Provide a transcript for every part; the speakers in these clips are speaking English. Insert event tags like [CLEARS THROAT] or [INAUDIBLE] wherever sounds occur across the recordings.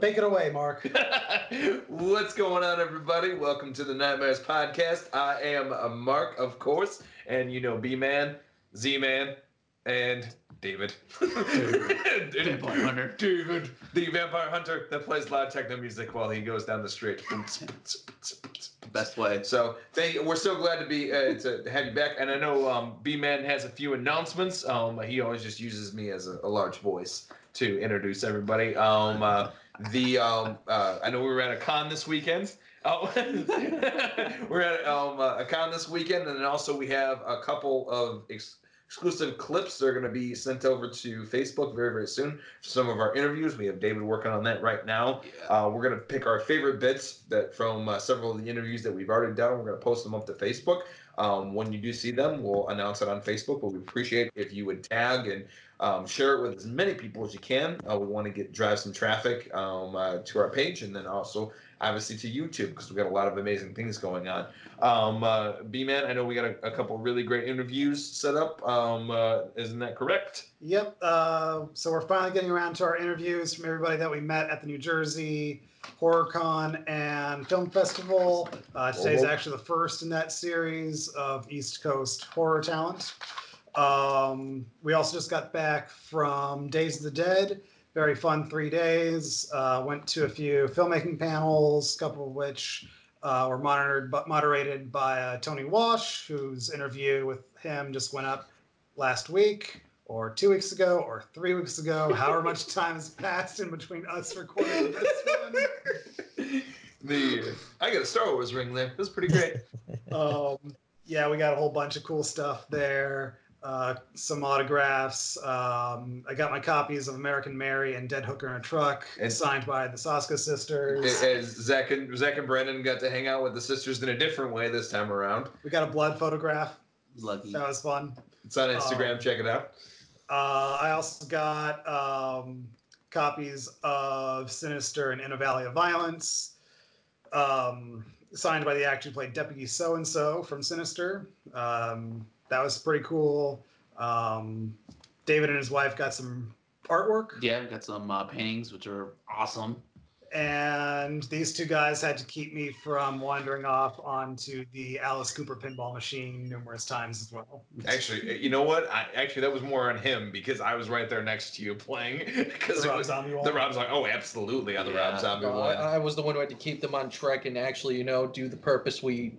Take it away, Mark. [LAUGHS] What's going on, everybody? Welcome to the Nightmares Podcast. I am uh, Mark, of course, and you know B Man, Z Man, and David. [LAUGHS] Vampire Hunter. David, the vampire hunter that plays loud techno music while he goes down the street. Best way. So they, we're so glad to be uh, to have you back, and I know um, B Man has a few announcements. Um, he always just uses me as a, a large voice to introduce everybody. Um, uh, the um, uh, I know we were at a con this weekend. Oh, [LAUGHS] we're at um, uh, a con this weekend, and then also we have a couple of ex- exclusive clips that are going to be sent over to Facebook very very soon. Some of our interviews, we have David working on that right now. Yeah. Uh, we're going to pick our favorite bits that from uh, several of the interviews that we've already done. We're going to post them up to Facebook. Um, when you do see them, we'll announce it on Facebook. But we appreciate if you would tag and um, share it with as many people as you can. Uh, we want to get drive some traffic um, uh, to our page, and then also obviously to YouTube because we've got a lot of amazing things going on. Um, uh, B man, I know we got a, a couple really great interviews set up. Um, uh, isn't that correct? Yep. Uh, so we're finally getting around to our interviews from everybody that we met at the New Jersey HorrorCon and Film Festival. Uh, today's Whoa. actually the first in that series of East Coast horror talent. Um, we also just got back from Days of the Dead. Very fun three days. Uh, went to a few filmmaking panels, a couple of which uh, were monitored, but moderated by uh, Tony Walsh, whose interview with him just went up last week, or two weeks ago, or three weeks ago. However much [LAUGHS] time has passed in between us recording this one. The I got a Star Wars ring there. It was pretty great. [LAUGHS] um, yeah, we got a whole bunch of cool stuff there. Uh, some autographs. Um, I got my copies of American Mary and Dead Hooker in a Trunk, And- signed by the Soska sisters. As Zach and Zach and Brendan got to hang out with the sisters in a different way this time around. we got a blood photograph. Lucky. That was fun. It's on Instagram. Um, check it out. Uh, I also got um, copies of Sinister and In a Valley of Violence, um, signed by the actor who played Deputy So and So from Sinister. That was pretty cool. Um, David and his wife got some artwork, Yeah, got some uh, paintings, which are awesome. and these two guys had to keep me from wandering off onto the Alice Cooper pinball machine numerous times as well. Actually, you know what? I, actually, that was more on him because I was right there next to you playing. [LAUGHS] Because The it Rob was Zombie one. the Rob Zombie. Oh, absolutely on the Yeah. Rob Zombie No, one. I, I was the one who had to keep them on track and actually, you know, do the purpose we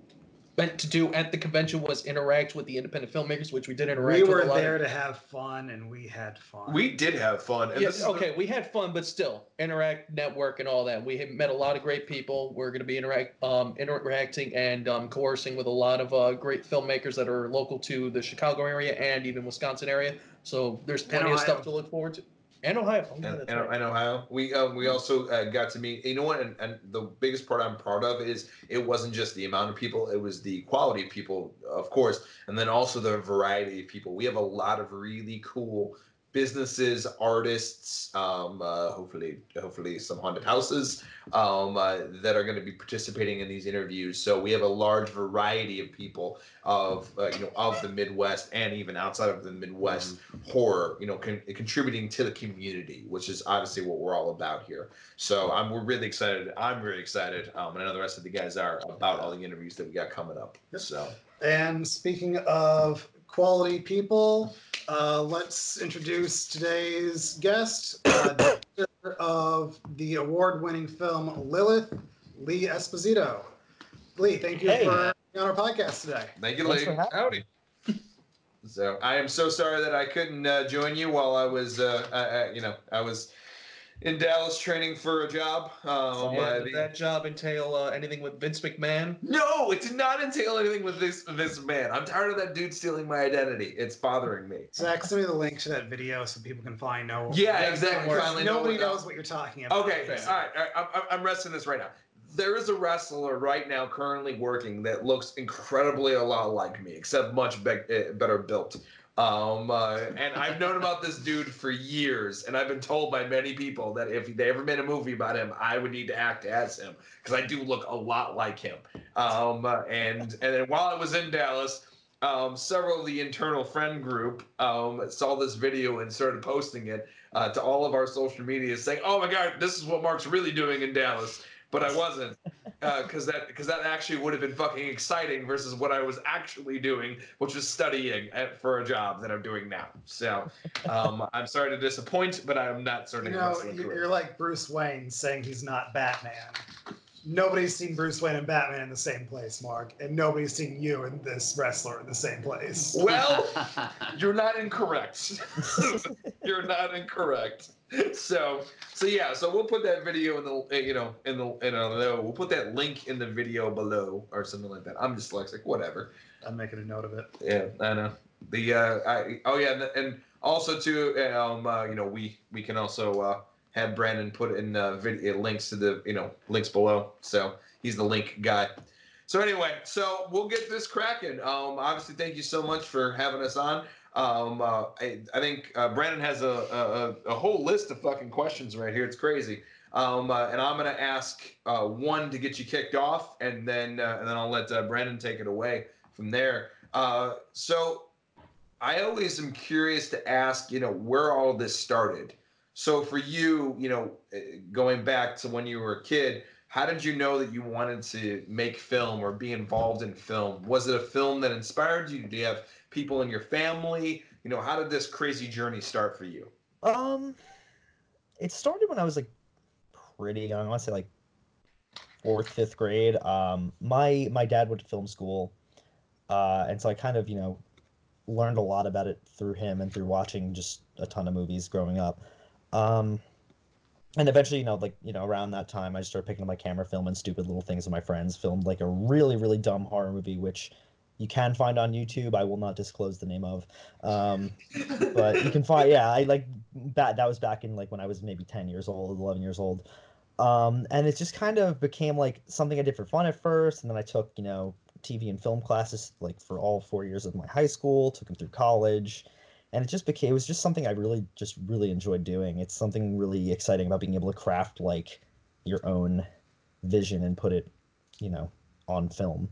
meant to do at the convention was interact with the independent filmmakers, which we did interact We with were a lot there Of, to have fun, and we had fun. we did have fun. And yeah, this the- okay, we had fun, but still interact, network, and all that. We had met a lot of great people. We're going to be interact, um, interacting and um, coercing with a lot of uh, great filmmakers that are local to the Chicago area and even Wisconsin area. So there's plenty of stuff to look forward to. And Ohio. Oh, yeah, and, and, right. and Ohio. We um, we also uh, got to meet. You know what? And, and the biggest part I'm proud of is it wasn't just the amount of people; it was the quality of people, of course, and then also the variety of people. We have a lot of really cool businesses, artists, um, uh, hopefully, hopefully some haunted houses um, uh, that are going to be participating in these interviews. So we have a large variety of people of uh, you know of the Midwest and even outside of the Midwest horror, you know, con- contributing to the community, which is obviously what we're all about here. So I'm we're really excited. I'm very excited, um, and I know the rest of the guys are about all the interviews that we got coming up. Yep. So And speaking of quality people, uh, let's introduce today's guest, uh, director of the award-winning film Lilith, Lee Esposito. Lee, thank you Hey. for being on our podcast today. thank you, Lee. Howdy. So I am so sorry that I couldn't uh, join you while I was, uh, I, I, you know, I was in Dallas training for a job. Um, Yeah, did the- that job entail uh, anything with Vince McMahon? no, it did not entail anything with this this man. I'm tired of that dude stealing my identity. It's bothering me. Zach, send me the link to that video so people can find know. Yeah, Yeah, exactly. Nobody know what- knows what you're talking about. Okay, Fair. all right, all right. I'm, I'm- I'm resting this right now. There is a wrestler right now currently working that looks incredibly a lot like me, except much be- uh, better built. Um, uh, and I've known about this dude for years, and I've been told by many people that if they ever made a movie about him, I would need to act as him because I do look a lot like him. Um, and and then while I was in Dallas, um, several of the internal friend group um, saw this video and started posting it. uh, to all of our social media saying, "Oh my God, this is what Mark's really doing in Dallas." But I wasn't, because that because that actually would have been fucking exciting versus what I was actually doing, which was studying at, for a job that I'm doing now. So um, [LAUGHS] I'm sorry to disappoint, but I'm not You starting. a know, you- career. you're like Bruce Wayne saying he's not Batman. Nobody's seen Bruce Wayne and Batman in the same place, Mark, and nobody's seen you and this wrestler in the same place. [LAUGHS] Well, [LAUGHS] You're not incorrect. [LAUGHS] You're not incorrect. So, so yeah, so we'll put that video in the, uh, you know, in the, in a, we'll put that link in the video below or something like that. I'm dyslexic, whatever. I'm making a note of it. Yeah, I know. The, uh, I, oh yeah, and, and also too, um, uh, you know, we, we can also, uh, have Brandon put in, uh, video links to the, you know, links below. So he's the link guy. So anyway, so we'll get this cracking. Um, obviously, thank you so much for having us on. Um, uh, I, I think uh, Brandon has a, a a whole list of fucking questions right here. It's crazy. Um, uh, and I'm gonna ask uh, one to get you kicked off, and then uh, and then I'll let uh, Brandon take it away from there. Uh, so I always am curious to ask, you know, where all this started. So for you, you know, eh, going back to when you were a kid, how did you know that you wanted to make film or be involved in film? Was it a film that inspired you? Do you have people in your family? You know, how did this crazy journey start for you? Um, it started when I was like pretty young. I want to say like fourth, fifth grade. Um, my my dad went to film school, uh, and so I kind of you know learned a lot about it through him and through watching just a ton of movies growing up. Um, and eventually, you know, like you know, around that time, I just started picking up my camera, filming stupid little things with my friends. Filmed like a really, really dumb horror movie, which you can find on YouTube. I will not disclose the name of. Um, but you can find yeah i like that that was back in like when i was maybe 10 years old 11 years old um and it just kind of became like something i did for fun at first and then i took you know tv and film classes like for all four years of my high school took them through college and it just became it was just something i really just really enjoyed doing it's something really exciting about being able to craft like your own vision and put it you know on film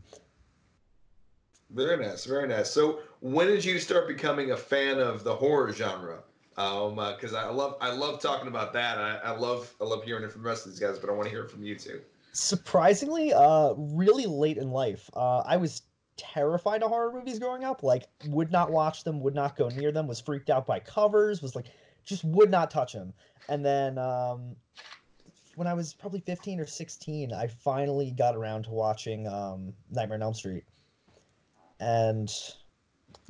Very nice, very nice. So, when did you start becoming a fan of the horror genre? Um, because I love, I love talking about that. I, I love, I love hearing it from the rest of these guys, but I want to hear it from you too. surprisingly uh really late in life uh i was terrified of horror movies growing up like would not watch them would not go near them was freaked out by covers was like just would not touch them and then um when i was probably 15 or 16 i finally got around to watching um nightmare on elm street. And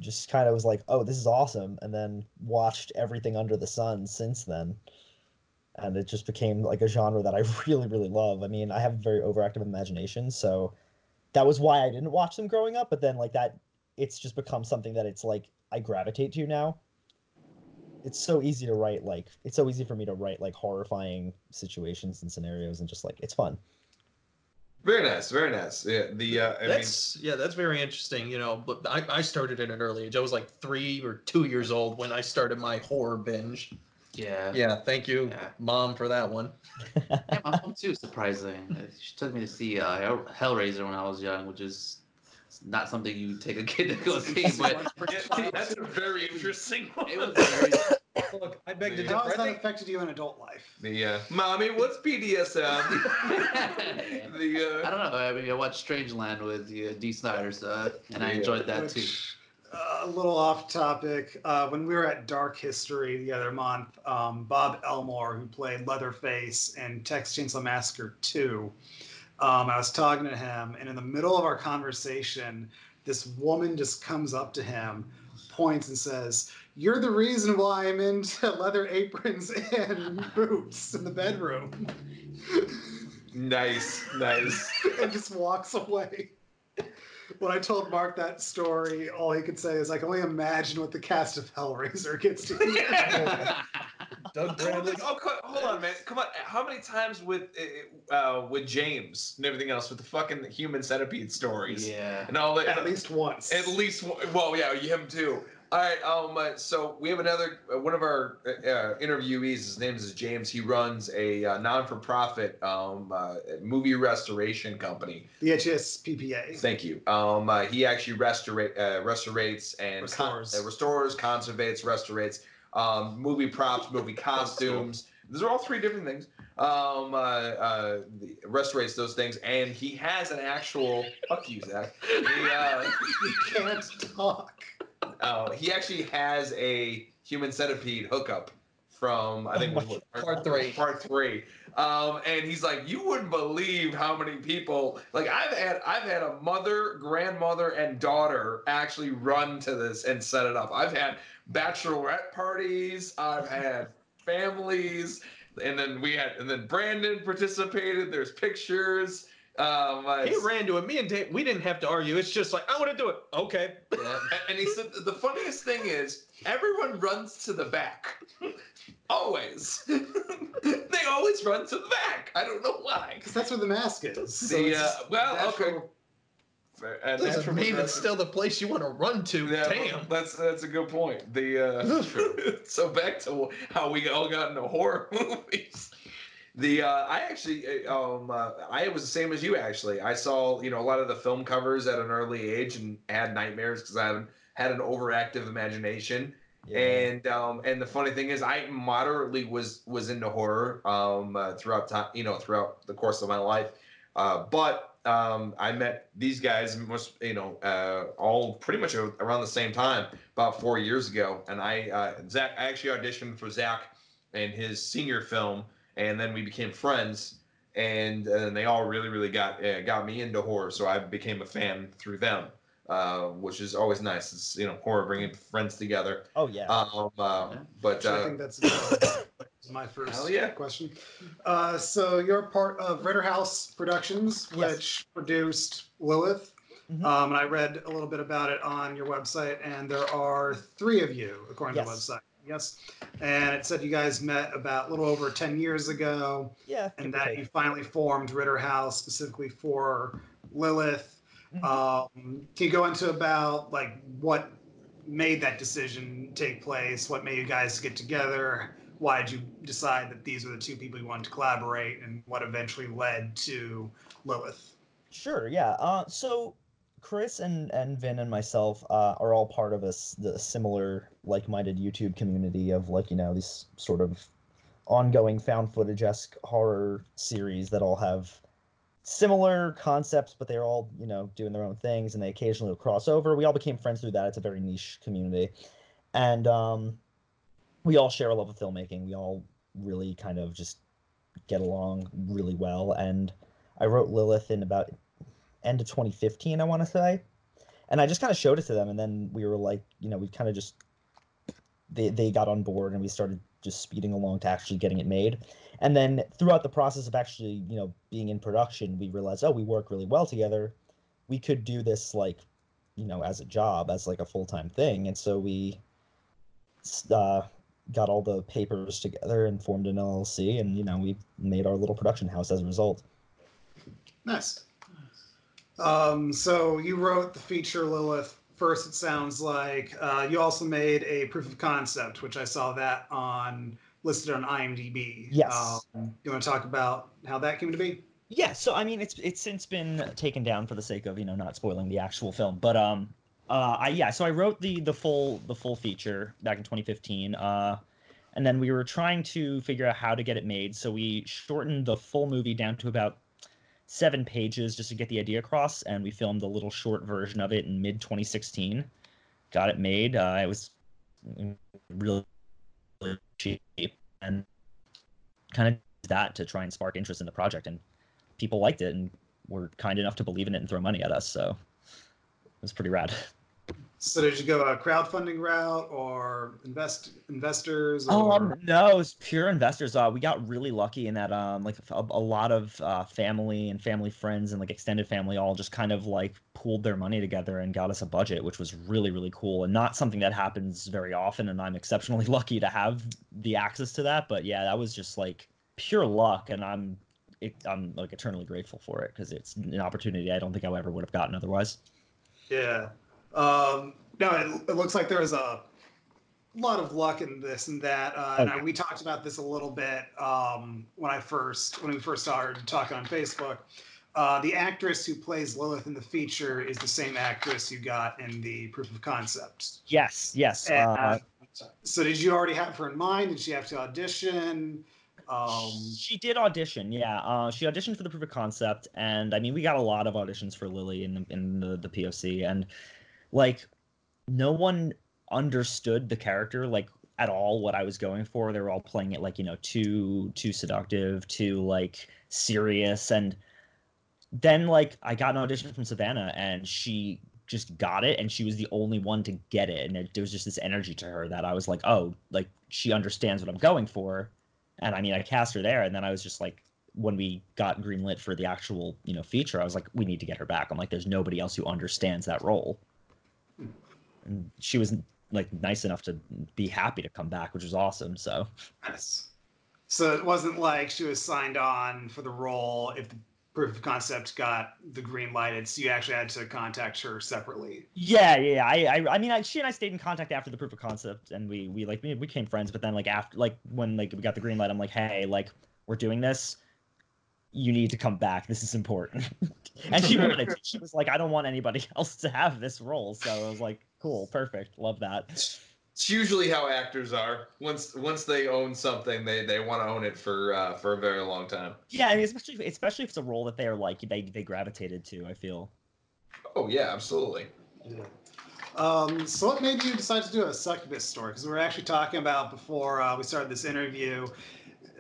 just kind of was like oh this is awesome and then watched everything under the sun since then. And it just became like a genre that I [LAUGHS] really, really love. I mean, I have a very overactive imagination, so that was why I didn't watch them growing up. But then, like that, it's just become something that it's like I gravitate to now. It's so easy to write, like it's so easy for me to write like horrifying situations and scenarios, and just like it's fun. Very nice, very nice. Yeah, the uh, I mean, that's yeah, that's very interesting. You know, but I, I started at an early age. I was like three or two years old when I started my horror binge. Yeah. Yeah, thank you, Yeah. mom, for that one. Yeah, my mom too. [LAUGHS] Surprising. Uh, She took me to see uh, Hell- Hellraiser when I was young, which is not something you take a kid to go see, but yeah, that's a very interesting one. it was very. [LAUGHS] Look, I beg to Yeah. How differ. has I that think affected you in adult life? The uh, mommy, what's BDSM? [LAUGHS] the I uh, don't know. I mean, I watched Strangeland with uh, Dee Snider, so and I Yeah. enjoyed that too. Which, uh, a little off topic. Uh, when we were at Dark History the other month, um, Bob Elmore, who played Leatherface in Texas Chainsaw Massacre 2, um, I was talking to him, and in the middle of our conversation, this woman just comes up to him, points, and says, You're the reason why I'm into [LAUGHS] leather aprons and boots in the bedroom. nice, nice. [LAUGHS] and just walks away. When I told Mark that story, all he could say is, "I can only imagine what the cast of Hellraiser gets to hear." [LAUGHS] Doug Bradley. Oh, co- hold on, man. Come on. How many times with uh, uh, with James and everything else with the fucking human centipede stories yeah. and all that? At least once. At least, one- well, yeah, you him too. All right. Um. uh, So we have another uh, one of our uh, uh, interviewees. His name is James. He runs a uh, non-for-profit um uh, movie restoration company. the HSPPA. Thank you. Um. Uh, he actually restorate uh, restaurates and Restores. Con- uh, restores, conservates, restorates um, movie props, movie [LAUGHS] costumes. Those are all three different things. Um, uh, uh, those things, and he has an actual. Fuck you, Zach. He, uh, [LAUGHS] You can't talk. Uh, he actually has a human centipede hookup from I think was Oh what, Part three. Part three. Um, and he's like, you wouldn't believe how many people. Like I've had, I've had a mother, grandmother, and daughter actually run to this and set it up. I've had bachelorette parties. I've [LAUGHS] had families, and then we had, and then Brandon participated. There's pictures. Um, uh, He ran to it. Me and Dave, we didn't have to argue. It's just like I want to do it. Okay. and, and he said the funniest thing is everyone runs to the back. always. [LAUGHS] they always run to the back. I don't know why. Because that's where the mask is. So The, uh, well, natural- okay. Fair- and Doesn't natural mean it's still the place you want to run to. Yeah, Damn. that's that's a good point. The uh, [LAUGHS] so back to how we all got into horror [LAUGHS] movies. The uh, I actually uh, um uh, I was the same as you actually. I saw you know a lot of the film covers at an early age and had nightmares because I haven't had an overactive imagination. And um, and the funny thing is, I moderately was was into horror um, uh, throughout time, you know, throughout the course of my life. Uh, but um, I met these guys, most you know, uh, all pretty much around the same time, about four years ago. And I, uh, Zach, I actually auditioned for Zach and his senior film, and then we became friends. And, and they all really, really got uh, got me into horror, so I became a fan through them uh, which is always nice. It's you know horror bringing friends together. oh yeah. Um, uh, but Actually, I uh, think that's my first Hell yeah. question. Uh, so you're part of Ritter House Productions, Yes. which produced Lilith. Mhm. Um, and I read a little bit about it on your website, and there are three of you, according to the website. Yes. And it said you guys met about a little over 10 years ago, yeah. and that you finally formed Ritter House specifically for Lilith. Mhm. Um, can you go into about like what made that decision take place? What made you guys get together? Why did you decide that these were the two people you wanted to collaborate, and what eventually led to Lilith? Sure, yeah. Uh, so Chris and, and Vin and myself uh, are all part of a the similar like-minded YouTube community of like you know these sort of ongoing found footage esque horror series that all have similar concepts, but they're all you know doing their own things, and they occasionally will cross over. We all became friends through that. It's a very niche community, and um, we all share a love of filmmaking. We all really kind of just get along really well, and I wrote Lilith in about end of 2015, I want to say, and I just kind of showed it to them, and then we were like, you know, we kind of just they they got on board, and we started just speeding along to actually getting it made. And then throughout the process of actually, you know, being in production, we realized, oh, we work really well together. We could do this like, you know, as a job, as like a full time thing, and so we uh, got all the papers together and formed an LLC, and you know, we made our little production house as a result. Nice. Um, so you wrote the feature Lilith first. It sounds like uh, you also made a proof of concept, which I saw that on listed on IMDb. Yes. Um, you want to talk about how that came to be? Yeah, so I mean, it's it's since been taken down for the sake of you know not spoiling the actual film, but um, uh, I yeah, so I wrote the the full the full feature back in 2015, uh, and then we were trying to figure out how to get it made, so we shortened the full movie down to about seven pages just to get the idea across, and we filmed a little short version of it in mid 2016, got it made. Uh, it was really cheap and kind of that to try and spark interest in the project and people liked it and were kind enough to believe in it and throw money at us. So it was pretty rad. [LAUGHS] So did you go a crowdfunding route or invest investors? Or... Um, no, it was pure investors. Uh, we got really lucky in that um, like a, a lot of uh, family and family friends and like extended family all just kind of like pooled their money together and got us a budget, which was really really cool and not something that happens very often. And I'm exceptionally [LAUGHS] lucky to have the access to that. But yeah, that was just like pure luck, and I'm it, I'm like eternally grateful for it because it's an opportunity I don't think I ever would have gotten otherwise. Yeah. Um, no, it, it looks like there was a lot of luck in this and that. Uh, and I, we talked about this a little bit um, when I first when we first started talking on Facebook. Uh, the actress who plays Lilith in the feature is the same actress you got in the proof of concept. Yes, yes. And, Uh, So did you already have her in mind? Did she have to audition? Um, she did audition, yeah. Uh, she auditioned for the proof of concept, and I mean, we got a lot of auditions for Lily in the, in the, the POC, and like, no one understood the character like at all what I was going for. They were all playing it like you know too too seductive, too like serious, and then like I got an audition from Savannah, and she just got it, and she was the only one to get it, and it, there was just this energy to her that I was like, oh, like she understands what I'm going for and I mean, I cast her there, and then I was just like, when we got greenlit for the actual, you know, feature, I was like, we need to get her back. I'm like, there's nobody else who understands that role. And she was like nice enough to be happy to come back, which was awesome. So, nice. So it wasn't like she was signed on for the role if the proof of concept got the green lighted, so you actually had to contact her separately. Yeah, yeah. I, I, I mean, I, she and I stayed in contact after the proof of concept, and we, we like, we became friends. But then, like after, like when like we got the green light, I'm like, hey, like we're doing this. You need to come back. This is important. [LAUGHS] and she wanted. It. She was like, I don't want anybody [LAUGHS] else to have this role. So I was like, cool, perfect, love that it's usually how actors are. Once once they own something, they they want to own it for uh, for a very long time. Yeah, I mean, especially especially if it's a role that they're like they they gravitated to. I feel. Oh yeah, absolutely. Yeah. Um, so what made you decide to do a succubus story? Because we were actually talking about before uh, we started this interview.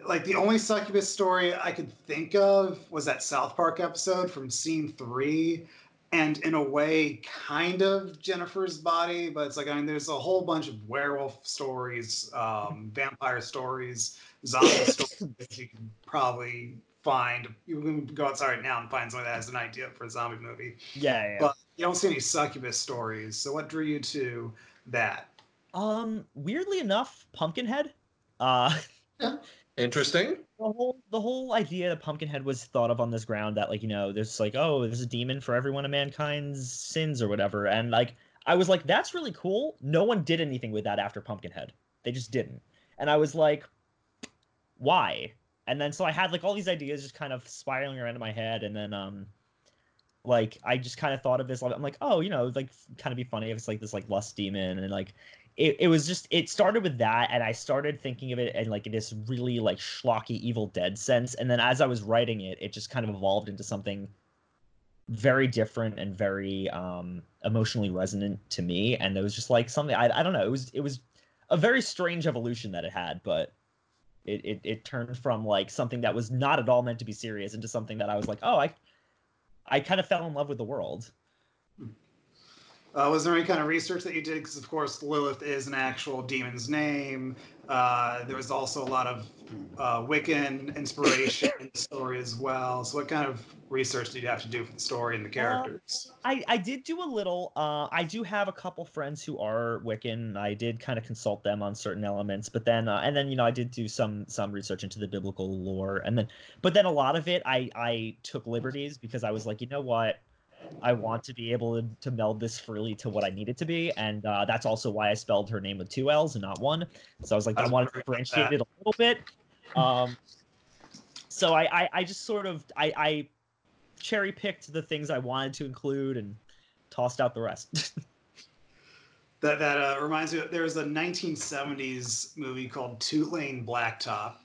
Like the only succubus story I could think of was that South Park episode from scene three. And in a way kind of jennifer's body but it's like i mean there's a whole bunch of werewolf stories um, vampire stories zombie [COUGHS] stories that you can probably find. You can go outside right now and find something that has an idea for a zombie movie. Yeah, yeah. but you don't see any succubus stories. So what drew you to that? Um weirdly enough pumpkinhead. Uh yeah. [LAUGHS] Interesting. The whole the whole idea that Pumpkinhead was thought of on this ground that like you know there's like oh there's a demon for every one of mankind's sins or whatever and like I was like that's really cool. No one did anything with that after Pumpkinhead. They just didn't. And I was like why? And then so I had like all these ideas just kind of spiraling around in my head and then um like I just kind of thought of this I'm like oh you know like kind of be funny if it's like this like lust demon and like it, it was just it started with that and i started thinking of it in like this really like schlocky evil dead sense and then as i was writing it it just kind of evolved into something very different and very um emotionally resonant to me and it was just like something i, I don't know it was it was a very strange evolution that it had but it, it it turned from like something that was not at all meant to be serious into something that i was like oh i i kind of fell in love with the world uh, was there any kind of research that you did? Because of course Lilith is an actual demon's name. Uh, there was also a lot of uh, Wiccan inspiration in the story as well. So what kind of research did you have to do for the story and the characters? I, I did do a little. Uh, I do have a couple friends who are Wiccan. I did kind of consult them on certain elements, but then uh, and then you know I did do some some research into the biblical lore, and then but then a lot of it I I took liberties because I was like you know what I want to be able to, to meld this freely to what I need it to be, and uh, that's also why I spelled her name with two L's and not one. So I was like, I, I want to differentiate it a little bit. [LAUGHS] Um, so I, I, I just sort of I, I cherry picked the things I wanted to include and tossed out the rest. [LAUGHS] that that uh, reminds me. There was a 1970s movie called Two Lane Blacktop,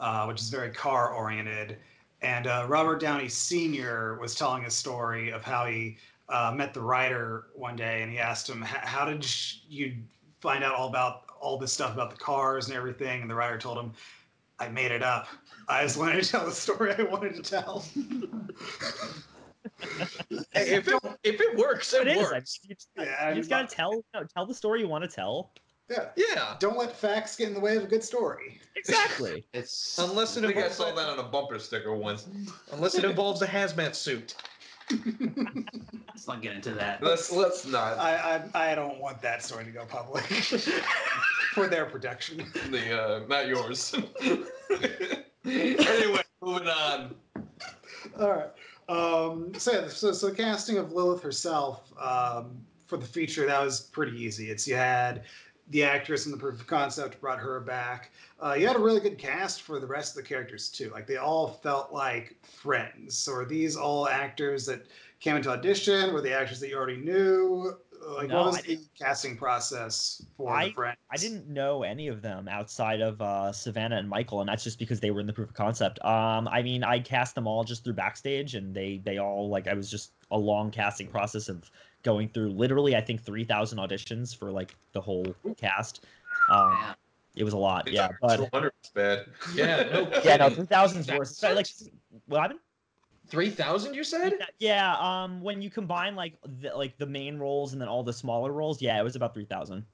uh, which is very car oriented and uh, Robert Downey Sr. was telling a story of how he uh, met the writer one day, and he asked him, "How did you find out all about all this stuff about the cars and everything?" And the writer told him, "I made it up. I just wanted to tell the story I wanted to tell." hey, if it if it works, it, it works. You just, yeah, you just gotta tell tell the story you want to tell. Yeah. Yeah. Don't let facts get in the way of a good story. Exactly. [LAUGHS] It's unless it I think I saw that on a bumper sticker once. Unless it involves a hazmat suit. let's not get into that. Let's let's not. I I, I don't want that story to go public [LAUGHS] for their protection. The uh, not yours. [LAUGHS] anyway, moving on. All right. Um, so, yeah, so so casting of Lilith herself um, for the feature that was pretty easy. It's you had the actress in the proof of concept brought her back. Uh, you had a really good cast for the rest of the characters too. Like they all felt like friends. So are these all actors that came into audition? Were the actors that you already knew? Like, No, what was the casting process for I- the friends? I didn't know any of them outside of uh, Savannah and Michael, and that's just because they were in the proof of concept. Um, I mean, I cast them all just through backstage, and they they all like I was just a long casting process of going through literally I think three thousand auditions for like the whole cast. Um, it was a lot, yeah, but 200 bad. Yeah, no [LAUGHS] yeah, no, kidding. three thousand is worse. It's like what happened? Three thousand, you said? Yeah, um, when you combine like the, like the main roles and then all the smaller roles, yeah, it was about three thousand.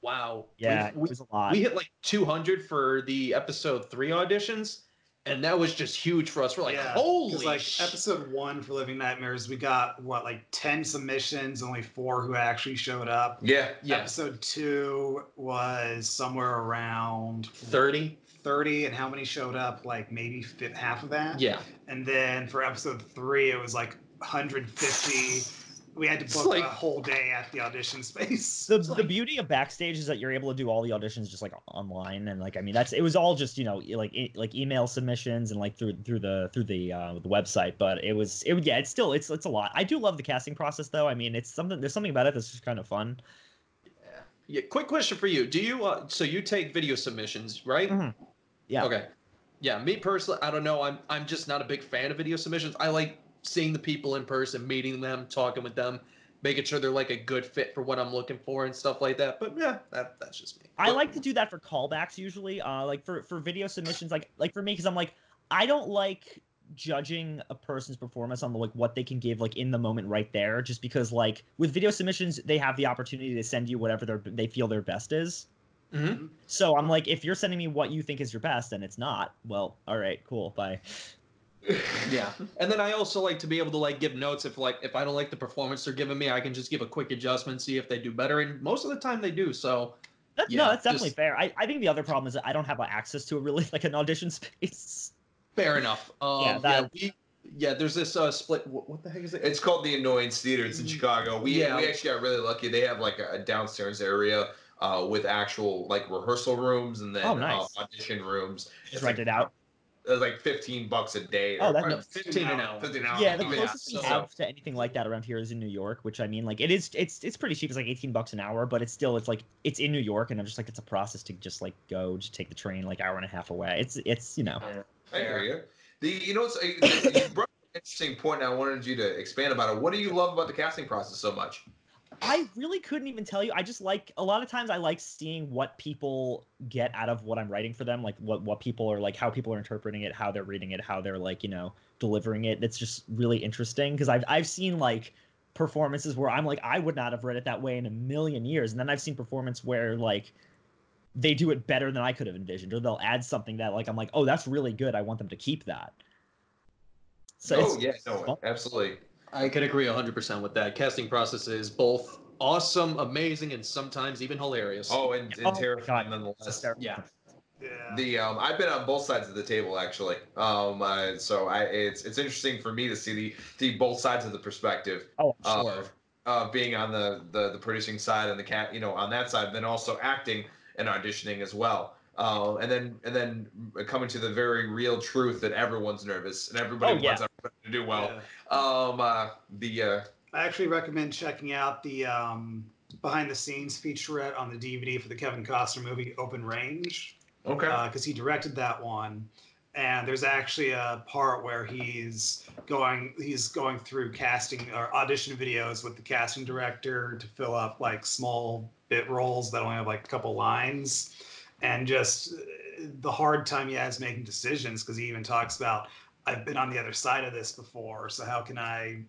Wow. Yeah, we, it was a lot. we hit like two hundred for the episode three auditions, and that was just huge for us. We're like, Yeah, holy like sh- episode one for Living Nightmares, we got what like ten submissions, only four who actually showed up. Yeah. Yeah, Episode two was somewhere around thirty. thirty, and how many showed up? Like maybe half of that. Yeah, And then for episode three, it was like 150. We had to It's book like- a whole day at the audition space. the, It's the beauty of backstage is that you're able to do all the auditions just like online and like I mean that's it was all just you know like e- like email submissions and like through through the through the uh, the website but it was it would yeah it's still it's it's a lot I do love the casting process though I mean it's something there's something about it that's just kind of fun yeah. Quick question for you: Do you uh, so you take video submissions, right? Mhm. Yeah. Okay. Yeah, me personally, I don't know. I'm I'm just not a big fan of video submissions. I like seeing the people in person, meeting them, talking with them, making sure they're like a good fit for what I'm looking for and stuff like that. But yeah, that that's just me. I like to do that for callbacks usually uh like for for video submissions like like for me because I'm like I don't like judging a person's performance on the, like what they can give like in the moment right there just because like with video submissions they have the opportunity to send you whatever their they feel their best is Mhm. So I'm like, if you're sending me what you think is your best and it's not, well, all right, cool, bye. [LAUGHS] Yeah, and then I also like to be able to like give notes if like if I don't like the performance they're giving me, I can just give a quick adjustment, see if they do better, and most of the time they do. So That, Yeah, no, that's definitely just- fair. I, I think the other problem is that I don't have uh, access to a really [LAUGHS] like an audition space. fair enough. [LAUGHS] Um, Yeah, yeah, we yeah. There's this uh, split. What, what the heck is it? It's called the Annoyance Theater. It's in Chicago. We, Yeah. we actually got really lucky. They have like a, a downstairs area uh, with actual like rehearsal rooms and then Oh, nice. uh, audition rooms. Just It's rent like, it out. It's like 15 bucks a day. Oh, that's- No, 15 an hour. 15 an hour. Yeah, the Even closest we so- have to anything like that around here is in New York, which I mean, like it is, it's it's pretty cheap. It's like 18 bucks an hour, but it's still, it's like it's in New York, and I'm just like, it's a process to just like go, just take the train like hour and a half away. It's it's you know, I hear you. The you know it's uh, [LAUGHS] you brought an interesting point. And I wanted you to expand about it. What do you love about the casting process so much? I really couldn't even tell you. I just like a lot of times I like seeing what people get out of what I'm writing for them, like what what people are like, how people are interpreting it, how they're reading it, how they're like, you know, delivering it. It's just really interesting because I've I've seen like performances where I'm like I would not have read it that way in a million years, and then I've seen performance where like they do it better than I could have envisioned, or they'll add something that like I'm like, oh, that's really good. I want them to keep that. So oh yeah, no, fun. absolutely. I can agree 100% with that. Casting process is both awesome, amazing, and sometimes even hilarious. Oh, and, and Oh terrifying God. nonetheless. It's. Yeah. Yeah. The um, I've been on both sides of the table actually. Um, uh, so I it's it's interesting for me to see the see both sides of the perspective Oh, I'm of uh, being on the, the the producing side and the cat you know on that side, then also acting and auditioning as well. Uh, and then and then coming to the very real truth that everyone's nervous and everybody Oh, yeah. wants everybody to do well. Yeah. Um, uh, the uh, I actually recommend checking out the um, behind the scenes featurette on the DVD for the Kevin Costner movie Open Range okay. because he directed that one. And there's actually a part where he's going he's going through casting or audition videos with the casting director to fill up like small bit roles that only have like a couple lines, and just uh, the hard time he has making decisions because he even talks about I've been on the other side of this before, so how can I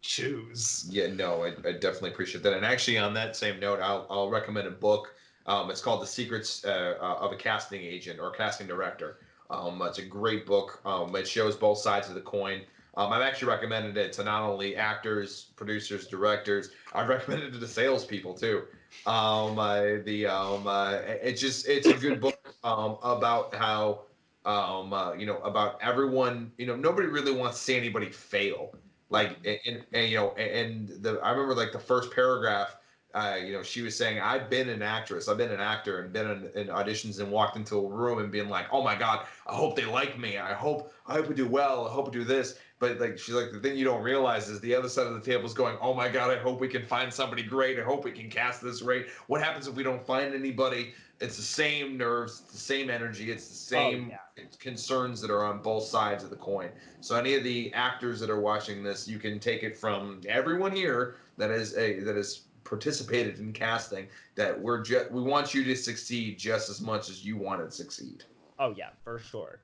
choose? Yeah, no, I, I definitely appreciate that. And actually, on that same note, I'll, I'll recommend a book. Um, it's called The Secrets uh, uh, of a Casting Agent or Casting Director. Um, it's a great book. Um, it shows both sides of the coin. Um, I've actually recommended it to not only actors, producers, directors. I've recommended it to salespeople too. Um, uh, the um, uh, it's just it's a good book um, about how um, uh, you know about everyone. You know, nobody really wants to see anybody fail like and, and, you know and the i remember like the first paragraph uh, you know, she was saying, I've been an actress, I've been an actor, and been in, in auditions and walked into a room and being like, oh my god, I hope they like me. I hope I hope I do well. I hope I do this. But like she's like, the thing you don't realize is the other side of the table is going, oh my god, I hope we can find somebody great. I hope we can cast this right. What happens if we don't find anybody? It's the same nerves, it's the same energy, it's the same yeah. concerns that are on both sides of the coin. So any of the actors that are watching this, you can take it from everyone here that is a that has participated in casting that we're just we want you to succeed just as much as you want to succeed. Oh yeah, for sure.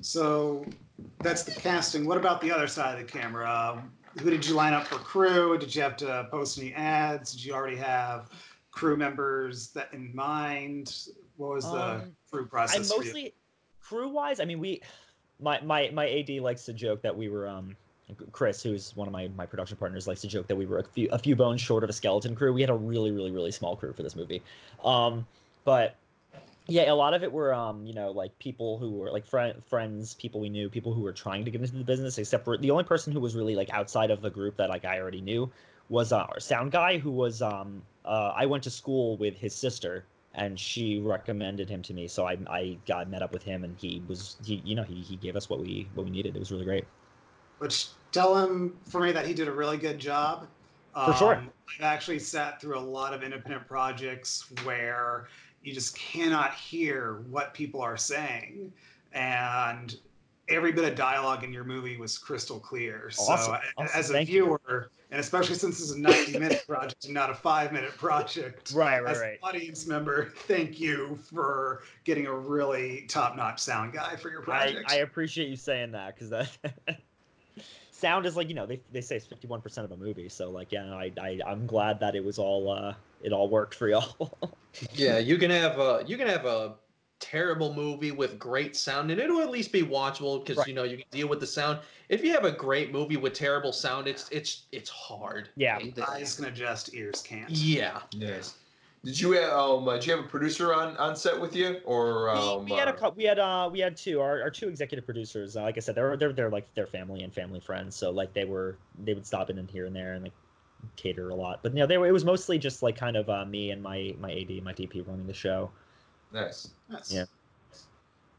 So that's the casting. What about the other side of the camera? Um, who did you line up for crew? Did you have to post any ads? Did you already have crew members that in mind? What was the Um, crew process I mostly crew wise. I mean, we my my my AD likes to joke that we were um Chris, who's one of my my production partners, likes to joke that we were a few a few bones short of a skeleton crew. We had a really really really small crew for this movie, um, but yeah, a lot of it were um you know like people who were like friend friends, people we knew, people who were trying to get into the business. Except for the only person who was really like outside of the group that like I already knew was uh, our sound guy who was um uh, I went to school with his sister and she recommended him to me so I, I got met up with him and he was he you know he, he gave us what we what we needed it was really great Which tell him for me that he did a really good job. For sure. Um, I've actually sat through a lot of independent projects where you just cannot hear what people are saying, and every bit of dialogue in your movie was crystal clear. Awesome. So, Awesome. as a Thank viewer, and especially since it's a 90 minute [LAUGHS] project and not a five minute project, right as an audience member, thank you for getting a really top notch sound guy for your I, project. I appreciate you saying that because that [LAUGHS] sound is like you know they, they say it's 51% of a movie so like yeah no, I, I i'm glad that it was all uh it all worked for y'all. [LAUGHS] Yeah, you can have a you can have a terrible movie with great sound, and it'll at least be watchable because Right. you know you can deal with the sound. If you have a great movie with terrible sound, it's it's it's hard. yeah Eyes can adjust, ears can't. Yeah. Yes. Did you have um uh, did you have a producer on on set with you or um we, we had a uh, couple we had uh we had two our, our two executive producers uh, like i said they're they're they're like their family and family friends so like they were they would stop in and here and there and like cater a lot but you know they were it was mostly just like kind of uh, me and my my ad my dp running the show nice? Yes. Yeah.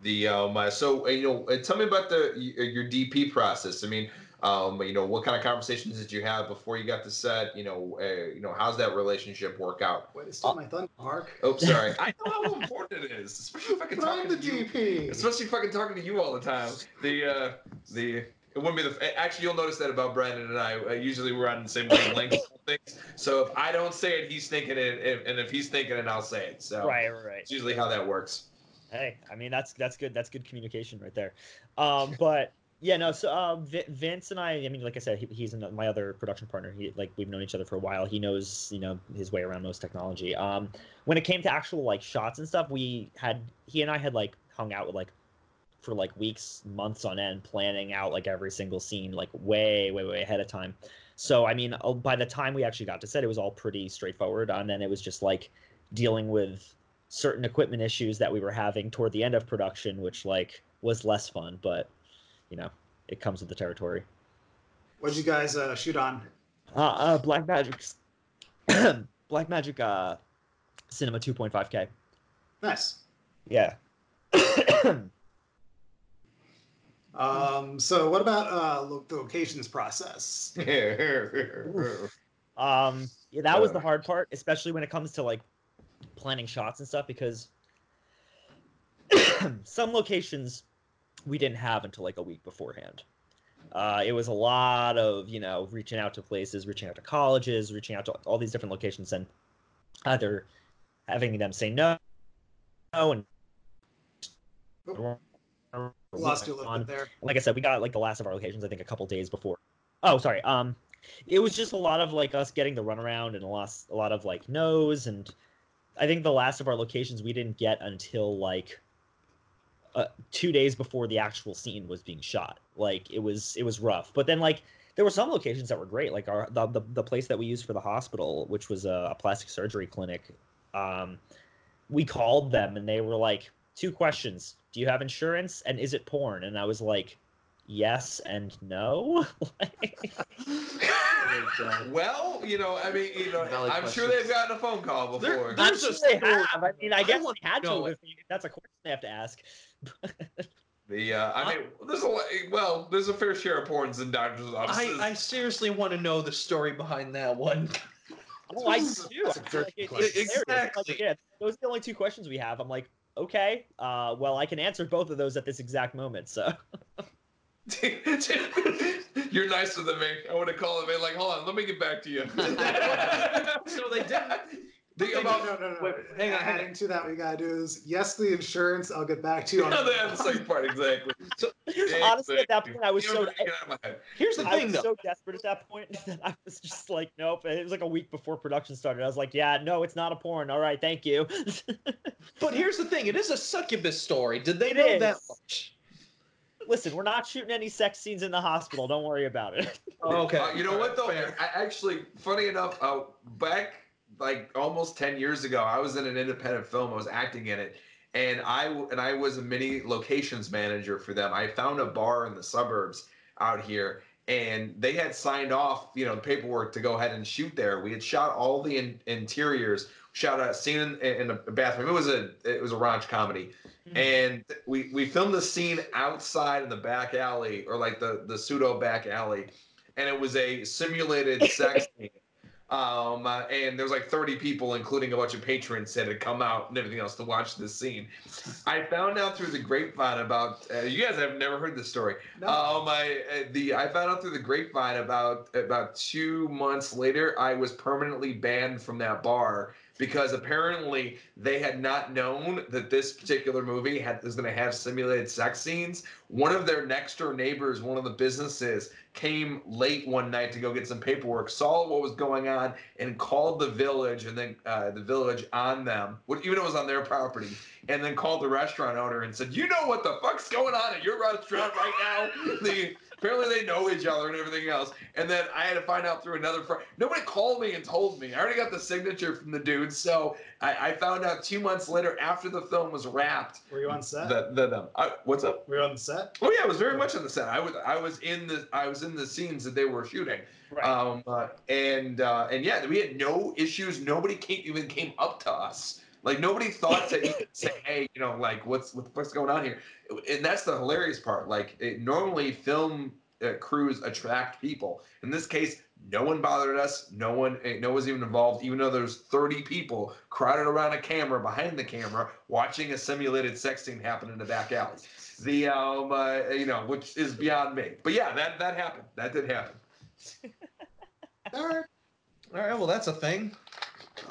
The um uh, so uh, you know uh, tell me about the uh, your DP process. I mean um you know what kind of conversations did you have before you got to set? You know uh, you know how's that relationship work out? Way to steal my thunder, Mark. Oh sorry. [LAUGHS] I know how important it is, especially fucking But I'm talking the to you. DP. Especially fucking talking to you all the time. The uh the it wouldn't be the actually you'll notice that about Brandon and I. Uh, usually we're on the same wavelength [COUGHS] things. So if I don't say it, he's thinking it, and- if he's thinking it, I'll say it. So right right it's usually how that works. Hey, I mean that's that's good. That's good communication right there. Um, but yeah, no. So uh, Vi- Vince and I, I mean, like I said, he, he's my other production partner. He like we've known each other for a while. He knows you know his way around most technology. Um, when it came to actual like shots and stuff, we had he and I had like hung out with like for like weeks, months on end, planning out like every single scene like way, way, way ahead of time. So I mean, uh, by the time we actually got to set, it was all pretty straightforward, and then it was just like dealing with certain equipment issues that we were having toward the end of production, which like was less fun, but you know, it comes with the territory. What'd you guys uh, shoot on? Uh, uh Blackmagic, [CLEARS THROAT] Blackmagic uh Cinema 2.5K. Nice. Yeah. [CLEARS THROAT] Um, so what about uh, lo- the locations process? [LAUGHS] um yeah, that was the hard part, especially when it comes to like planning shots and stuff because [CLEARS THROAT] some locations we didn't have until like a week beforehand. Uh, it was a lot of you know reaching out to places, reaching out to colleges, reaching out to all these different locations, and either having them say no, no and Lost you a little bit there. like I said, we got like the last of our locations, I think, a couple days before. Oh, sorry. Um, it was just a lot of like us getting the runaround and a lot, a lot of like no's, and I think the last of our locations we didn't get until like uh, two days before the actual scene was being shot. Like it was, it was rough. But then like there were some locations that were great, like our the the, the place that we used for the hospital, which was a, a plastic surgery clinic. Um, we called them and they were like two questions do you have insurance and is it porn and i was like yes and no [LAUGHS] [LAUGHS] Well, you know, I mean, you know, Valid I'm sure they've gotten a phone call There- before. there- I'm sure they have. I mean, I I guess want they had to to. If if that's a question they have to ask. [LAUGHS] The uh, I mean, there's a well, there's a fair share of porns in doctors' I, offices. I I seriously want to know the story behind that one. Oh, I do. That's a- too. that's a I feel tricky like it- question. it's hilarious. Like, Exactly. yeah, those are the only two questions we have. I'm like, okay, uh, well, I can answer both of those at this exact moment. So [LAUGHS] You're nicer than me. I want to call him. Like, hold on, let me get back to you. [LAUGHS] [LAUGHS] So they didn't. The, No, about, no, no, no. Wait, hang on, hang on. To that, we gotta do is yes, the insurance. I'll get back to you [LAUGHS] on. the second part exactly. honestly, at that point, I was You so know, get out of my head. Here's the I thing, was though. so desperate at that point [LAUGHS] that I was just like, nope. It was like a week before production started. I was like, yeah, no, it's not a porn. All right, thank you. [LAUGHS] But here's the thing: it is a succubus story. Did they It know that is. much? Listen, we're not shooting any sex scenes in the hospital. Don't worry about it. Okay. Uh, you know what though? Fair. I actually, funny enough, uh, back like almost ten years ago, I was in an independent film. I was acting in it, and I and I was a mini locations manager for them. I found a bar in the suburbs out here, and they had signed off, you know, the paperwork to go ahead and shoot there. We had shot all the in, interiors, shot a scene in, in a bathroom. It was a it was a raunch comedy, mm-hmm. and we we filmed the scene outside in the back alley or like the the pseudo back alley and it was a simulated [LAUGHS] sex scene um uh, and there was like 30 people including a bunch of patrons that had come out and everything else to watch this scene i found out through the grapevine about uh, you guys have never heard this story No. um I, uh, the i found out through the grapevine about about two months later i was permanently banned from that bar because apparently they had not known that this particular movie had was going to have simulated sex scenes. One of their next door neighbors, one of the businesses, came late one night to go get some paperwork, saw what was going on, and called the village, and then uh, the village on them, even though it was on their property, and then called the restaurant owner and said, "You know what the fuck's going on at your restaurant right now?" [LAUGHS] The, apparently they know each other and everything else. And then I had to find out through another friend. Nobody called me and told me. I already got the signature from the dude. So I, I found out two months later after the film was wrapped. Were you on set? The the them. I, what's up? Were you on the set? Oh yeah, I was very much on the set. I was I was in the I was in the scenes that they were shooting. Right. Um uh, and uh, and yeah, we had no issues. Nobody came even came up to us. Like nobody thought to even [LAUGHS] say, "Hey, you know, like what's what's going on here?" And that's the hilarious part. Like it, normally, film uh, crews attract people. In this case, no one bothered us. No one, eh, no one was even involved. Even though there's 30 people crowded around a camera behind the camera watching a simulated sex scene happen in the back alley. The um, uh, you know, which is beyond me. But yeah, that that happened. That did happen. [LAUGHS] All right. All right. Well, that's a thing.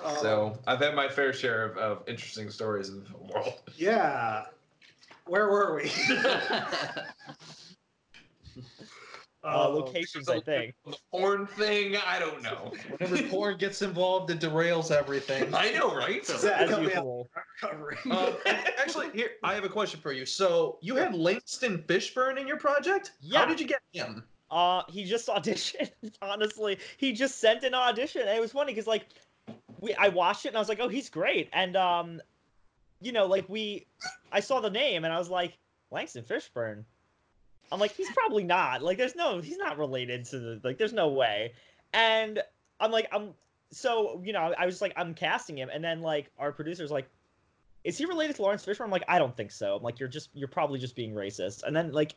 Um, So I've had my fair share of, of interesting stories in the film world. [LAUGHS] yeah. Where were we? [LAUGHS] uh, Um, locations, I think. The porn thing, I don't know. Whenever [LAUGHS] porn gets involved, it derails everything. I know, right? Zach, As help me usual. Covering. Um, actually, here I have a question for you. So you have Langston Fishburne in your project? Yeah. How did you get him? Uh, he just auditioned. Honestly, he just sent an audition, and it was funny because like, we I watched it and I was like, oh, he's great, and um, you know, like we, I saw the name and I was like, Langston Fishburne. I'm like, he's probably not. Like, there's no, he's not related to the like, there's no way. And I'm like, I'm so you know, I was like, I'm casting him, and then like our producer's like. Is he related to Laurence Fishburne? I'm like, I don't think so. I'm like, you're just, you're probably just being racist. And then like,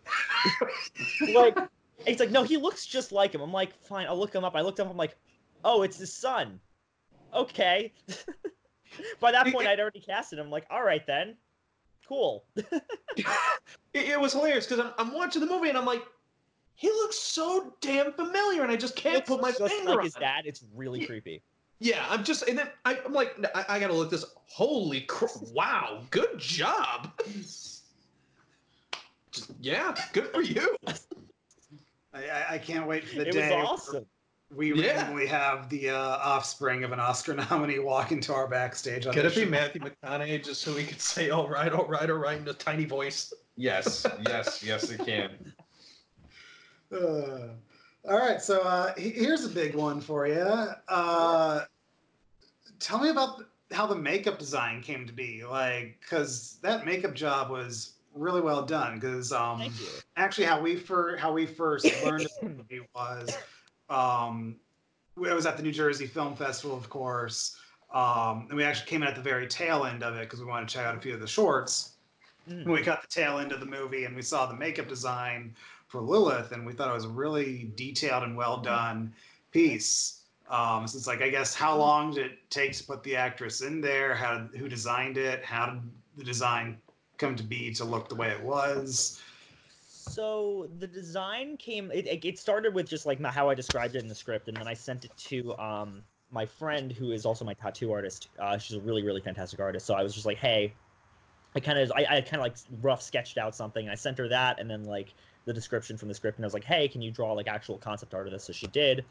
[LAUGHS] like, He's like, no, he looks just like him. I'm like, fine, I'll look him up. I looked him up. I'm like, oh, it's his son. Okay. [LAUGHS] By that point, I'd already casted him. I'm like, all right then, cool. [LAUGHS] [LAUGHS] It, it was hilarious because I'm, I'm watching the movie and I'm like, he looks so damn familiar, and I just can't Looks put my just finger like on his it. dad. It's really creepy. Yeah, I'm just, and then I, I'm like, I, I gotta look this. Holy cr- wow, good job. Just, yeah, good for you. I, I, I can't wait for the It was day where awesome. We Yeah. randomly have the uh, offspring of an Oscar [LAUGHS] nominee walk into our backstage. Could it be. Matthew McConaughey just so we could say, all right, all right, all right, in a tiny voice? Yes, yes, yes, it can. Uh, all right, so uh, here's a big one for you. Uh, tell me about how the makeup design came to be, like, because that makeup job was really well done. Because um, actually, how we fir- how we first learned of the movie was um, it was at the New Jersey Film Festival, of course. Um, and we actually came in at the very tail end of it because we wanted to check out a few of the shorts. Mm. We got the tail end of the movie and we saw the makeup design for Lilith, and we thought it was a really detailed and well done piece. Um, so it's like, I guess, how long did it take to put the actress in there? How did, who designed it? How did the design come to be to look the way it was? So the design came. It, it- started with just like how I described it in the script, and then I sent it to um my friend who is also my tattoo artist. Uh, she's a really really fantastic artist. So I was just like, hey, I kind of I, I kind of like rough sketched out something. I sent her that, and then like the description from the script, and I was like, hey, can you draw like actual concept art of this? So she did.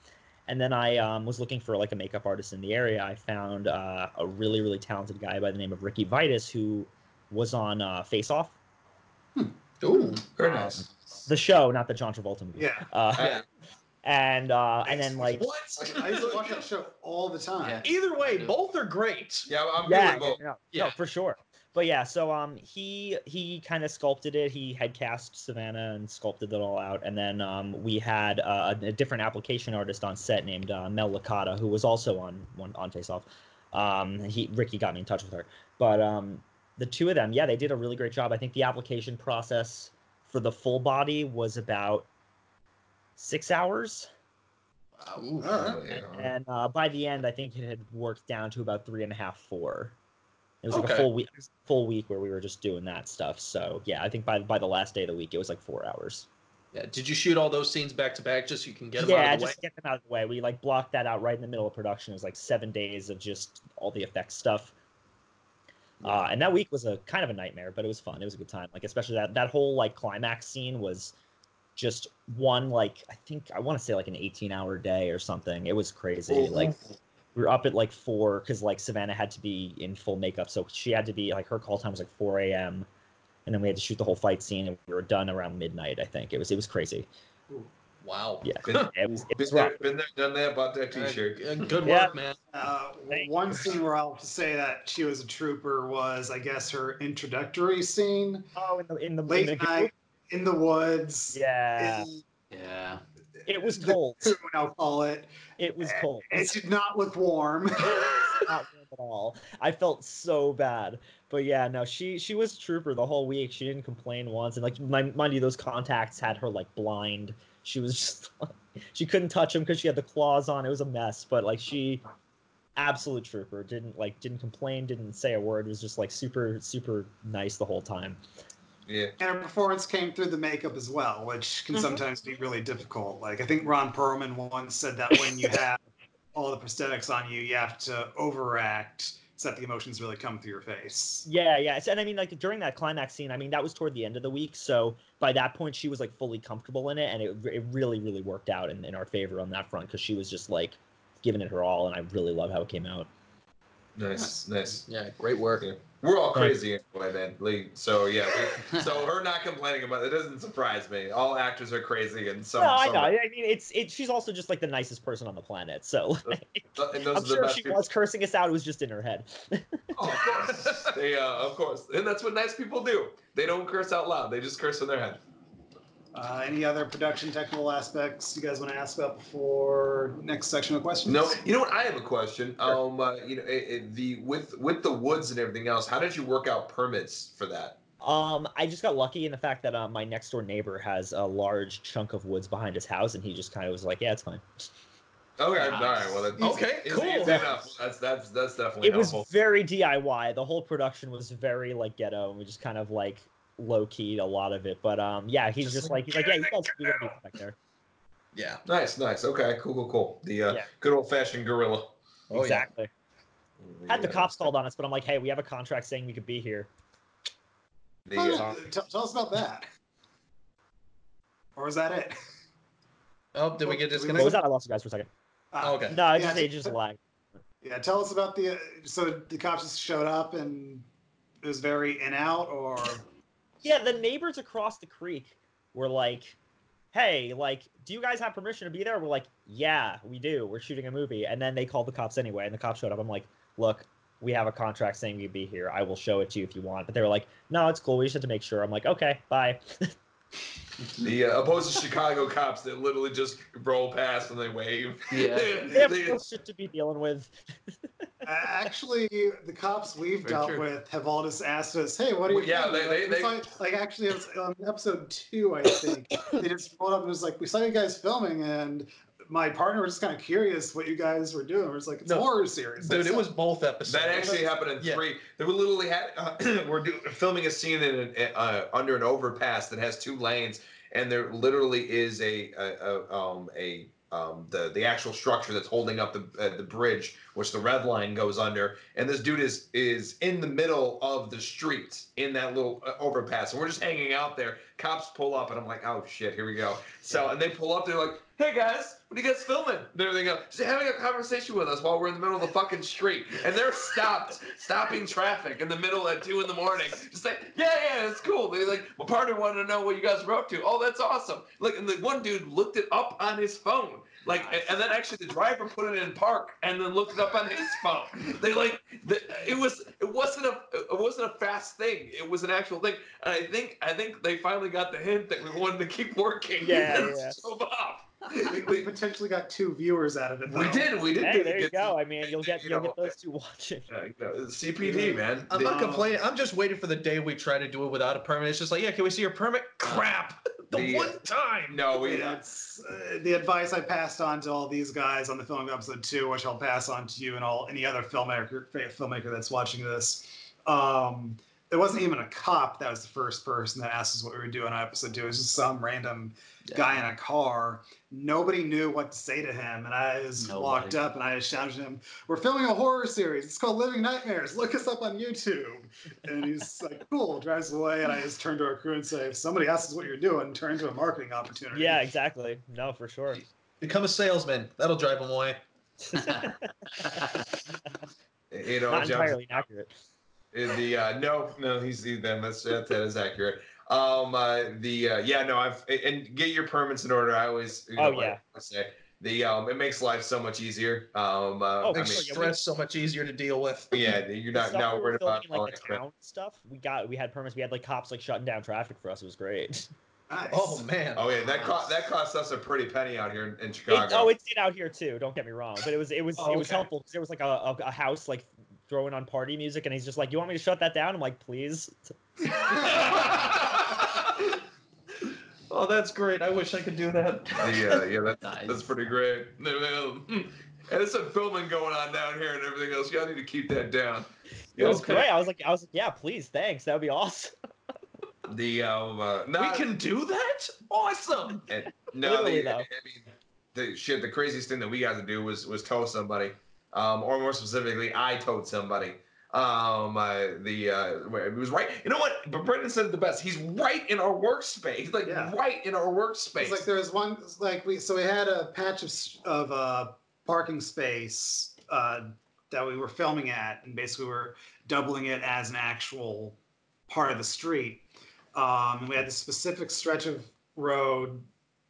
And then I um, was looking for like a makeup artist in the area. I found uh, a really really talented guy by the name of Ricky Vitus who was on uh, Face Off, Ooh, very Um, nice. the show, not the John Travolta movie. Yeah. Uh, Yeah. and uh, and then like what? I used to watch that show all the time. Yeah. Either way, both are great. Yeah, I'm yeah, good with both. no, no, Yeah. for sure. But yeah, so um, he he kind of sculpted it. He had cast Savannah and sculpted it all out, and then um, we had uh, a, a different application artist on set named uh, Mel Licata, who was also on one on Face Off. Um, he Ricky got me in touch with her, but um, the two of them, yeah, they did a really great job. I think the application process for the full body was about six hours. All right. Yeah. and uh, by the end, I think it had worked down to about three and a half, four. It was like a full week, full week where we were just doing that stuff. So yeah, I think by by the last day of the week, it was like four hours. Yeah. Did you shoot all those scenes back to back just so you can get them yeah, out of the just get them out of the way. We like blocked that out right in the middle of production. It was like seven days of just all the effects stuff. Uh, and that week was a kind of a nightmare, but it was fun. It was a good time. Like especially that that whole like climax scene was just one like I think I want to say like an 18 hour day or something. It was crazy. Like we were up at like four because like Savannah had to be in full makeup, so she had to be like her call time was like 4 a.m. And then we had to shoot the whole fight scene, and we were done around midnight. I think it was it was crazy. Wow. Yeah, Been, it was it been was rough. there, been there, done that. Bought that T-shirt. Uh, good Yeah. work, man. Uh, Thank one scene where I'll say that she was a trooper was, I guess, her introductory scene. Oh, in the in the, in Late the night in the woods. Yeah, in Yeah. it was cold. cocoon, I'll call it. It was cold. It did not look warm. not warm at all. I felt so bad. But yeah, no, she she was a trooper the whole week. She didn't complain once. And like my, mind you, those contacts had her like blind. She was just [LAUGHS] she couldn't touch him because she had the claws on. It was a mess. But like she absolute trooper. Didn't like didn't complain, didn't say a word, was just like super, super nice the whole time. Yeah. and her performance came through the makeup as well, which can Mhm. sometimes be really difficult. Like I think Ron Perlman once said that when you [LAUGHS] have all the prosthetics on you, you have to overact so that the emotions really come through your face. Yeah, yeah. And I mean, like during that climax scene, I mean, that was toward the end of the week. So by that point, she was like fully comfortable in it, and it, it really, really worked out in, in our favor on that front because she was just like giving it her all, and I really love how it came out. Nice, nice. Yeah, great work. Yeah. We're all crazy anyway, man. Like, so yeah. We, [LAUGHS] so her not complaining about it doesn't surprise me. All actors are crazy, and some. no, I some know. I mean, it's it. She's also just like the nicest person on the planet. So I'm sure she people. was cursing us out. It was just in her head. Oh, of course. [LAUGHS] they, uh, of course, and that's what nice people do. They don't curse out loud. They just curse in their head. Uh, any other production technical aspects you guys want to ask about before next section of questions? No, you know what? I have a question. Um, uh, you know, it, it, the with with the woods and everything else. How did you work out permits for that? Um, I just got lucky in the fact that uh, my next door neighbor has a large chunk of woods behind his house, and he just kind of was like, "Yeah, it's fine." Okay, Nice. all right. Well, that's Okay, easy, cool. easy enough. That's that's that's definitely it was very DIY. The whole production was very like ghetto, and we just kind of like low keyed a lot of it. But um, yeah, he's Just just like, like he's like, yeah, you guys you gotta be back there. Yeah. Nice, nice. Okay, cool, cool, cool. The uh, Yeah. good old fashioned guerrilla. Oh, yeah. exactly. Had the cops called on us, but I'm like, hey, we have a contract saying we could be here. The, Oh, uh, t- tell us about that. Or was that it? Oh, did we get What was that? I lost you guys for a second. Ah, Okay. No, it's Yeah, just it just lagged. Yeah, tell us about the. So the cops just showed up and it was very in out, or Yeah, the neighbors across the creek were like, "Hey, like, do you guys have permission to be there?" We're like, "Yeah, we do. We're shooting a movie." And then they called the cops anyway, and the cops showed up. I'm like, "Look, we have a contract saying you'd be here. I will show it to you if you want." But they were like, "No, it's cool. We just had to make sure." I'm like, "Okay, bye." The uh, opposed to Chicago [LAUGHS] cops that literally just roll past and they wave. Yeah. [LAUGHS] They have They- shit to be dealing with. [LAUGHS] Actually, the cops we've Very dealt true. with have all just asked us, "Hey, what are you?" Well, yeah, filming?" they- like, they- we saw- like actually, it was on episode two, I think. they just pulled up and was like, "We saw you guys filming," and my partner was just kind of curious what you guys were doing. It was like, "It's a No. horror series." Dude, That's it it. was both episodes. That actually happened in Yeah. three. They were literally had uh, [CLEARS THROAT] we're do, filming a scene in an, uh, under an overpass that has two lanes, and there literally is a, a, a um a um the the actual structure that's holding up the uh, the bridge, which the red line goes under, and this dude is is in the middle of the street in that little uh, overpass, and we're just hanging out there. Cops pull up, and I'm like, oh shit, here we go. So and they pull up, they're like, hey guys, what are you guys filming? There they go, just having a conversation with us while we're in the middle of the fucking street, and they're stopped, stopping traffic in the middle at two in the morning. Just like, yeah, yeah, it's cool. They're like, my partner wanted to know what you guys were up to. Oh, that's awesome. Like, and the one dude looked it up on his phone. Like, and, and then actually the driver put it in park and then looked it up on his phone. They like, the, it was, it wasn't a, it wasn't a fast thing. It was an actual thing. And I think, I think they finally got the hint that we wanted to keep working. Yeah, [LAUGHS] and yeah. drove off. We, we potentially got two viewers out of it. We did, we did. Hey, there you go. some- I mean, you'll get you you'll know, get those two watching. uh, you know, CPD, man. I'm They- not complaining. I'm just waiting for the day we try to do it without a permit. It's just like, yeah, can we see your permit? Crap. [LAUGHS] The, The- one time. no, we. Yeah, it's uh, the advice I passed on to all these guys on the filming episode two, which I'll pass on to you and all any other filmmaker filmmaker that's watching this. Um, there wasn't even a cop that was the first person that asked us what we were doing on episode two. It was just some random guy in a car. Nobody knew what to say to him, and I just Nobody. walked up and I just shouted at him, "We're filming a horror series. It's called Living Nightmares. Look us up on YouTube." And he's [LAUGHS] like, "Cool." Drives away, and I just turn to our crew and say, "If somebody asks us what you're doing, turn into a marketing opportunity." Yeah, exactly. No, for sure. Become a salesman. That'll drive them away. [LAUGHS] [LAUGHS] you know, Not John's- entirely accurate. In the uh, no, no, he's the then that's that, that is accurate. Um, uh, the uh, yeah, no, I've and get your permits in order. I always, you know, Oh, yeah. I say the um, it makes life so much easier. Um, uh, Oh, I Makes mean, sure, yeah, stress so much easier to deal with. yeah, you're not now we worried about like the town stuff. We got we had permits. We had like cops like shutting down traffic for us. It was great. Nice. Oh man. Oh yeah, that cost that cost us a pretty penny out here in, in It, Chicago. oh, it did out here too. Don't get me wrong, but it was it was Oh, it was okay. helpful because there was like a, a, a house like throwing on party music, and he's just like, "You want me to shut that down?" I'm like, "Please." [LAUGHS] Oh, that's great. I wish I could do that. yeah, yeah, that's [LAUGHS] Nice. that's pretty great. And there's some filming going on down here and everything else. Y'all need to keep that down. It was Okay. great. I was like, I was like, "Yeah, please, thanks. That would be awesome." [LAUGHS] The um, uh, no, we can do that? Awesome. And, no, the. I mean, the shit. The craziest thing that we got to do was was tell somebody, um, or more specifically, I towed somebody. Um, uh, the uh, it was right. You know what? But Brendan said it the best. He's right in our workspace. He's like Yeah. right in our workspace. It's like there was one like we so we had a patch of of uh, parking space uh, that we were filming at, and basically we were doubling it as an actual part of the street. Um, and we had this specific stretch of road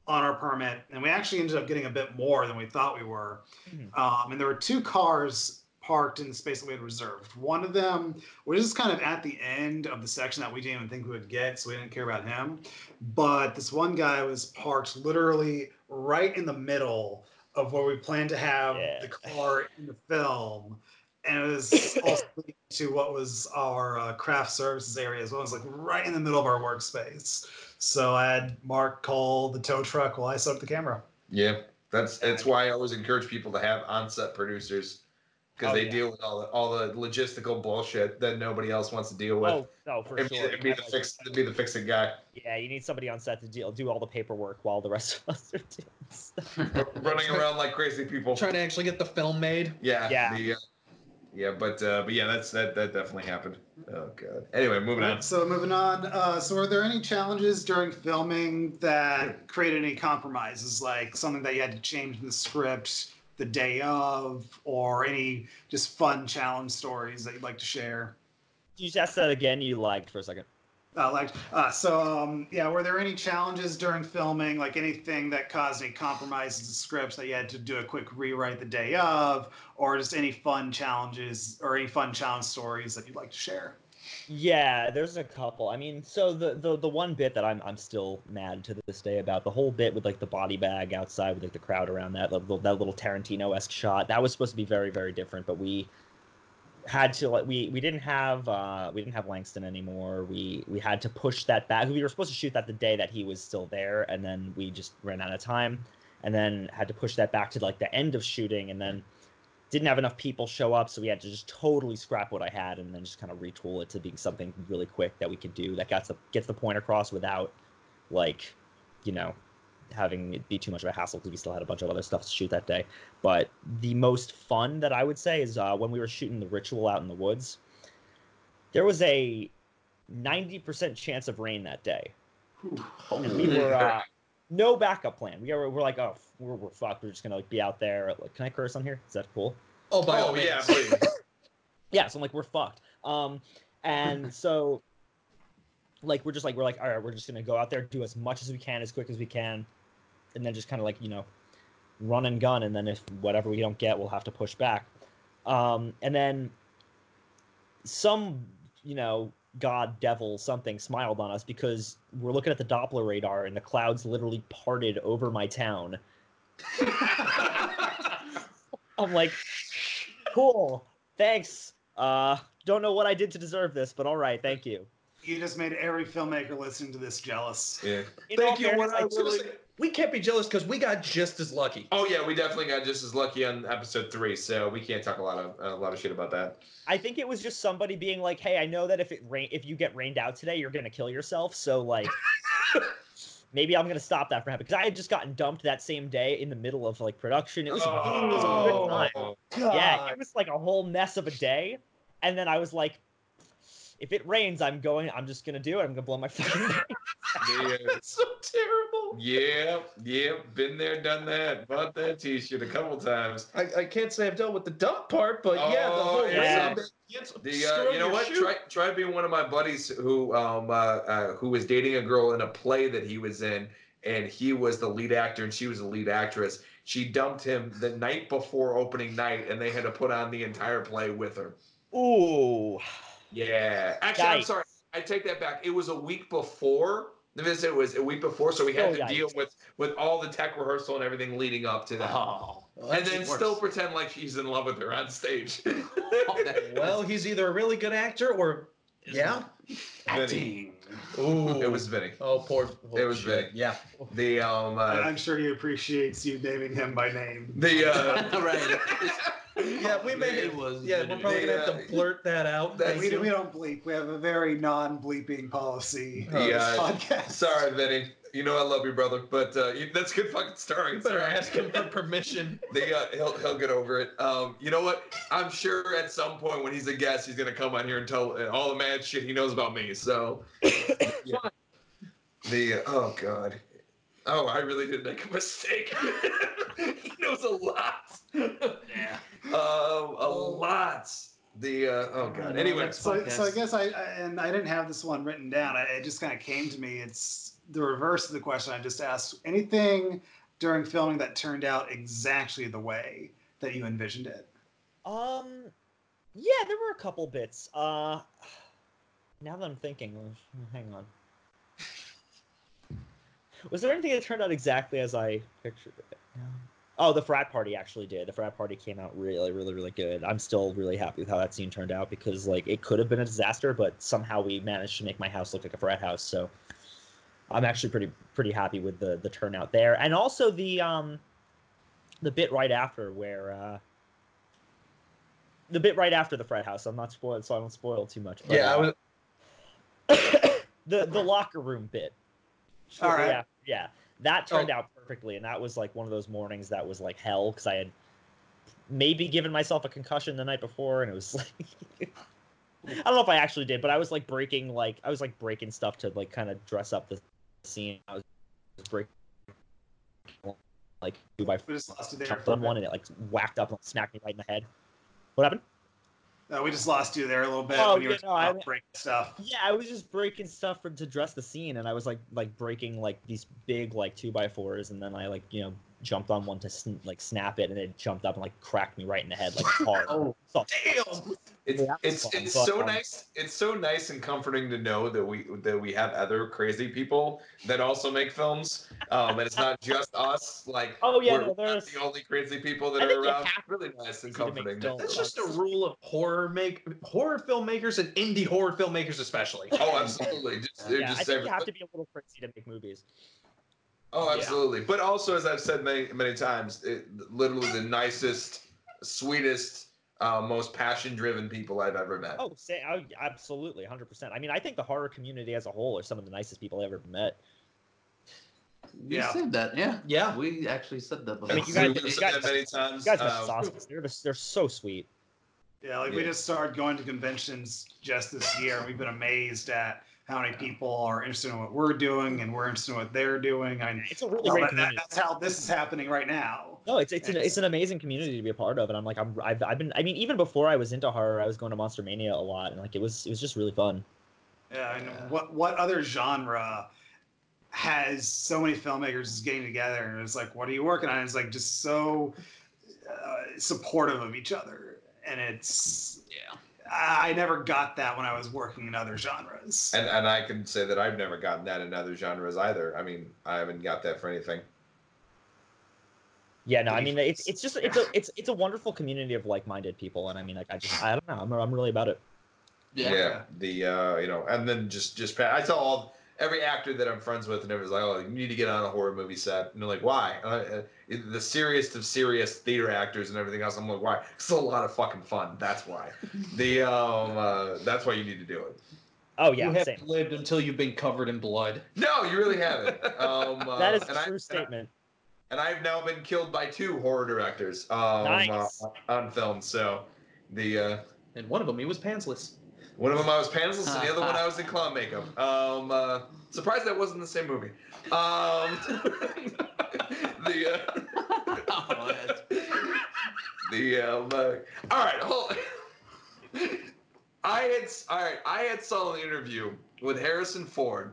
on our permit, and we actually ended up getting a bit more than we thought we were. Mhm. Um, and there were two cars parked in the space that we had reserved. One of them was just kind of at the end of the section that we didn't even think we would get, so we didn't care about him. But this one guy was parked literally right in the middle of where we planned to have Yeah. the car in the film. And it was [LAUGHS] also leading to what was our uh, craft services area as well. It was like right in the middle of our workspace. So I had Mark call the tow truck while I set up the camera. yeah, that's that's why I always encourage people to have on-set producers because Oh, they yeah. deal with all the all the logistical bullshit that nobody else wants to deal with. Oh no, for it'd, be, sure. it'd be the Like, fix, it'd be the fixing guy. Yeah, you need somebody on set to deal, do all the paperwork while the rest of us are doing stuff. [LAUGHS] running [LAUGHS] around like crazy people. Trying to actually get the film made. Yeah. Yeah. The, uh, yeah, but uh, but yeah, that's that that definitely happened. Oh god. Anyway, moving on. So moving on. Uh, so were there any challenges during filming that created any compromises, like something that you had to change in the script the day of, or any just fun challenge stories that you'd like to share? you just ask that again. You lagged for a second. Uh, like, uh, so um, yeah, were there any challenges during filming, like anything that caused any compromises to scripts that you had to do a quick rewrite the day of, or just any fun challenges or any fun challenge stories that you'd like to share? Yeah, there's a couple. I mean, so the, the the one bit that I'm I'm still mad to this day about the whole bit with like the body bag outside with like the crowd around that that little Tarantino esque shot that was supposed to be very very different, but we had to like we we didn't have uh we didn't have Langston anymore. We we had to push that back. We were supposed to shoot that the day that he was still there, and then we just ran out of time, and then had to push that back to like the end of shooting, and then didn't have enough people show up, so we had to just totally scrap what I had and then just kind of retool it to being something really quick that we could do that gets the gets the point across without like, you know, having it be too much of a hassle because we still had a bunch of other stuff to shoot that day. But the most fun that I would say is uh, when we were shooting the ritual out in the woods. There was a ninety percent chance of rain that day, and we were uh, no backup plan. We were we're like, oh, we're, we're fucked. We're just gonna like be out there. Like, can I curse on here? Is that cool? Oh, by all oh means. yeah, please. [LAUGHS] yeah so i'm like we're fucked um and [LAUGHS] so like we're just like we're like all right we're just gonna go out there do as much as we can as quick as we can and then just kind of like you know run and gun and then if whatever we don't get we'll have to push back um and then some you know god devil something smiled on us because we're looking at the doppler radar and the clouds literally parted over my town [LAUGHS] i'm like cool thanks uh don't know what i did to deserve this but all right thank you You just made every filmmaker listening to this jealous. yeah. In Thank you. fairness, What I I really, we can't be jealous because we got just as lucky. Oh yeah, we definitely got just as lucky on episode three, so we can't talk a lot of a lot of shit about that. I think it was just somebody being like, "Hey, I know that if it rain, if you get rained out today, you're gonna kill yourself. So like, [LAUGHS] maybe I'm gonna stop that from happening." Because I had just gotten dumped that same day in the middle of like production. It was, oh, it was a good time. Oh, Yeah, it was like a whole mess of a day, and then I was like, "If it rains, I'm going. I'm just gonna do it. I'm gonna blow my fucking." [LAUGHS] yeah, [LAUGHS] That's so terrible. Yeah, yeah, been there, done that. Bought that T-shirt a couple times. I, I can't say I've dealt with the dump part, but yeah, the Oh, whole yeah. rain bit The uh, you know what? shoot. Try try being one of my buddies who um uh, uh, who was dating a girl in a play that he was in, and he was the lead actor and she was the lead actress. She dumped him the night before opening night, and they had to put on the entire play with her. Ooh, Yeah, actually, I'm sorry. I take that back. It was a week before. The visit was a week before, so we had Oh, to yikes. deal with with all the tech rehearsal and everything leading up to that. Oh. Well, and then worse. still pretend like she's in love with her on stage. [LAUGHS] Well, he's either a really good actor or yeah. Acting. Ooh. it was Vinny. Oh, poor. oh, It was shit. Vinny. Yeah. The um uh, I'm sure he appreciates you naming him by name. the uh, [LAUGHS] right. [LAUGHS] Yeah, we may. It was Yeah, we're probably gonna have to blurt that out. that- We, we don't bleep. We have a very non-bleeping policy on The, uh, podcast. sorry, Vinny. You know I love you, brother, but uh, you, that's good fucking story. You better Sorry. ask him for permission. [LAUGHS] They, uh, he'll he'll get over it. Um, you know what? I'm sure at some point when he's a guest, he's gonna come on here and tell uh, all the mad shit he knows about me. So, [LAUGHS] yeah. the uh, oh god, oh I really did make a mistake. [LAUGHS] he knows a lot. Yeah. Um, a lot. The uh, oh god. Anyway, so, so I guess I, I and I didn't have this one written down. I, it just kind of came to me. It's the reverse of the question I just asked. Anything during filming that turned out exactly the way that you envisioned it? Um, yeah, there were a couple bits. Uh, [SIGHS] now that I'm thinking, uh, hang on. Was there anything that turned out exactly as I pictured it? No. Oh, the frat party actually did. The frat party came out really, really, really good. I'm still really happy with how that scene turned out because, like, it could have been a disaster, but somehow we managed to make my house look like a frat house. So, I'm actually pretty, pretty happy with the the turnout there, and also the um, the bit right after where uh, the bit right after the frat house. I'm not spoiled, so I don't spoil too much. but, Yeah, I uh, was. [COUGHS] the the locker room bit. All Shortly right. after- yeah, that turned Oh. out perfectly, and that was like one of those mornings that was like hell because I had maybe given myself a concussion the night before, and it was [LAUGHS] like. I don't know if I actually did, but I was like breaking like I was like breaking stuff to like kind of dress up the scene. I was breaking like two by We just lost you there. jumped on one and it like whacked up and smacked me right in the head. What happened? Uh, we just lost you there a little bit Oh, when you were I- breaking stuff. Yeah, I was just breaking stuff for to dress the scene, and I was like like breaking like these big like two by fours, and then I like you know jumped on one to sn- like snap it, and it jumped up and like cracked me right in the head like [LAUGHS] hard. Oh, So- Damn. It's Yeah, it's it's so um, nice. It's so nice and comforting to know that we that we have other crazy people that also make films. Um, and it's not just us. Like Oh, yeah, we're no, not there's- the only crazy people that I are around. have Really nice and to make comforting. films. That's just a rule of horror make horror filmmakers and indie horror filmmakers especially. Oh, absolutely. Just, yeah, just I think you have to be a little crazy to make movies. Oh, Yeah. absolutely. But also, as I've said many, many times, it, literally the nicest, sweetest, uh, most passion-driven people I've ever met. Oh, say, I, absolutely, hundred percent. I mean, I think the horror community as a whole are some of the nicest people I've ever met. you Yeah. said that, yeah. Yeah. We actually said that before. I mean, you guys- you said guys- that many times. You guys are sauces. They're just, they're so sweet. Yeah, like we just started going to conventions just this year, and we've been amazed at how many people are interested in what we're doing, and we're interested in what they're doing. I mean, It's a really well, great that- community. that's how this is happening right now. No, it's it's an, it's an amazing community to be a part of, and I'm like I'm I've, I've been I mean even before I was into horror, I was going to Monster Mania a lot, and like it was it was just really fun. Yeah, and Yeah. what what other genre has so many filmmakers getting together and it's like, what are you working on? It's like just so uh, supportive of each other, and it's Yeah. I I never got that when I was working in other genres. and and I can say that I've never gotten that in other genres either. I mean, I haven't got that for anything. Yeah, no, I mean it's it's just it's a [LAUGHS] it's it's a wonderful community of like-minded people, and I mean like I just I don't know I'm I'm really about it. Yeah. The uh, you know, and then just just pa- I tell all every actor that I'm friends with, and everyone's like, "Oh, you need to get on a horror movie set," and they're like, "Why?" Uh, uh, the serious of serious theater actors and everything else. I'm like, "Why?" It's a lot of fucking fun. That's why. [LAUGHS] The um, uh, that's why you need to do it. Oh yeah, you have same. lived until you've been covered in blood. No, you really haven't. [LAUGHS] Um, uh, That is and a I- true I- statement. and I've now been killed by two horror directors um, Nice. uh, on film. So the uh, And one of them, he was pantsless. one of them I was pantsless, and the other one I [LAUGHS] was in clown makeup. Um, uh, surprised that wasn't the same movie. The uh, Oh, that's- [LAUGHS] the um, uh, all right, hold. I had all right. I had saw an interview with Harrison Ford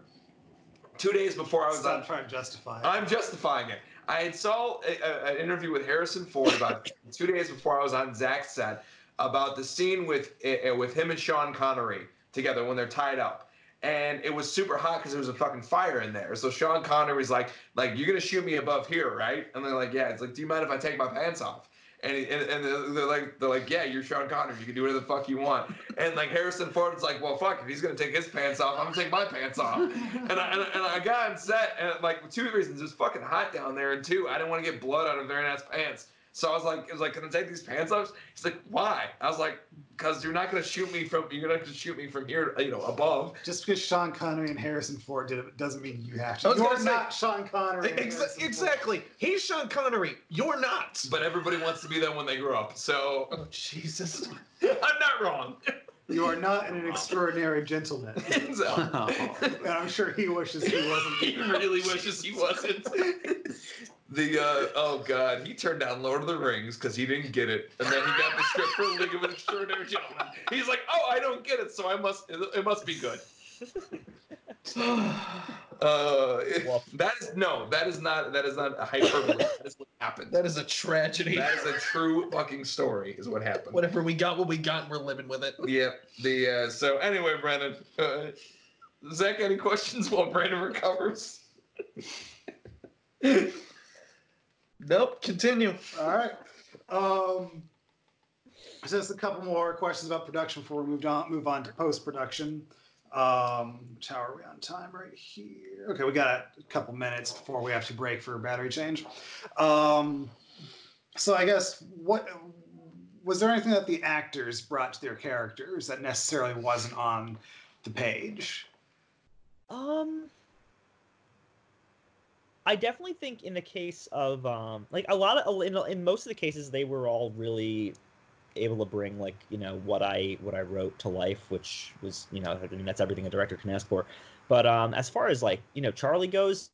two days before I was Stop on trying to justify. it. I'm justifying it. I had saw a, a- an interview with Harrison Ford about [LAUGHS] two days before I was on Zach's set about the scene with uh, with him and Sean Connery together when they're tied up. And it was super hot because there was a fucking fire in there. So Sean Connery's like, like you're gonna shoot me above here, right? And they're like, yeah. It's like, do you mind if I take my pants off? And, and, and they're- like, they're like, yeah, you're Sean Connery. You can do whatever the fuck you want. And like Harrison Ford's like, well, fuck, if he's gonna take his pants off, I'm gonna take my pants off. And I, and, I, and I got on set, and like two reasons: it's fucking hot down there, and two, I didn't want to get blood out of nice pants. So I was like, it was like, can I take these pants off? He's like, why? I was like, because you're not gonna shoot me from, you're not gonna shoot me from here, you know, above. Just because Sean Connery and Harrison Ford did it doesn't mean you have to. I was You're say- not Sean Connery. and Ex- Harrison Ford. exactly. He's Sean Connery. You're not. But everybody wants to be them when they grow up. So Oh, Jesus. [LAUGHS] I'm not wrong. You are not an extraordinary gentleman. [LAUGHS] so, Oh. And I'm sure he wishes he wasn't. [LAUGHS] he really wishes he wasn't. The uh, oh god, he turned down Lord of the Rings because he didn't get it, and then he got the script for League of Extraordinary Gentlemen. He's like, oh, I don't get it, so I must, it must be good. [SIGHS] Uh, that is no, that is not, that is not a hyperbole. that is what happened. that is a tragedy. That is a true fucking story, is what happened. Whatever we got, what we got, and we're living with it. Yeah. The uh, so anyway, Brandon. Uh, Zach, any questions while Brandon recovers? [LAUGHS] Nope. Continue. All right. Um, so just a couple more questions about production before we move on. Move on to post production. Um, which how are we on time right here? Okay, we got a couple minutes before we have to break for a battery change. Um, so I guess what was there anything that the actors brought to their characters that necessarily wasn't on the page? Um, I definitely think in the case of um, like a lot of in, in most of the cases they were all really able to bring like you know what I what I wrote to life, which was you know I mean that's everything a director can ask for. But um, as far as like you know Charlie goes,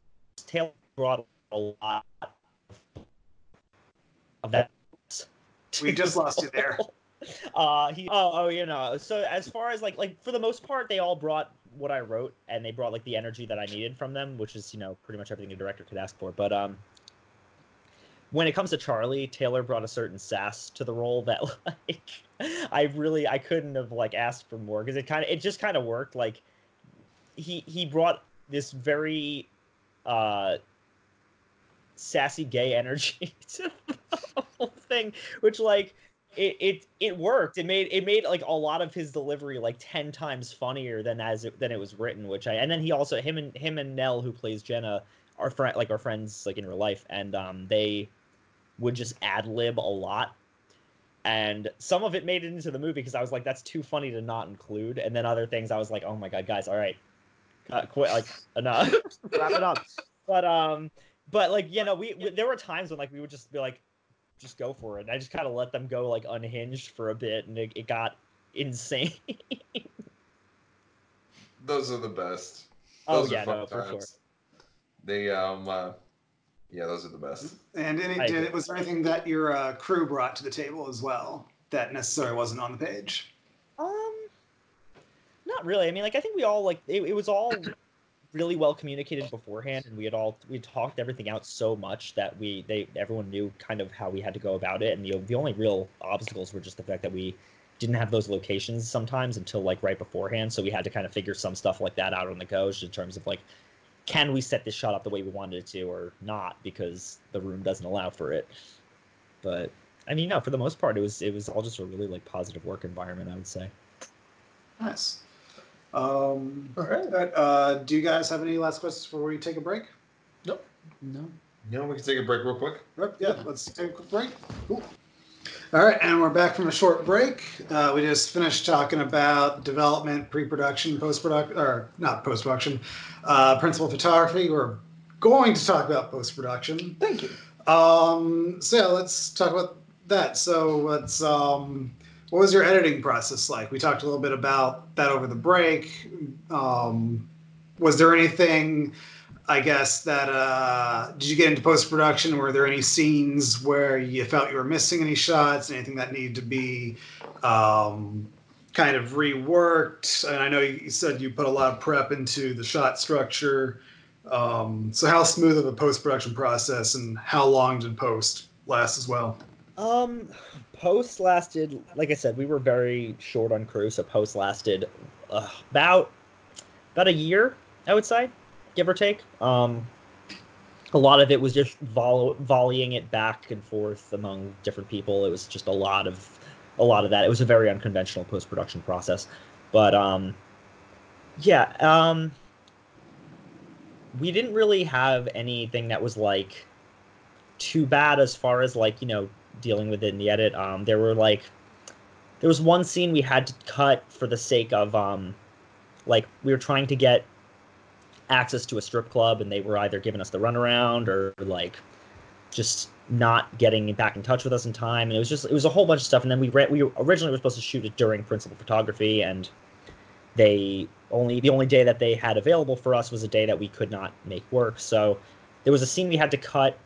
Taylor brought a lot of that. [LAUGHS] We just lost you there. [LAUGHS] uh he oh oh you know so as far as like like for the most part they all brought what i wrote and they brought like the energy that i needed from them which is you know pretty much everything a director could ask for but um when it comes to Charlie, Taylor brought a certain sass to the role that [LAUGHS] like I really I couldn't have like asked for more because it kind of it just kind of worked. Like he he brought this very uh sassy gay energy [LAUGHS] to the whole thing, which like it, it it worked. It made it made like a lot of his delivery like ten times funnier than as it, than it was written. Which I and then he also him and him and Nell who plays Jenna are friend like our friends like in real life, and um they would just ad lib a lot. And some of it made it into the movie because I was like, that's too funny to not include. And then other things I was like, oh my god, guys, all right, uh, quit, like [LAUGHS] enough, wrap it up. But um, but like you know, we, we there were times when like we would just be like, just go for it. And I just kind of let them go like unhinged for a bit, and it, it got insane. [LAUGHS] Those are the best. oh Those are yeah, fun no, for sure. They um, uh, yeah, those are the best. And any, I did, agree. was there anything that your uh, crew brought to the table as well that necessarily wasn't on the page? Um, not really. I mean, like I think we all like it, it was all really well communicated beforehand, and we had all we talked everything out so much that we they everyone knew kind of how we had to go about it, and the the only real obstacles were just the fact that we didn't have those locations sometimes until like right beforehand, so we had to kind of figure some stuff like that out on the go, in terms of like. Can we set this shot up the way we wanted it to, or not? Because the room doesn't allow for it. But I mean, no, for the most part, it was it was all just a really like positive work environment. I would say. Nice. Um, all right. Uh, do you guys have any last questions before we take a break? Nope. No. You know, we can take a break real quick. Yep, yeah, let's take a quick break. Cool. All right, and we're back from a short break. Uh, we just finished talking about development, pre-production, post-production, or not post-production, uh, principal photography. We're going to talk about post-production. Thank you. Um, so yeah, let's talk about that. So let's um, what was your editing process like? We talked a little bit about that over the break. Um, was there anything, I guess, that uh, did you get into post production? Were there any scenes where you felt you were missing any shots? Anything that needed to be um, kind of reworked? And I know you said you put a lot of prep into the shot structure. Um, so how smooth of a post production process, and how long did post last as well? Um, post lasted, like I said, we were very short on crew, so post lasted uh, about about a year, I would say, give or take. Um, a lot of it was just vol- volleying it back and forth among different people. It was just a lot of a lot of that. It was a very unconventional post production process, but um, yeah, um, we didn't really have anything that was like too bad as far as like you know dealing with it in the edit. Um, there were like, there was one scene we had to cut for the sake of, um, like we were trying to get access to a strip club, and they were either giving us the runaround or like just not getting back in touch with us in time. And it was just, it was a whole bunch of stuff. And then we ran, we originally were supposed to shoot it during principal photography, and they only the only day that they had available for us was a day that we could not make work. So there was a scene we had to cut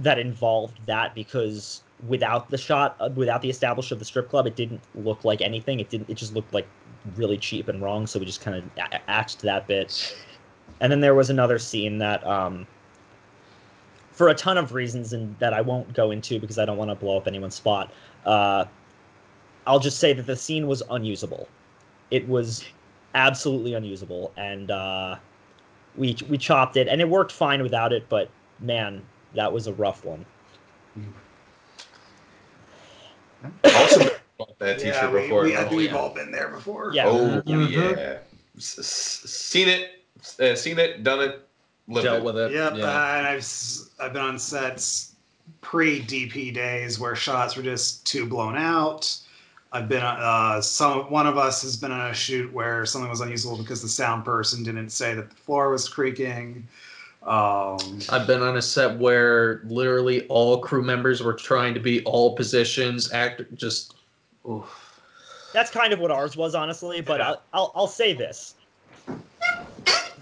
that involved that because without the shot uh, without the establishment of the strip club it didn't look like anything. It didn't it just looked like really cheap and wrong so we just kind of axed that bit. And then there was another scene that um for a ton of reasons and that I won't go into because I don't want to blow up anyone's spot uh I'll just say that the scene was unusable. It was absolutely unusable and uh we we chopped it and it worked fine without it but man that was a rough one. Also, bought [LAUGHS] that T-shirt yeah, we, before. we, I Oh, think we've yeah. all been there before. Yeah. Oh Yeah. yeah, S- s- seen it, uh, seen it, done it, lived Dealt it. with it. Yep, Yeah. uh, and I've s- I've been on sets pre DP days where shots were just too blown out. I've been uh, some one of us has been on a shoot where something was unusable because the sound person didn't say that the floor was creaking. Um, I've been on a set where literally all crew members were trying to be all positions, act just. oof. That's kind of what ours was, honestly. But Yeah. I'll, I'll I'll say this: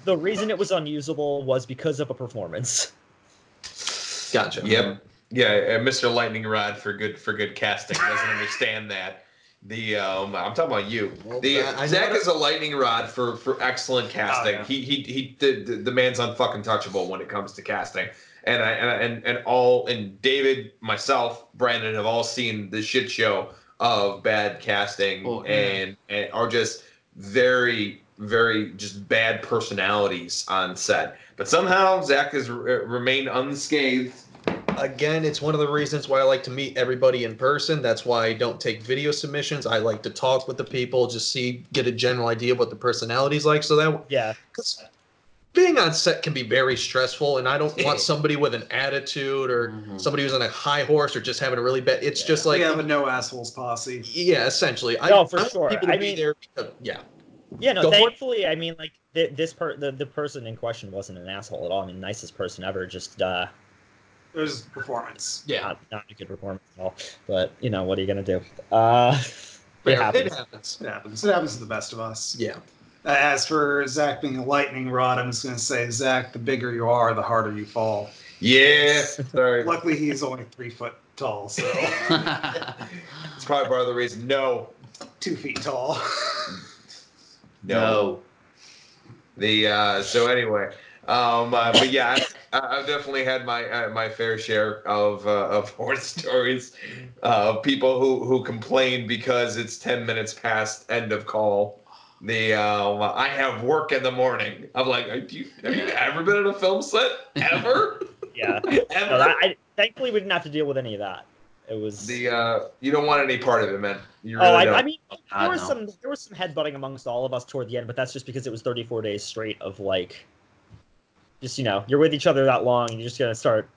the reason it was unusable was because of a performance. Gotcha. Yep. Yeah, uh, Mr. Lightning Rod for good for good casting doesn't understand that. The um, I'm talking about you. Well, The I- I Zach is a lightning rod for for excellent casting. yeah. He he he the, the, the man's unfucking touchable when it comes to casting. And I and and and all and David, myself, Brandon have all seen the shit show of bad casting Oh, yeah. and and are just very very just bad personalities on set. But somehow Zach has re- remained unscathed. Again, it's one of the reasons why I like to meet everybody in person. That's why I don't take video submissions. I like to talk with the people, just see, get a general idea of what the personality's like. So that Yeah. because being on set can be very stressful, and I don't [LAUGHS] want somebody with an attitude or Mhm. somebody who's on a high horse or just having a really bad. It's just like we have a no assholes posse. yeah, essentially. I, No, for I sure. People to I be mean- there because yeah. Yeah, no, Go thankfully, I mean, like th- this per the, the person in question wasn't an asshole at all. I mean, nicest person ever. Just uh, It was performance. Yeah, not, not a good performance at all. But you know, what are you gonna do? Uh, [LAUGHS] it Fair. happens. It happens. It happens. It happens to the best of us. Yeah. As for Zach being a lightning rod, I'm just going to say, Zach, the bigger you are, the harder you fall. Yeah, [LAUGHS] sorry. Luckily, he's only three foot tall, so [LAUGHS] It's probably part of the reason. No, two feet tall. no. no. The uh, so anyway, um, uh, but yeah, I, I've definitely had my uh, my fair share of uh, of [LAUGHS] horror stories. Uh, people who who complain because it's ten minutes past end of call. The um, I have work in the morning. I'm like, have you, have you ever been at a film set ever? [LAUGHS] yeah. [LAUGHS] ever? No, that, I, thankfully, we didn't have to deal with any of that. It was. the uh, you don't want any part of it, man. You oh, I. I mean, there God, was no. some there was some headbutting amongst all of us toward the end, but that's just because it was 34 days straight of like, just you know, you're with each other that long, and you're just gonna start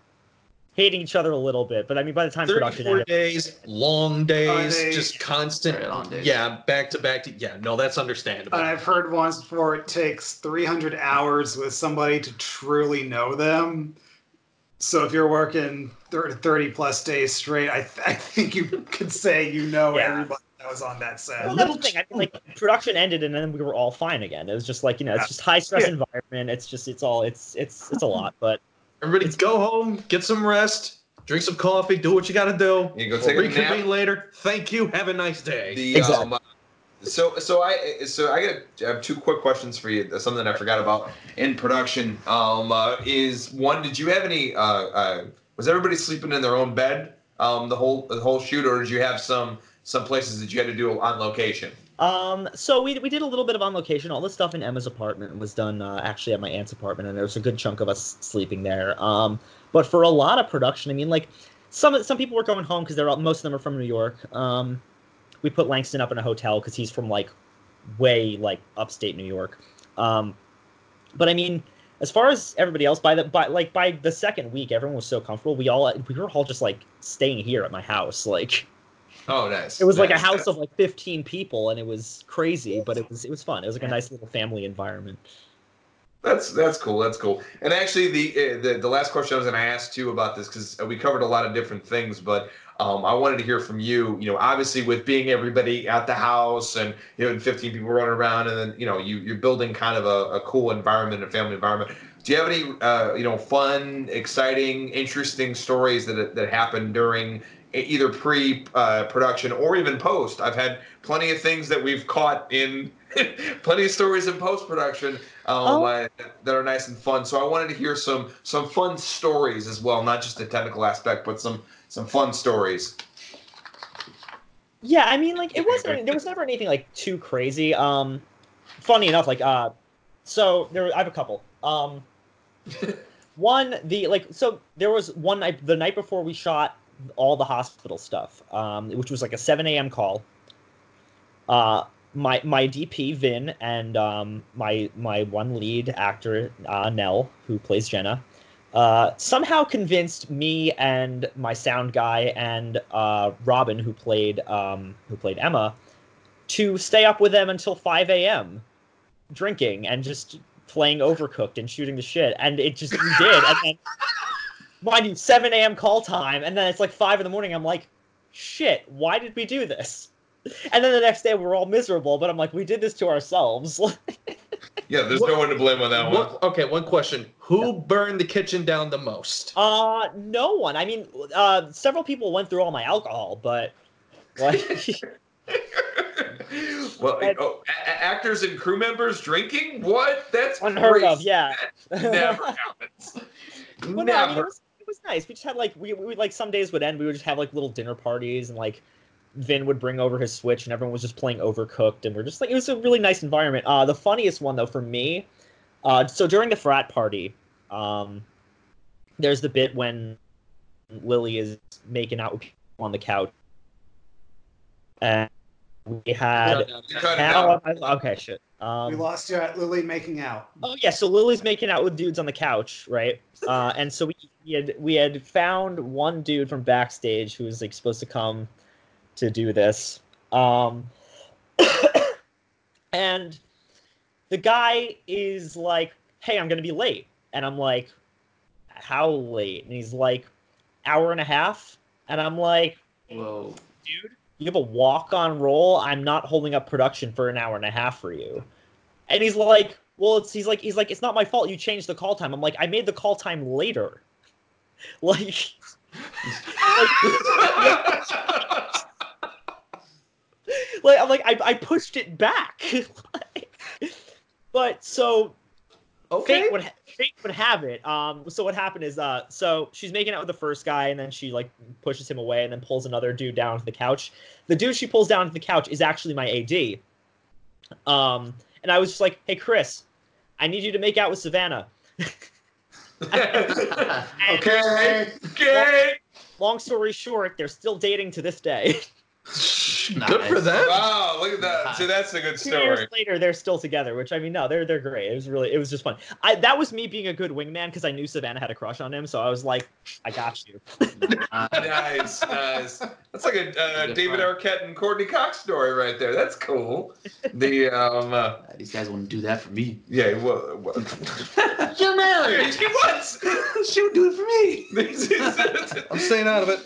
hating each other a little bit. But I mean, by the time production 34 ended, days, long days, days. just constant. Very long days. Yeah, back to back to yeah. No, that's understandable. And I've heard once before it takes 300 hours with somebody to truly know them. So if you're working 30, 30 plus days straight, I, th- [LAUGHS] I think you could say you know Yeah. everybody that was on that set. Well, that's the thing. I mean, like production ended, and then we were all fine again. It was just like you know, it's just high stress Yeah. environment. It's just it's all it's it's it's a lot. But Everybody, go home, get some rest, drink some coffee, do what you got to do. You go We'll take a reconvene nap. later. Thank you. Have a nice day. The Exactly. um, so so I so I got I have two quick questions for you. Something I forgot about in production. Um, uh, is one, did you have any? Uh, uh, was everybody sleeping in their own bed? Um, the whole the whole shoot, or did you have some some places that you had to do on location? Um, so we, we did a little bit of on location. All the stuff in Emma's apartment was done uh, actually at my aunt's apartment, and there was a good chunk of us sleeping there. Um, but for a lot of production, I mean, like some some people were going home because they're all, most of them are from New York. Um, we put Langston up in a hotel because he's from like way like upstate New York. Um, but I mean, as far as everybody else, by the by like by the second week, everyone was so comfortable. We all we were all just like staying here at my house, like. Oh, nice. It was like a Nice. house of like 15 people, and it was crazy, but it was it was fun. It was like a nice little family environment. That's that's cool. That's cool. And actually, the uh, the, the last question I was going to ask too about this because we covered a lot of different things, but um, I wanted to hear from you. You know, obviously with being everybody at the house and you know, 15 people running around, and then you know you you're building kind of a, a cool environment, a family environment. Do you have any uh, you know fun, exciting, interesting stories that that happened during either pre uh, production or even post? I've had plenty of things that we've caught in [LAUGHS] plenty of stories in post production um, Oh. uh, that are nice and fun. So I wanted to hear some some fun stories as well, not just the technical aspect, but some some fun stories. Yeah, I mean, like it wasn't. There was never anything like too crazy. Um, funny enough, like uh, so there. I have a couple. Um, [LAUGHS] one the like so there was one night the night before we shot all the hospital stuff, um, which was like a 7 a.m. call. Uh, my my DP Vin and um, my my one lead actor uh, Nell, who plays Jenna, uh, somehow convinced me and my sound guy and uh, Robin, who played um, who played Emma, to stay up with them until 5 a.m. drinking and just playing Overcooked and shooting the shit. And it just we did. And then, [LAUGHS] mind you, 7 a.m. call time, and then it's like five in the morning. I'm like, shit, why did we do this? [LAUGHS] And then the next day we're all miserable, but I'm like, we did this to ourselves. [LAUGHS] Yeah, there's What- no one to blame on that one. What, okay, one question. Who burned the kitchen down the most? Uh, no one. I mean, uh, several people went through all my alcohol, but like, [LAUGHS] well, And- oh, a- a- actors and crew members drinking? What? That's Unheard of, yeah. That never happens. Well, no, I mean, it Never. was, it was nice. We just had like we, we would, like some days would end. We would just have like little dinner parties and like Vin would bring over his Switch and everyone was just playing Overcooked and we're just like it was a really nice environment. Uh, the funniest one though for me, uh, so during the frat party, um, there's the bit when Lily is making out with people on the couch, and we had. You cut it out. Okay, shit. Um, we lost you at Lily making out. Oh yeah, so Lily's making out with dudes on the couch, right? Uh, and so we, we had we had found one dude from backstage who was like supposed to come to do this, um, [COUGHS] and the guy is like, "Hey, I'm gonna be late," and I'm like, "How late?" And he's like, "Hour and a half," and I'm like, Whoa. dude, you have a walk on roll. I'm not holding up production for an hour and a half for you. And he's like, well, it's he's like he's like it's not my fault. You changed the call time. I'm like, I made the call time later. [LAUGHS] Like, like I'm like I, I pushed it back. [LAUGHS] but so okay. Fate would ha- Fate would have it. Um, so what happened is, uh, so she's making out with the first guy, and then she like pushes him away, and then pulls another dude down to the couch. The dude she pulls down to the couch is actually my AD. Um, and I was just like, "Hey, Chris, I need you to make out with Savannah." [LAUGHS] [LAUGHS] Okay. okay. Long story short, they're still dating to this day. [LAUGHS] Good for them. Wow, look at that. See, that's a good Two years story. later, they're still together. Which I mean, no, they're they're great. It was really, it was just fun. I that was me being a good wingman because I knew Savannah had a crush on him, so I was like, "I got you." [LAUGHS] nice, nice. That's like a uh, David fun. Arquette and Courteney Cox story right there. That's cool. The um, uh, These guys wouldn't do that for me. yeah, well, well. You're married. [LAUGHS] he was. [LAUGHS] she would do it for me. I'm staying out of it.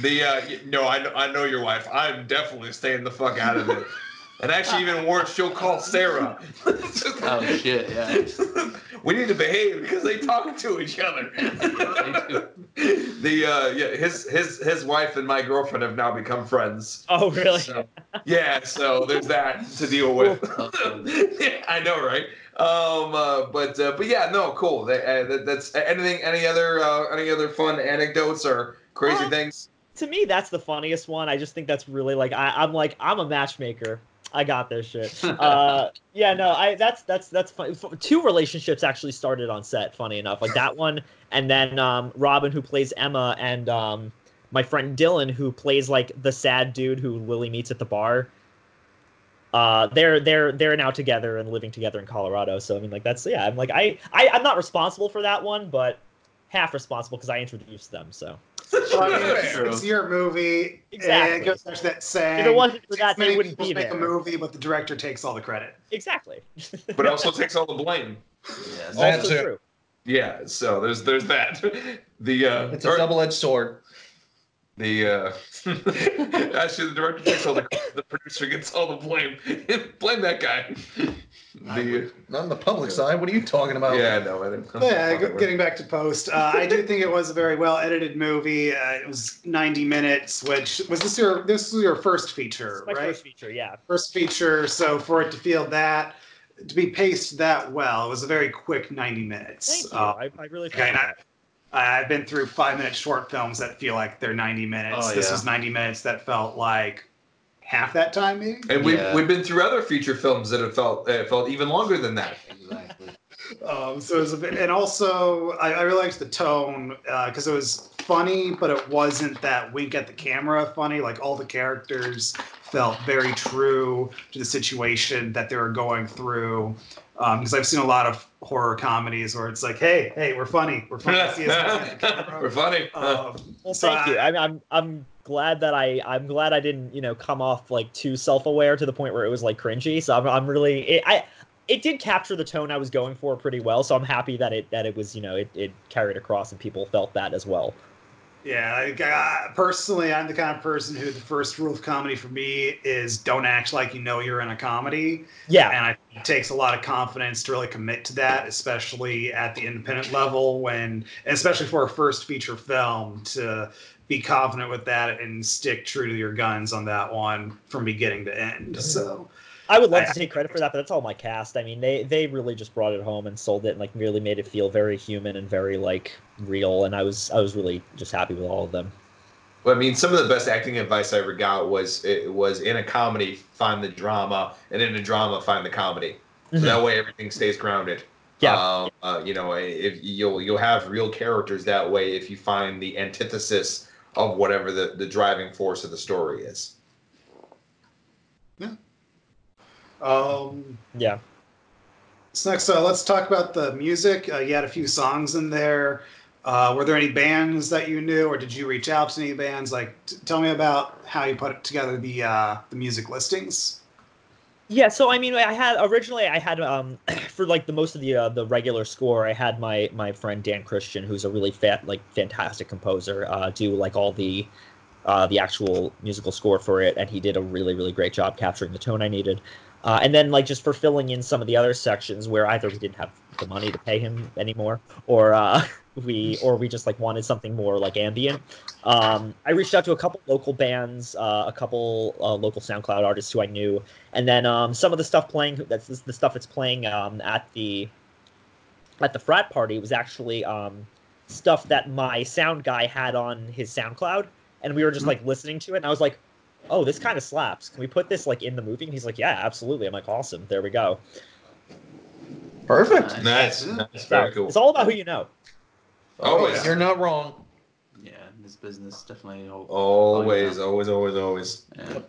The uh, no, I know, I know your wife. I'm definitely staying the fuck out of it. [LAUGHS] And actually, even worse, she'll call Sarah. [LAUGHS] Oh shit, yeah. [LAUGHS] we need to behave because they talk to each other. the uh, yeah, his his his wife and my girlfriend have now become friends. Oh, really? So, yeah, so there's that to deal with. Yeah, I know, right? Um, uh, but uh, but yeah, no, cool. That, uh, that, that's anything. Any other uh, any other fun anecdotes or crazy Uh, things? To me that's the funniest one. I just think that's really like I, i'm like i'm a matchmaker. I got this shit. [LAUGHS] Uh yeah no i that's that's that's fun. Two relationships actually started on set funny enough like that one and then um robin who plays emma and um my friend dylan who plays like the sad dude who lily meets at the bar. Uh they're they're they're now together and living together in colorado. So i mean like that's yeah i'm like i, I i'm not responsible for that one but half responsible because i introduced them so [LAUGHS] Well, I mean, it's, it's your movie. Exactly. And it goes back to that saying. if it wasn't for that they wouldn't people be make a movie, but the director takes all the credit. exactly [LAUGHS] But also takes all the blame. Yes. That also too. true. Yeah, so there's there's that. [LAUGHS] The uh, It's a double-edged sword. The uh, [LAUGHS] actually the director takes all the the producer gets all the blame. [LAUGHS] blame that guy. The Not on the public side. What are you talking about? yeah, no, I didn't. But yeah, getting back to Post, uh, I do think it was a very well edited movie. Uh, it was 90 minutes, which was this your this was your first feature, My right? first feature, yeah. First feature. So for it to feel that, to be paced that well, it was a very quick 90 minutes. Thank you. Uh, I, I really Okay, felt I, that. I've been through five minute short films that feel like they're 90 minutes. Oh, this yeah. was 90 minutes that felt like half that time, maybe. And we've Yeah. we've been through other feature films that have felt uh, felt even longer than that. Exactly. [LAUGHS] Um, so it was a bit, and also I, I really liked the tone because it was funny, but it wasn't that wink at the camera funny. Like all the characters felt very true to the situation that they were going through. Because I've seen a lot of horror comedies where it's like, "Hey, hey, we're funny, we're funny." [LAUGHS] See us wink at the camera. We're funny. Um, Well, so thank you. I- I, I'm I'm glad that I I'm glad I didn't you know come off like too self aware to the point where it was like cringy. So I'm I'm really it, I it did capture the tone I was going for pretty well. So I'm happy that it that it was you know it, it carried across and people felt that as well. Yeah, like, uh, personally, I'm the kind of person who the first rule of comedy for me is don't act like you know you're in a comedy. Yeah, And I, it takes a lot of confidence to really commit to that, especially at the independent level, when, especially for a first feature film, to be confident with that and stick true to your guns on that one from beginning to end. So, I would love I- to take credit for that, but that's all my cast. I mean, they they really just brought it home and sold it, and like really made it feel very human and very like real. And I was I was really just happy with all of them. Well, I mean, some of the best acting advice I ever got was it was in a comedy, find the drama, and in a drama, find the comedy. So Mhm. that way, everything stays grounded. Yeah. Um, uh, you know, if you'll you'll have real characters that way if you find the antithesis of whatever the the driving force of the story is. Um, Yeah. So next, uh, let's talk about the music. Uh, you had a few songs in there. Uh, were there any bands that you knew, or did you reach out to any bands? Like, t- tell me about how you put together the uh, the music listings. Yeah, so I mean, I had originally I had um [CLEARS THROAT] for like the most of the uh, the regular score, I had my my friend Dan Christian, who's a really fat like fantastic composer, uh, do like all the uh, the actual musical score for it, and he did a really really great job capturing the tone I needed. Uh, and then like just for filling in some of the other sections where either we didn't have the money to pay him anymore, or uh, [LAUGHS] we or we just like wanted something more like ambient. Um, I reached out to a couple local bands, uh, a couple uh, local SoundCloud artists who I knew, and then um, some of the stuff playing that's the stuff that's playing um, at the at the frat party was actually um, stuff that my sound guy had on his SoundCloud, and we were just like listening to it, and I was like, "Oh, this kind of slaps. Can we put this like in the movie?" And he's like, "Yeah, absolutely." I'm like, "Awesome, there we go." Perfect. Nice, Yeah. nice, very cool. It's all about who you know. Always. You're not wrong. Yeah, in this business definitely. al- Always, always, always, always. Yeah.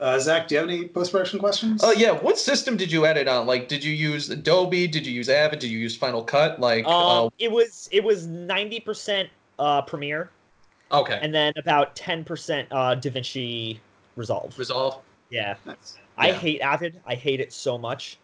Uh, Zach, do you have any post production questions? Oh yeah, what system did you edit on? Like, did you use Adobe? Did you use Avid? Did you use Final Cut? Like, Um, it was it was ninety percent uh, Premiere, uh, okay, and then about ten percent uh, DaVinci Resolve. Resolve. Yeah, Nice. I Yeah. hate Avid. I hate it so much.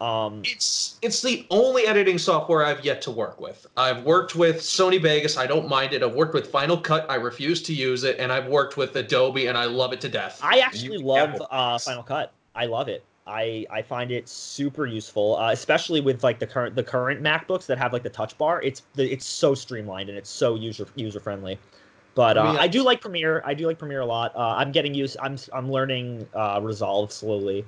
Um, It's it's the only editing software I've yet to work with. I've worked with Sony Vegas. I don't mind it. I've worked with Final Cut. I refuse to use it, and I've worked with Adobe, and I love it to death. I actually love uh, Final Cut. I love it. I I find it super useful, uh, especially with like the current the current MacBooks that have like the Touch Bar. It's the, it's so streamlined and it's so user user friendly. But uh, I mean, I do like Premiere. I do like Premiere a lot. Uh, I'm getting used. I'm I'm learning uh, Resolve slowly.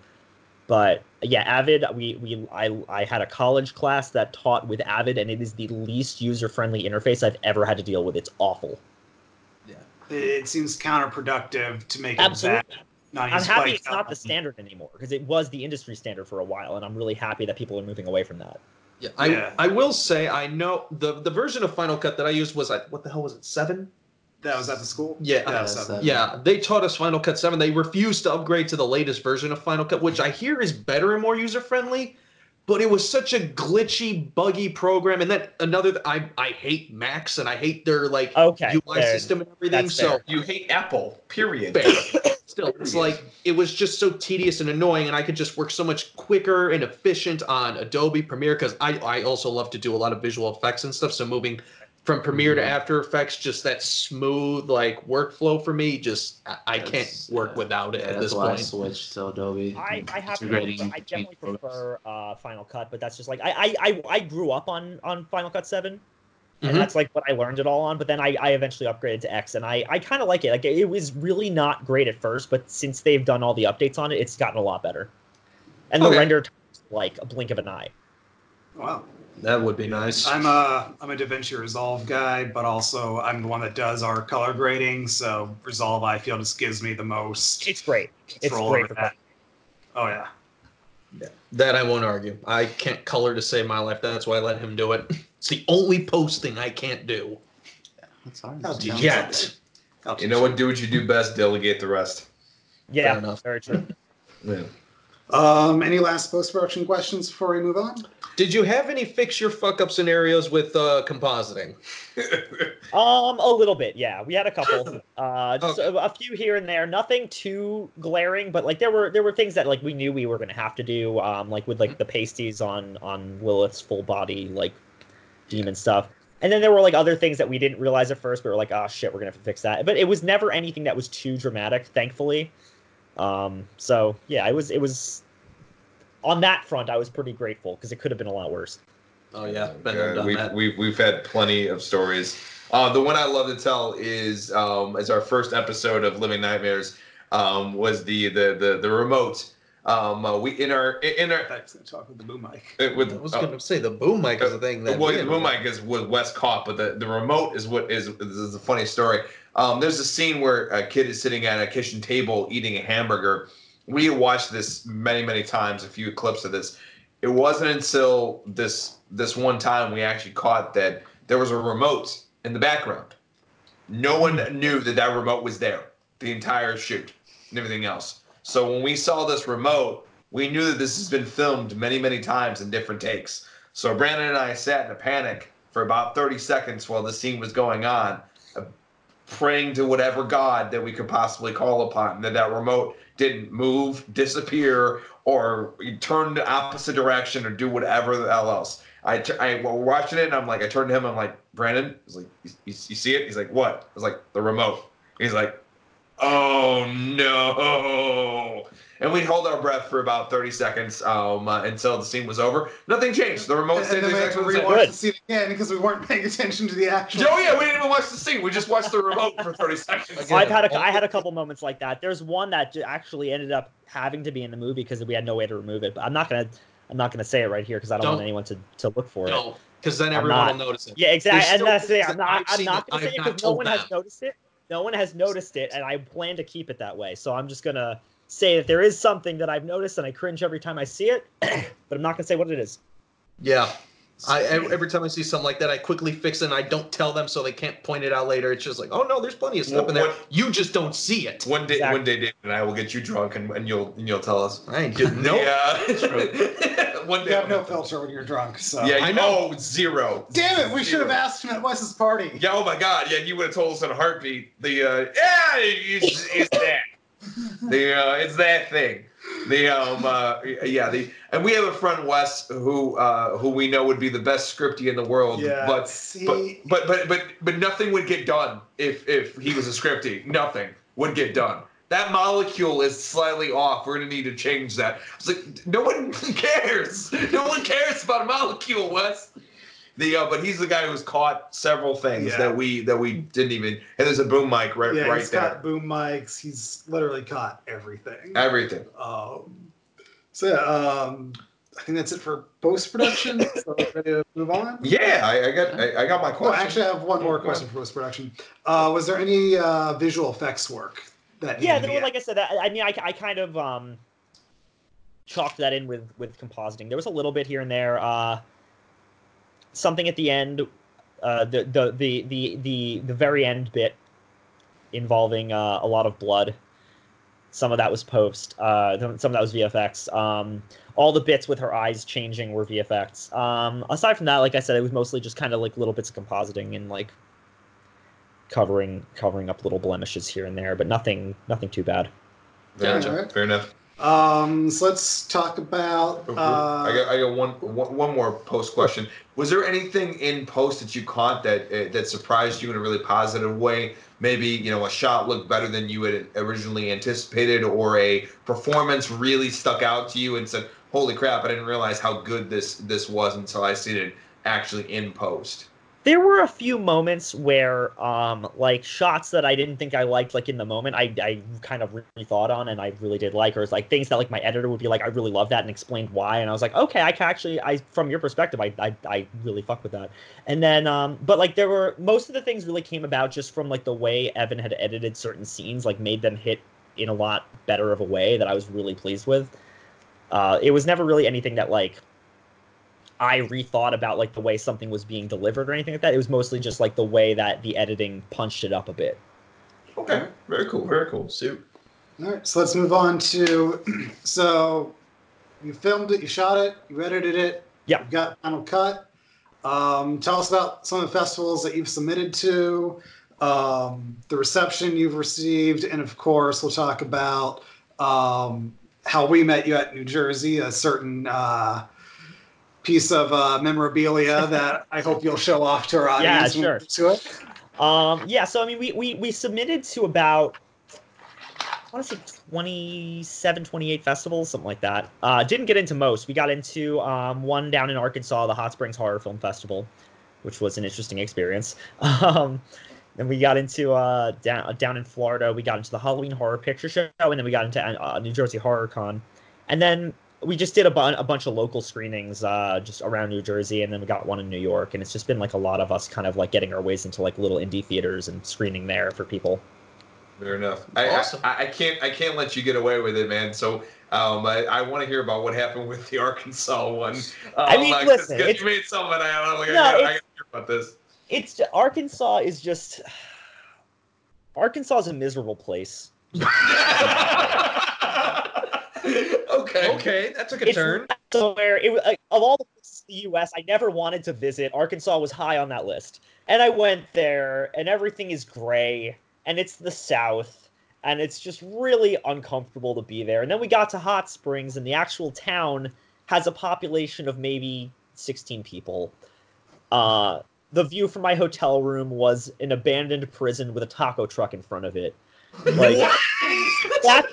But yeah, Avid. We we I I had a college class that taught with Avid, and it is the least user friendly interface I've ever had to deal with. It's awful. Yeah, it seems counterproductive to make it Absolutely. that. I'm happy it's not the standard anymore because it was the industry standard for a while, and I'm really happy that people are moving away from that. Yeah, I, Yeah. I will say I know the the version of Final Cut that I used was like what the hell was it seven? That was at the school. Yeah, Yeah, that's seven. Yeah, they taught us Final Cut 7. They refused to upgrade to the latest version of Final Cut, which I hear is better and more user friendly. But it was such a glitchy, buggy program. And then another, th- I I hate Macs and I hate their like Okay, UI fair. system and everything. That's So fair. You hate Apple, period. [LAUGHS] Still, it's like it was just so tedious and annoying, and I could just work so much quicker and efficient on Adobe Premiere because I I also love to do a lot of visual effects and stuff. So moving from Premiere to After Effects, just that smooth like workflow for me, just I, I can't work yeah. without it Yeah, at that's this why I point. switched to Adobe. I, I have to I between definitely prefer uh, Final Cut, but that's just like I, I, I, I grew up on on Final Cut 7 and Mhm. that's like what I learned it all on. But then I, I eventually upgraded to X, and I, I kind of like it. Like it was really not great at first, but since they've done all the updates on it, it's gotten a lot better. And the render time is like a blink of an eye. Wow. That would be nice. I'm a I'm a DaVinci Resolve guy, but also I'm the one that does our color grading. So Resolve, I feel, just gives me the most It's great. It's great over for that. Oh yeah. Yeah. That I won't argue. I can't color to save my life. That's why I let him do it. It's the only posting I can't do. That's hard. I'll teach you Yet. I'll You know what? Do what you do best. Delegate the rest. Yeah, Fair enough. very true. [LAUGHS] Yeah. Um, any last post production questions before we move on? Did you have any fix your fuck up scenarios with uh, compositing? [LAUGHS] Um, a little bit, yeah. We had a couple, [LAUGHS] uh, just Okay. a, a few here and there. Nothing too glaring, but like there were there were things that like we knew we were gonna have to do. Um, like with like the pasties on on Lilith's full body like demon stuff. and then there were like other things that we didn't realize at first. but We were like, oh shit, we're gonna have to fix that. But it was never anything that was too dramatic, thankfully. Um, so yeah, it was it was on that front. I was pretty grateful because it could have been a lot worse. Oh yeah, been there, done we've, that. we've we've had plenty of stories. Uh, the one I love to tell is um, is our first episode of Living Nightmares um, was the the the the remote. Um, uh, we in our in our I was going to talk with the boom mic. uh, with I was uh, gonna say the boom mic is the thing that well, we the boom mic is what Wes caught, but the, the remote is what is, is a funny story. Um, there's a scene where a kid is sitting at a kitchen table eating a hamburger. We watched this many many times, a few clips of this. It wasn't until this this one time we actually caught that there was a remote in the background. No one knew that that remote was there the entire shoot and everything else. So when we saw this remote, we knew that this has been filmed many, many times in different takes. So Brandon and I sat in a panic for about 30 seconds while the scene was going on, praying to whatever God that we could possibly call upon that that remote didn't move, disappear, or turn the opposite direction or do whatever the hell else. I, I we're watching it and I'm like, I turned to him, I'm like, Brandon, he's like, you, you, you see it? He's like, what? I was like, the remote. He's like, oh no. And we'd hold our breath for about 30 seconds um, uh, until the scene was over. Nothing changed. The remote And stayed then we had to exactly the same. rewatch the scene again because we weren't paying attention to the actual. Oh yeah, we didn't even watch the scene. We just watched the remote for 30 [LAUGHS] seconds. Again, I've had a, I had a couple [LAUGHS] moments like that. There's one that actually ended up having to be in the movie because we had no way to remove it. But I'm not gonna I'm not gonna say it right here because I don't, want Don't. anyone to, to look for it. No, because then everyone not- will notice it. Yeah, exactly. There's And that's the I'm not, I've I'm not gonna say it because no told one has noticed it. No one has noticed it, and I plan to keep it that way. So I'm just gonna say that there is something that I've noticed, and I cringe every time I see it, [CLEARS THROAT] but I'm not gonna say what it is. Yeah. I every, every time I see something like that, I quickly fix it and I don't tell them so they can't point it out later. It's just like, oh no, there's plenty of stuff What- in there. what- You just don't see it. One day, Exactly. one day, David and I will get you drunk, and, and you'll and you'll tell us. I ain't did [LAUGHS] no. Yeah, [LAUGHS] one day. You have no I'll- filter when you're drunk. So. Yeah, I you know. know, zero. Damn it! We should have asked him at Wes's party. Yeah, oh my God, yeah, you would have told us in a heartbeat. The uh, yeah, it's, it's that. [LAUGHS] the uh, it's that thing. The um uh, yeah the and we have a friend Wes who uh, who we know would be the best scripty in the world. Yeah. But see, but but but but but nothing would get done if if he was a scripty. Nothing would get done. That molecule is slightly off. We're gonna need to change that. It's like no one [LAUGHS] cares. No one cares about a molecule, Wes. The uh, but he's the guy who's caught several things Yeah. that we that we didn't even. And there's a boom mic right yeah, right he's there. got boom mics. He's literally caught everything. Everything. Um, so yeah, um, I think that's it for post production. [LAUGHS] so ready to move on. Yeah, I, I got I, I got my Oh, question. actually, I have one more question for post production. Uh, was there any uh, visual effects work that? Yeah, needed there were, like I said, I, I mean, I, I kind of um, chalked that in with with compositing. There was a little bit here and there. Uh, something at the end, uh, the, the the the the the very end bit involving uh, a lot of blood. Some of that was post. Uh, some of that was VFX. Um, all the bits with her eyes changing were VFX. Um, aside from that, like I said, it was mostly just kind of like little bits of compositing and like covering covering up little blemishes here and there, but nothing nothing too bad. Fair, Gotcha. enough, fair enough. Um, so let's talk about. Uh, I got I got one, one one more post question. Was there anything in post that you caught that uh, that surprised you in a really positive way? Maybe you know a shot looked better than you had originally anticipated, or a performance really stuck out to you and said, "Holy crap! I didn't realize how good this this was until I seen it actually in post." There were a few moments where, um, like shots that I didn't think I liked, like in the moment, I, I kind of really thought on and I really did like, or it's like things that like my editor would be like, I really love that and explained why, and I was like, okay, I can actually, I from your perspective, I, I, I really fuck with that. And then, um, but like there were most of the things really came about just from like the way Evan had edited certain scenes, like made them hit in a lot better of a way that I was really pleased with. Uh, it was never really anything that like I rethought about like the way something was being delivered or anything like that. It was mostly just like the way that the editing punched it up a bit. Okay, very cool, very cool. Suit. All right, so let's move on to. [CLEARS THROAT] So, you filmed it, you shot it, you edited it. Yeah. You got final cut. Um, tell us about some of the festivals that you've submitted to, um, the reception you've received, and of course, we'll talk about um, how we met you at New Jersey. A certain uh, piece of uh, memorabilia [LAUGHS] that I hope you'll show off to our Yeah, audience. we sure. To. Um, yeah, so I mean, we, we, we submitted to about, I want to say 27, 28 festivals, something like that. Uh, didn't get into most. We got into um, one down in Arkansas, the Hot Springs Horror Film Festival, which was an interesting experience. [LAUGHS] Um, then we got into uh, down, down in Florida, we got into the Halloween Horror Picture Show, and then we got into uh, New Jersey Horror Con. And then we just did a, bun- a bunch of local screenings uh, just around New Jersey, and then we got one in New York, and it's just been like a lot of us kind of like getting our ways into like little indie theaters and screening there for people. Fair enough. I, Awesome. I, I can't I can't let you get away with it, man. So um, I, I want to hear about what happened with the Arkansas one. Um, I mean, uh, 'cause- listen, 'cause it's- you made something. I don't like. No, I, gotta, I gotta hear about this. It's Arkansas is just [SIGHS] Arkansas is a miserable place. [LAUGHS] [LAUGHS] [LAUGHS] okay. Okay, that took a It's turn. So where it was like, of all the places in the U.S. I never wanted to visit, Arkansas was high on that list, and I went there, and everything is gray, and it's the South, and it's just really uncomfortable to be there. And then we got to Hot Springs, and the actual town has a population of maybe 16 people. Uh, the view from my hotel room was an abandoned prison with a taco truck in front of it. Like that,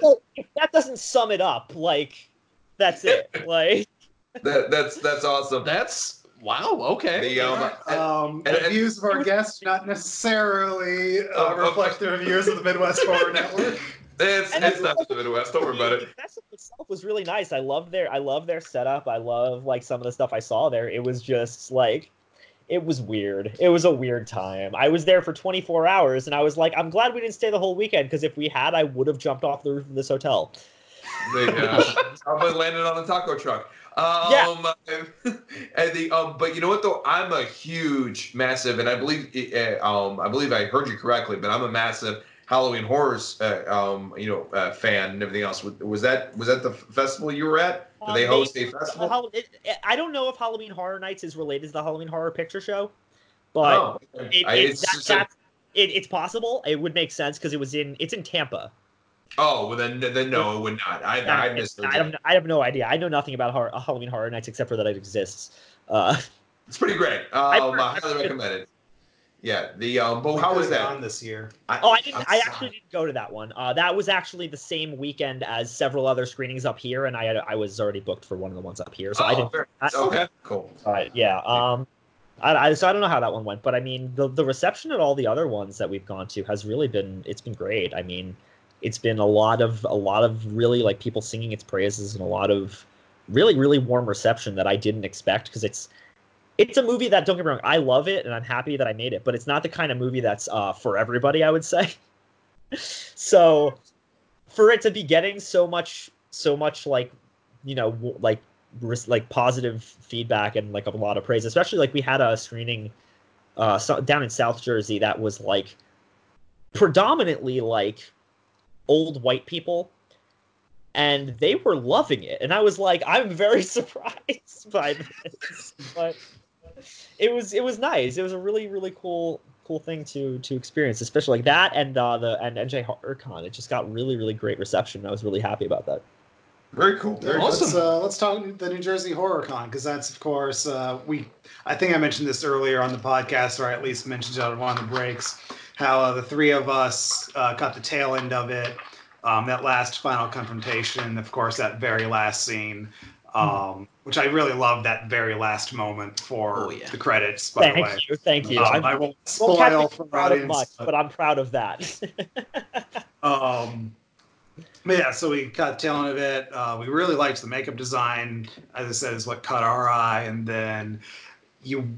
that doesn't sum it up. Like that's it. Like That, that's that's awesome. That's wow. Okay. The um, Um, and- the and- views of our guests not necessarily uh, Oh, oh. reflect the views of the Midwest Horror [LAUGHS] Network. it's And it's that's- not the Midwest. Don't worry about the it. festival itself was really nice. I love their I love their setup. I love like some of the stuff I saw there. It was just like it was weird. It was a weird time. I was there for 24 hours and I was like, I'm glad we didn't stay the whole weekend because if we had, I would have jumped off the roof of this hotel. The, uh, probably landed on the taco truck. Um, Yeah. [LAUGHS] and the um, but you know what though? I'm a huge, massive, and I believe uh, um, I believe I heard you correctly, but I'm a massive Halloween horrors uh, um, you know, uh, fan and everything else. Was, that was that the festival you were at? Did they Um, host a festival? Hall- it- it- I don't know if Halloween Horror Nights is related to the Halloween Horror Picture Show, but oh, okay. it, I- it's, it's that, a- it, it's possible. It would make sense because it was in it's in Tampa. oh, well then then no, it would not. I I missed I have, I have no idea. I know nothing about horror, Halloween Horror Nights except for that it exists. Uh, It's pretty great. Um, I highly recommend it. Yeah. The um, but We how was that? gone this year? oh, I didn't. I'm I sorry. actually didn't go to that one. Uh, that was actually the same weekend as several other screenings up here, and I had, I was already booked for one of the ones up here, so I Oh, didn't. fair. I- Okay, cool. But yeah, um, I, I so I don't know how that one went, but I mean the the reception at all the other ones that we've gone to has really been it's been great. I mean, it's been a lot of a lot of really like people singing its praises and a lot of really really warm reception that I didn't expect because it's it's a movie that don't get me wrong I love it and I'm happy that I made it, but it's not the kind of movie that's uh, for everybody. I would [LAUGHS] say. so for it to be getting so much so much like you know like like positive feedback and like a lot of praise especially like we had a screening uh so, down in south jersey that was like predominantly like old white people and they were loving it and i was like i'm very [LAUGHS] surprised by this but it was it was nice it was a really really cool cool thing to to experience especially like that and uh the and nj horrorcon it just got really really great reception i was really happy about that Very cool. Very. Awesome. Let's, uh, let's talk the New Jersey Horror Con because that's of course uh, we. I think I mentioned this earlier on the podcast, or I at least mentioned it on one of the breaks. How uh, the three of us uh, caught the tail end of it. Um, that last final confrontation, of course, that very last scene, um, which I really love. That very last moment for Oh, yeah. the credits. By the thank way, you thank you Um, I'm- I won't Well, Captain spoil is for proud of audience. much, but- but I'm proud of that. [LAUGHS] Um, but yeah, so we got telling of it. Uh, we really liked the makeup design. As I said, is what caught our eye. And then you,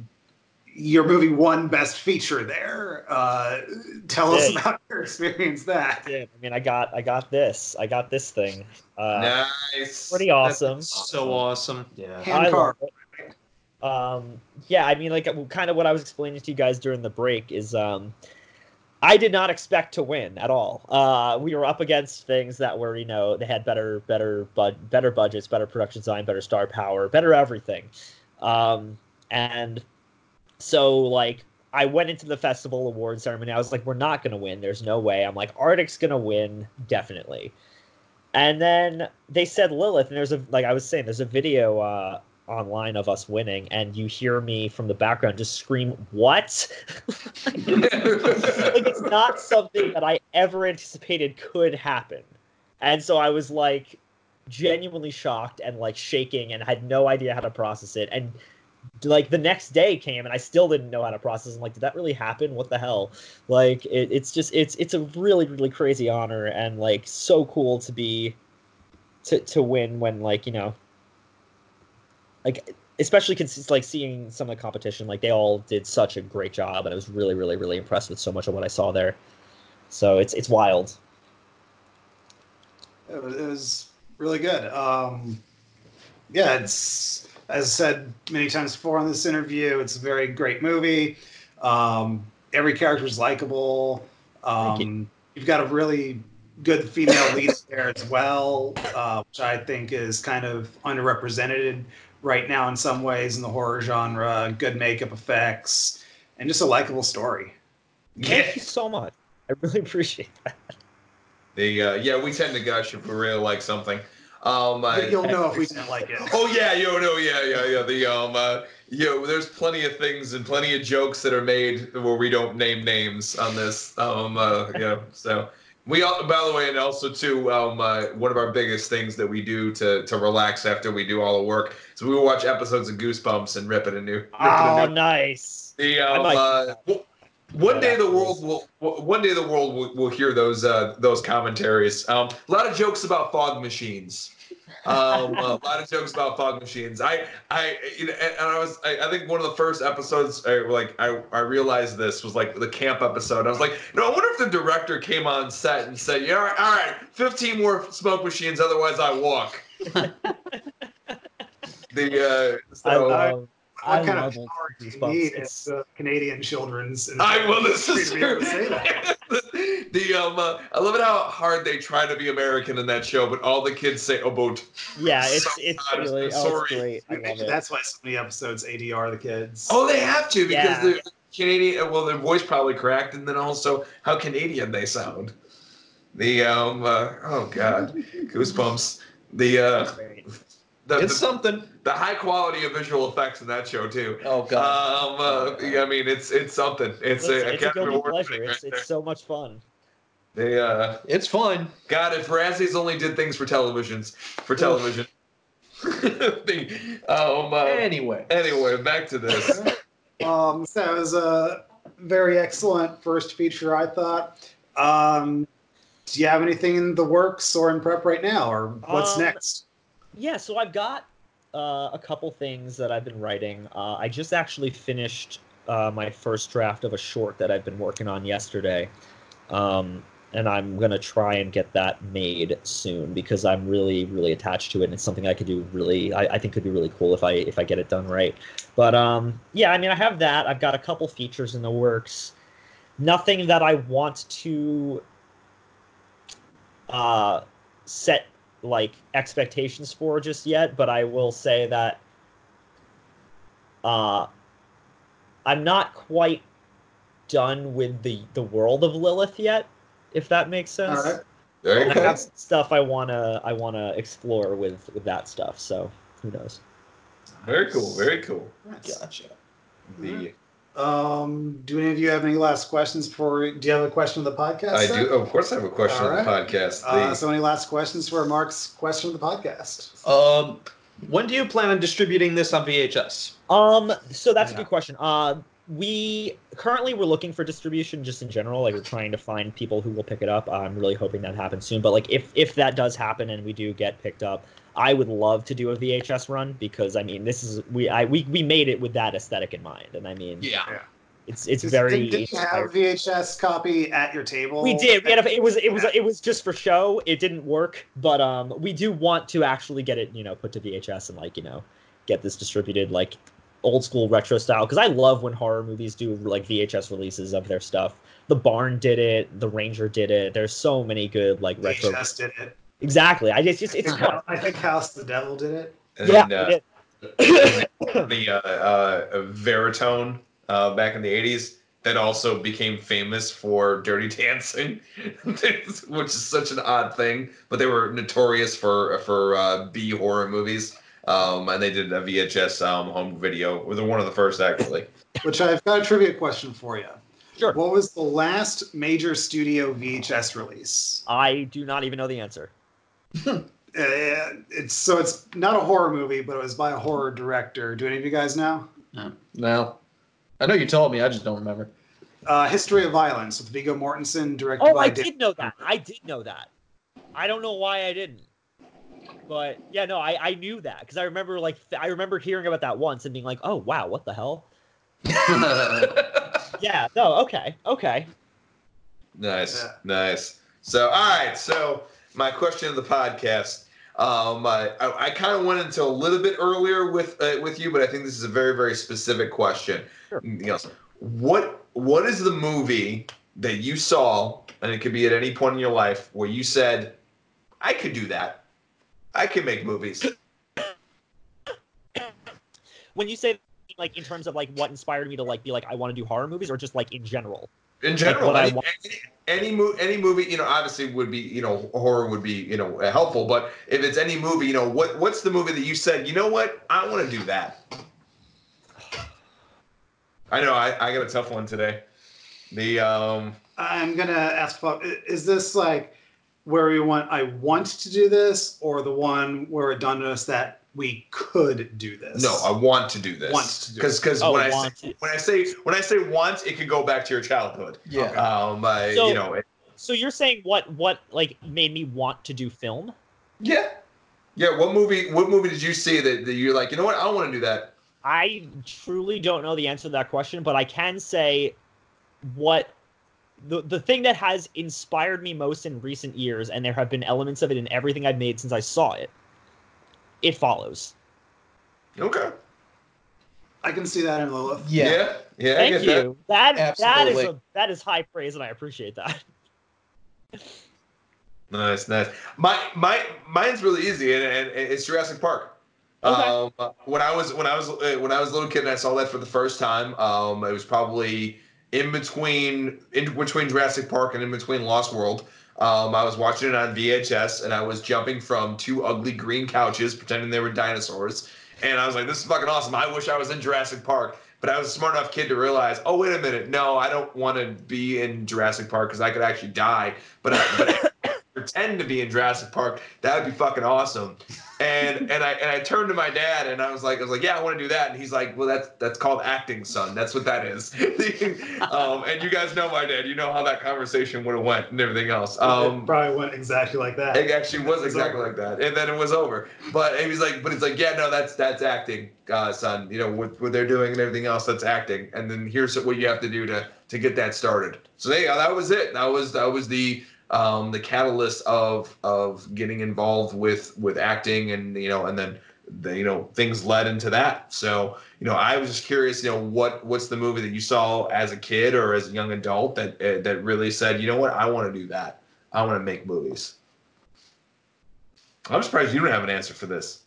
your movie won Best Feature there. Uh, tell us about your experience that. Yeah, I mean, I got, I got this, I got this thing. Uh, nice. pretty awesome. So awesome. Yeah. Hand I love carved. Um, yeah, I mean, like, kind of what I was explaining to you guys during the break is, um, I did not expect to win at all. Uh, we were up against things that were, you know, they had better, better, bud, better budgets, better production design, better star power, better everything. Um, and so, like, I went into the festival award ceremony. I was like, we're not gonna win. There's no way. I'm like, Arctic's gonna win, definitely. And then they said Lilith, and there's a like I was saying, there's a video uh, online of us winning, and you hear me from the background just scream, "What?" [LAUGHS] like it's not something that I ever anticipated could happen, and so I was like genuinely shocked and like shaking and had no idea how to process it and like the next day came and I still didn't know how to process. I'm like, did that really happen? What the hell? Like, it, it's just it's it's a really really crazy honor and like so cool to be to to win when like you know like especially cons- like seeing some of the competition like they all did such a great job and I was really really really impressed with so much of what I saw there. So it's it's wild. It was, it was really good. Um, yeah, it's as I said many times before on this interview, it's a very great movie. Um, every character is likable. Thank Um, you've got a really good female lead [LAUGHS] there as well, uh, which I think is kind of underrepresented right now in some ways in the horror genre. Good makeup effects and just a likable story. Thank you so much. I really [LAUGHS] appreciate that. The uh, yeah, we tend to gush if we really like something. Um, I, You'll know if we didn't like it. oh yeah, yo, no, yeah, yeah, yeah. The um, uh, yo, there's plenty of things and plenty of jokes that are made where we don't name names on this. Um, uh, yeah. So we all, by the way, and also too, um, uh, one of our biggest things that we do to to relax after we do all the work. So we will watch episodes of Goosebumps and rip it a new. Rip it a Oh, new nice. the um, might do uh, that. w- one day the world will one day the world will, will hear those uh, those commentaries. Um, a lot of jokes about fog machines. Um, a [LAUGHS] lot of jokes about fog machines. I I you know, and, and I was I, I think one of the first episodes I, like I I realized this was like the camp episode. I was like, you know, I wonder if the director came on set and said, yeah, all right, all right 15 more smoke machines, otherwise I walk. [LAUGHS] the uh, so, love. I What kind love of old power do you need It's- as a Canadian children's? I well, this is to true. to say that. [LAUGHS] the um, uh, I love it how hard they try to be American in that show, but all the kids say about. Yeah, it's [LAUGHS] So it's God, really oh, sorry. it's great. I love it. That's why so many episodes ADR the kids. Oh, they have to because Yeah. they're Canadian. Well, their voice probably cracked, and then also how Canadian they sound. The um, uh, oh god, [LAUGHS] goosebumps. The uh, the, It's the, something. The high quality of visual effects in that show too. Oh god. Um, uh, I mean, it's it's something. It's, It's, a, it's a guilty pleasure. winning It's it's so much fun. They uh. it's fun. God, if Razzies only did things for televisions, for television. [LAUGHS] the, um, uh, Anyway. anyway, back to this. [LAUGHS] Um, so that was a very excellent first feature, I thought. Um, do you have anything in the works or in prep right now, or what's Um, next? Yeah, so I've got uh, a couple things that I've been writing. Uh, I just actually finished uh, my first draft of a short that I've been working on yesterday. Um, and I'm gonna try and get that made soon because I'm really, really attached to it, and it's something I could do really. I, I think could be really cool if I if I get it done right. But um, yeah, I mean, I have that. I've got a couple features in the works. Nothing that I want to uh, set like expectations for just yet, but I will say that uh, I'm not quite done with the the world of Lilith yet, if that makes sense. All right. Very And I cool. have some stuff I wanna I wanna explore with with that stuff. So who knows? Very cool. Very cool. Gotcha. The Um, do any of you have any last questions for? Do you have a question of the podcast? I sir? do. Of course, I have a question All on the right. podcast. Uh, so, any last questions for Mark's question of the podcast? Um, when do you plan on distributing this on VHS? Um, so that's Yeah. a good question. Uh, we currently we're looking for distribution just in general. Like we're trying to find people who will pick it up. I'm really hoping that happens soon. But like if if that does happen and we do get picked up, I would love to do a VHS run because I mean this is we I we, we made it with that aesthetic in mind, and I mean Yeah. it's it's Did- very. Did, you have a VHS copy at your table? we did. We had a, it was it was it was just for show. It didn't work, but um, we do want to actually get it, you know, put to VHS and like you know, get this distributed like old school retro style. Because I love when horror movies do like VHS releases of their stuff. The Barn did it. The Ranger did it. There's so many good like retro. VHS did it. Exactly. I just it's I it's think, Hou- I think House the Devil did it. and, yeah. uh, it did. [COUGHS] the uh, uh, Vestron uh, back in the '80s that also became famous for Dirty [LAUGHS] Dancing, which is such an odd thing. But they were notorious for for uh, B horror movies. Um, and they did a VHS um, home video. They're one of the first actually. [LAUGHS] Which I've got a trivia question for you. Sure. What was the last major studio VHS release? I do not even know the answer. [LAUGHS] Uh, it's so it's not a horror movie, but it was by a horror director. Do any of you guys know? No, No. I know you told me. I just don't remember. Uh, History of Violence with Viggo Mortensen, directed Oh, by I Dan- did know that. I did know that. I don't know why I didn't. But yeah, no, I, I knew that because I remember like th- I remember hearing about that once and being like, oh wow, what the hell? [LAUGHS] Yeah, no, okay, okay. Nice, Yeah. nice. So, all right. So, my question of the podcast. Um, I, I, I kind of went into a little bit earlier with uh, with you, but I think this is a very very specific question. Sure. You know, what what is the movie that you saw, and it could be at any point in your life where you said, "I could do that. I can make movies." When you say like in terms of like what inspired me to like be like I want to do horror movies or just like in general. In general, what I any, want- any, any, mo- any movie, you know, obviously would be, you know, horror would be, you know, helpful. But if it's any movie, you know, what what's the movie that you said, you know what, I want to do that. I know, I, I got a tough one today. The um, I'm gonna ask. Is this like where we want? I want to do this, or the one where it done to us that we could do this? no, I want to do this. Want to do because because Oh, when I say, to. when I say when I say want, it could go back to your childhood. Yeah. Um, I, So- you know, it- So you're saying what what like made me want to do film? yeah, yeah. What movie? What movie did you see that, that you're like, you know what, I want to do that? I truly don't know the answer to that question, but I can say what the the thing that has inspired me most in recent years, and there have been elements of it in everything I've made since I saw it. It follows. Okay. I can see that in Lilith. Yeah. Yeah. Yeah. I Thank get that. you. That that is a, that is high praise, and I appreciate that. [LAUGHS] Nice, nice. My my mine's really easy, and, and it's Jurassic Park. Okay. Um, when I was when I was uh, when I was a little kid and I saw that for the first time, um, it was probably in between in between Jurassic Park and in between Lost World. Um, I was watching it on VHS, and I was jumping from two ugly green couches, pretending they were dinosaurs. And I was like, "This is fucking awesome! I wish I was in Jurassic Park." But I was a smart enough kid to realize, "Oh, wait a minute! No, I don't want to be in Jurassic Park because I could actually die." But I, but pretend to be in Jurassic Park. That would be fucking awesome. And [LAUGHS] and I and I turned to my dad and I was like, I was like, yeah, I want to do that. And he's like, well, that's that's called acting, son. That's what that is. [LAUGHS] um, and you guys know my dad. You know how that conversation would have went and everything else. it Um, probably went exactly like that. it actually was It was exactly over. like that, and then it was over. But he was like, "But it's like, yeah, no, that's that's acting, uh, son. You know what, what they're doing and everything else, that's acting. And then here's what you have to do to to get that started. So there you go. That was it. That was that was the um, the catalyst of of getting involved with with acting, and you know, and then the, you know things led into that. So you know, I was just curious. You know, what what's the movie that you saw as a kid or as a young adult that uh, that really said, you know what, I want to do that. I want to make movies. I'm surprised you don't have an answer for this.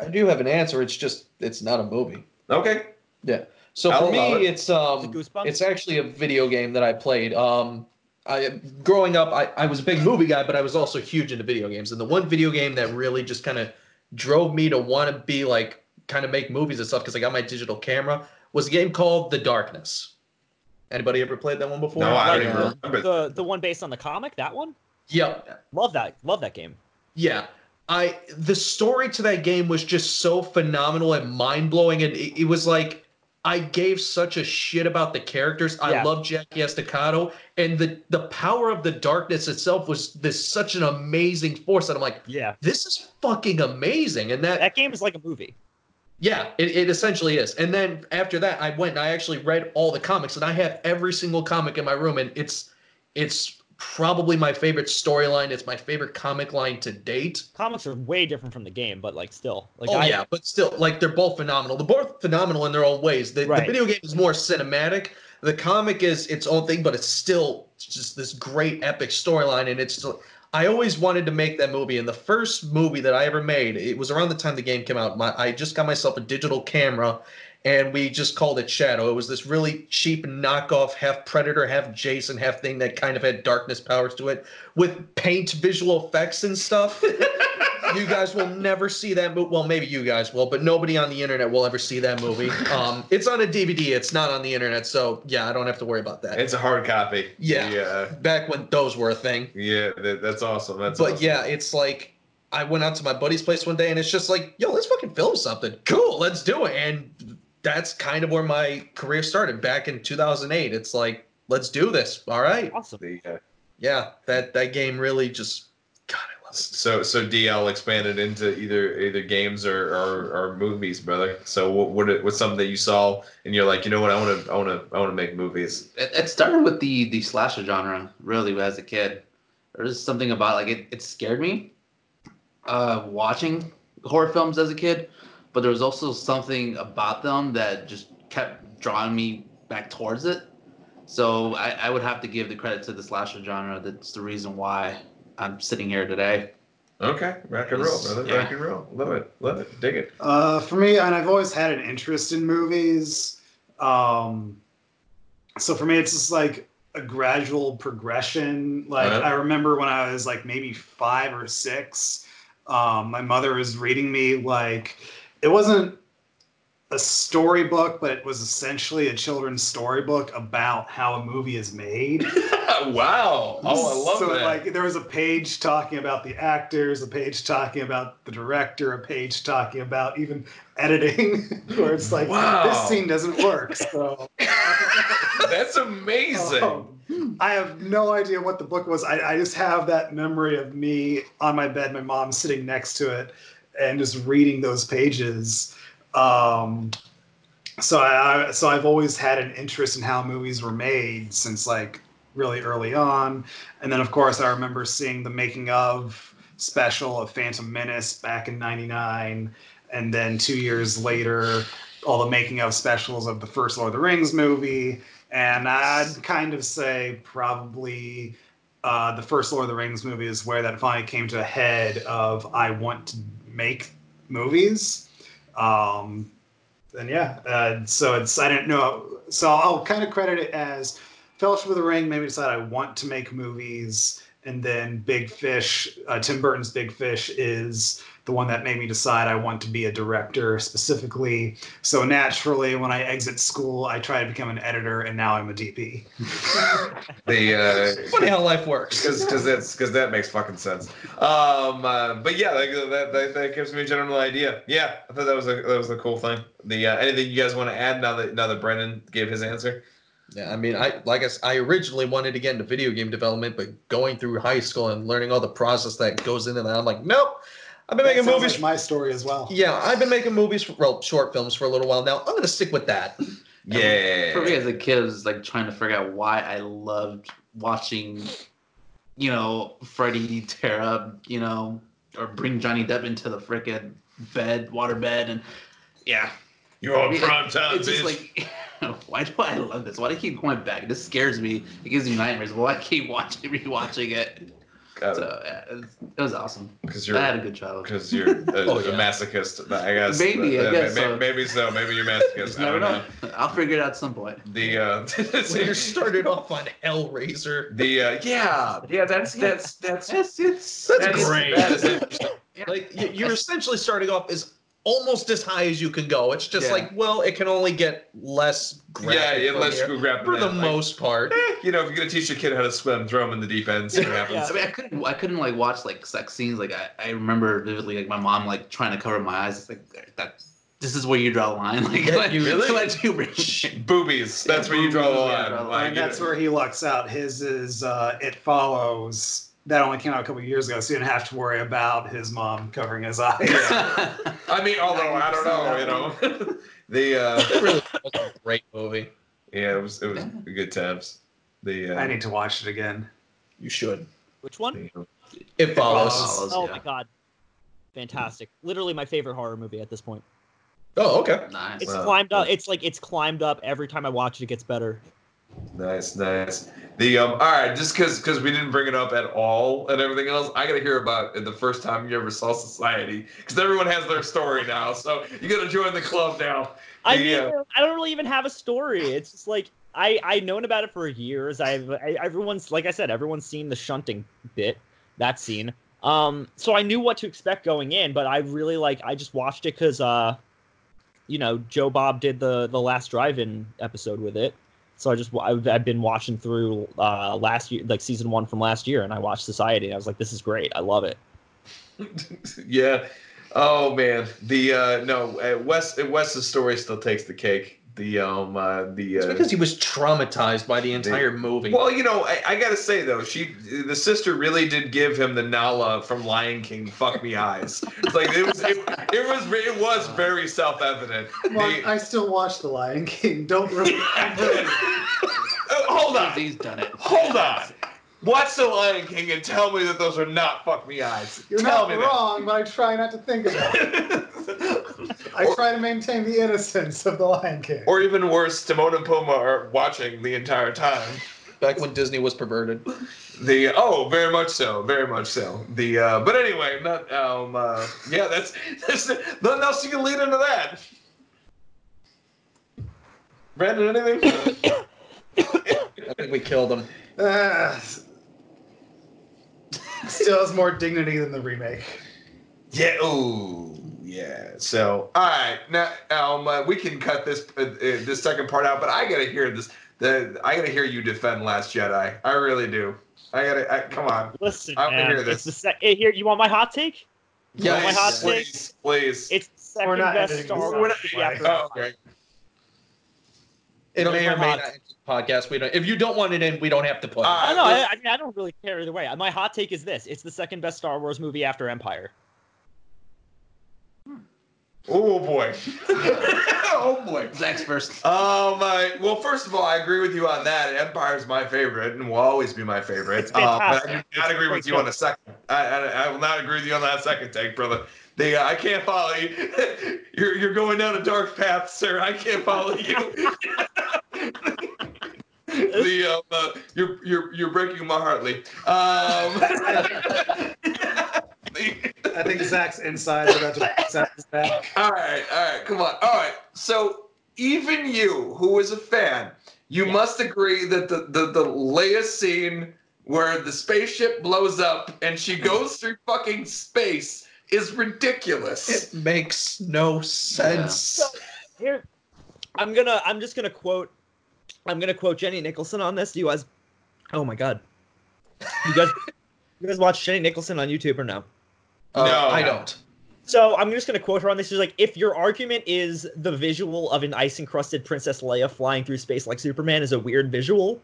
I do have an answer. It's just it's not a movie. Okay. Yeah so I'll for me, it. it's um, Is it Goosebumps? it's actually a video game that I played. Um, I growing up, I, I was a big movie guy, but I was also huge into video games. And the one video game that really just kind of drove me to want to be like kind of make movies and stuff because I got my digital camera was a game called The Darkness. Anybody ever played that one before? No, I don't Like, even remember. the the one based on the comic, that one. Yep. Love that. Love that game. Yeah. I the story to that game was just so phenomenal and mind blowing, and it, it was like I gave such a shit about the characters. I Yeah. love Jackie Estacado, and the the power of the darkness itself was this such an amazing force that I'm like, Yeah, this is fucking amazing, and that that game is like a movie. yeah, it, it essentially is. And then after that, I went and I actually read all the comics, and I have every single comic in my room, and it's it's probably my favorite storyline. It's my favorite comic line to date. Comics are way different from the game, but like still, like oh I, yeah, but still, like they're both phenomenal. They're both phenomenal in their own ways. The, the video game is more cinematic. The comic is its own thing, but it's still just this great epic storyline, and it's. Still, I always wanted to make that movie, and the first movie that I ever made, it was around the time the game came out. My, I just got myself a digital camera, and we just called it Shadow. It was this really cheap knockoff, half Predator, half Jason, half thing that kind of had darkness powers to it, with paint visual effects and stuff. [LAUGHS] you guys will never see that movie. Well, maybe you guys will, but nobody on the internet will ever see that movie. [LAUGHS] Um, it's on a DVD. It's not on the internet, so yeah, I don't have to worry about that. It's a hard copy. Yeah. Yeah. Back when those were a thing. Yeah. That, that's awesome. That's but awesome. yeah, it's like I went out to my buddy's place one day, and it's just like, yo, let's fucking film something. Cool, let's do it. And that's kind of where my career started back in 2008. It's like, let's do this. All right. Awesome. The, uh, Yeah, that that game really just, God, I love it. so so DL expanded into either either games or or, or movies, brother. So what what it- what's something that you saw and you're like, you know what, I want to I want to I want to make movies. It, it started with the the slasher genre, really, as a kid. There was something about like it, it scared me uh, watching horror films as a kid, but there was also something about them that just kept drawing me back towards it. So I, I would have to give the credit to the slasher genre. That's the reason why I'm sitting here today. Okay, rock and roll, brother. Yeah. Rock and roll. Love it. Love it. Dig it. Uh, for me, and I've always had an interest in movies. Um, so for me, it's just like a gradual progression. Like Uh-huh. I remember when I was like maybe five or six, um, my mother was reading me like it wasn't a storybook, but it was essentially a children's storybook about how a movie is made. [LAUGHS] wow. Oh, I love so, that. like, there was a page talking about the actors, a page talking about the director, a page talking about even editing, [LAUGHS] where it's like, Wow. this scene doesn't work. So, [LAUGHS] That's amazing. um, I have no idea what the book was. I, I just have that memory of me on my bed, my mom sitting next to it, and just reading those pages. Um, so I, so I've always had an interest in how movies were made since like really early on, and then of course I remember seeing the making of special of Phantom Menace back in '99, and then two years later, all the making of specials of the first Lord of the Rings movie, and I'd kind of say probably. Uh, the first Lord of the Rings movie is where that finally came to a head of I want to make movies. Um, and yeah, uh, so it's I don't know. So I'll kind of credit it as Fellowship of the Ring made me decide I want to make movies, and then Big Fish, uh, Tim Burton's Big Fish is the one that made me decide I want to be a director specifically. So naturally, when I exit school, I try to become an editor, and now I'm a DP. [LAUGHS] The uh, Funny how life works. because because that's because that makes fucking sense. Um, uh, but yeah, that, that, that that gives me a general idea. Yeah, I thought that was a that was a cool thing. The uh, anything you guys want to add now that now that Brennan gave his answer? Yeah, I mean, I like I, s- I originally wanted to get into video game development, but going through high school and learning all the process that goes into that, I'm like, nope. I've been making That sounds movies. like my story as well. yeah, I've been making movies, for, well, short films for a little while now. I'm gonna stick with that. [LAUGHS] Yeah. For me as a kid, I was like trying to figure out why I loved watching, you know, Freddie tear up, you know, or bring Johnny Depp into the frickin' bed, water bed, and yeah, You're on It- prime time, it's just like, [LAUGHS] why do I love this? Why do I keep going back? This scares me. It gives me nightmares. Why I keep watching, rewatching it? So yeah, it was, awesome. Because I you're I had a good childhood. because you're a, [LAUGHS] Oh, a yeah. masochist. I guess. Maybe, I Uh, guess may- so. Maybe so. Maybe you're masochist. [LAUGHS] I never don't know. know. I'll figure it out at some point. The uh, [LAUGHS] When you started off on Hellraiser, the uh, yeah yeah that's that's that's It's it's That's that is- great. that is interesting. like you, you're essentially starting off as almost as high as you can go. It's just Yeah. like, well, it can only get less graphic Yeah, yeah, from let's here, go grab for the like- most part. Eh, you know, if you're gonna teach your kid how to swim, throw him in the deep end. See what happens. Yeah. I mean, I couldn't, I couldn't like watch like sex scenes. Like I, I remember vividly, like my mom like trying to cover my eyes. It's like that. This is where you draw the line. [LAUGHS] Like, Yeah, like [LAUGHS] you really? let you bring Boobies. That's where you draw the Yeah, line. draw the Like, and that's where he lucks out. His is uh, It Follows. That only came out a couple years ago, so you didn't have to worry about his mom covering his eyes. I mean, although I don't know, you know, [LAUGHS] the uh, It really was a great movie. yeah, it was it was good times. The uh, I need to watch it again. You should. Which one? the- It follows. Follows. Oh yeah. my god, fantastic! Literally my favorite horror movie at this point. Oh, okay. nice. It's Wow. climbed up. It's like it's climbed up every time I watch it. It gets better. Nice, nice. The um, all right, just because because we didn't bring it up at all and everything else, I gotta hear about it the first time you ever saw Society because everyone has their story now. So you gotta join the club now. I The, mean, uh, I don't really even have a story. It's just like I I known about it for years. I've I, everyone's like I said, everyone's seen the shunting bit, that scene. Um, so I knew what to expect going in, but I really like I just watched it because uh, you know, Joe Bob did the the last drive-in episode with it. So I just I've, I've been watching through uh last year, like season one from last year, and I watched Society. And I was like, this is great. I love it. [LAUGHS] yeah. Oh man, the uh no, uh, Wes Wes's story still takes the cake. The um uh, the It's uh, because he was traumatized by the entire movie. well, you know, I, I gotta say though, she the sister really did give him the Nala from Lion King, "fuck me eyes." It's like it was, it, it was, it was very self evident. Well, I still watch The Lion King. Don't really. [LAUGHS] hold on, He's done it. hold on. Watch the Lion King and tell me that those are not "fuck me eyes." You're tell not me wrong, but I try not to think about it. [LAUGHS] I Or- try to maintain the innocence of The Lion King. Or even worse, Timon and Pumbaa are watching the entire time. Back when Disney was perverted. The oh, very much so, very much so. The uh, but anyway, not um uh, yeah, that's that's nothing else you can lead into that. Brandon, anything? [COUGHS] I think we killed him. Ah. Still has more dignity than the remake. yeah. Oh, Yeah. So all right, now um uh, we can cut this uh, uh, this second part out, but I gotta hear this. The I gotta hear you defend Last Jedi. I really do. I gotta. I, come on. Listen, I wanna man, hear it's this. the sec- eh, here. You want my hot take? You want my hot Please, take? please, please. It's the second best editing Star Wars. We're not- movie Oh, okay. It Those may are or may not enter the podcast. We don't. If you don't want it in, we don't have to put it. Uh, I know. I, I mean, I don't really care either way. My hot take is this: it's the second best Star Wars movie after Empire. Oh boy. [LAUGHS] oh boy. Zach's first. Um. I, well, first of all, I agree with you on that. Empire's my favorite and will always be my favorite. It's Uh, but I fantastic. do not agree with you on the second. I, I, I will not agree with you on that second take, brother. The, uh, I can't follow you. [LAUGHS] You're you're going down a dark path, sir. I can't follow you. [LAUGHS] [LAUGHS] the um, uh, you're you're you're breaking my heart, Lee. Um, I think Zach's inside are about to set his back. All right, all right, come on. All right. So even you, who is a fan, you Yeah. must agree that the, the the Leia scene where the spaceship blows up and she goes through fucking space is ridiculous. It makes no sense. Here, I'm gonna. I'm just gonna quote. I'm gonna quote Jenny Nicholson on this. Do you guys? Oh my god. You guys. you guys watch Jenny Nicholson on YouTube or no? Uh, No. I don't. So I'm just gonna quote her on this. She's like, if your argument is the visual of an ice-encrusted Princess Leia flying through space like Superman is a weird visual,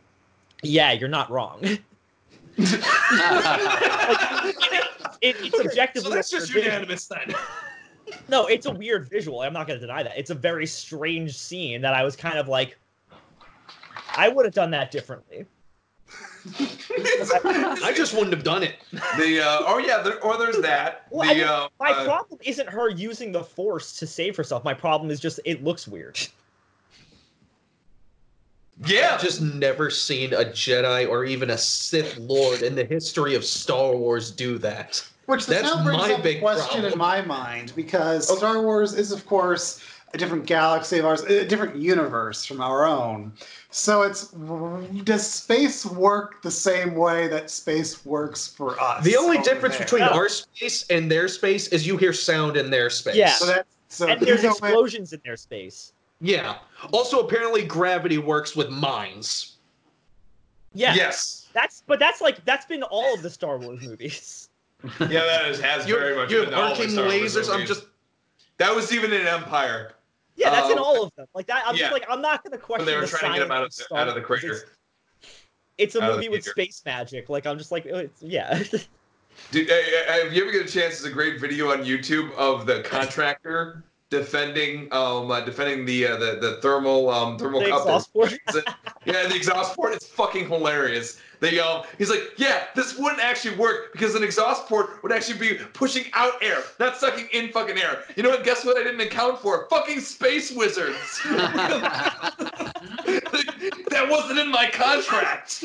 yeah, you're not wrong. [LAUGHS] It, it's objectively. So that's just weird visual. unanimous then. [LAUGHS] No, it's a weird visual. I'm not going to deny that. It's a very strange scene that I was kind of like, I would have done that differently. I just wouldn't have done it. the uh, oh yeah, there, or there's that. Well, I mean, uh, My uh, problem isn't her using the Force to save herself. My problem is just it looks weird. Yeah, I've just never seen a Jedi or even a Sith Lord in the history of Star Wars do that. Which That's now brings my up a big question problem. in my mind because Star Wars is, of course, a different galaxy of ours, a different universe from our own. So it's does space work the same way that space works for us? The only difference there? between Yeah. our space and their space is you hear sound in their space. Yeah. So that so and there's no way- explosions in their space. Yeah. Also, apparently, gravity works with mines. Yeah, yes, that's but that's like that's been all of the Star Wars movies. [LAUGHS] yeah, that is, has You, very much. you have been all the arcing Star Wars lasers. I'm just. that was even in Empire Yeah, that's in Oh. all of them. Like that, I'm Yeah. just like I'm not gonna question when they were the trying to get him out of science the, Star out of the crater. It's, it's a Out movie with space magic. Like I'm just like, oh, it's, yeah. Dude, uh, uh, have you ever get a chance? There's a great video on YouTube of the contractor defending, um, uh, defending the uh, the the thermal um thermal the cup. exhaust port. yeah, the exhaust port. It's fucking hilarious. They um, he's like, yeah, this wouldn't actually work because an exhaust port would actually be pushing out air, not sucking in fucking air. You know what? Guess what? I didn't account for fucking space wizards. [LAUGHS] that wasn't in my contract.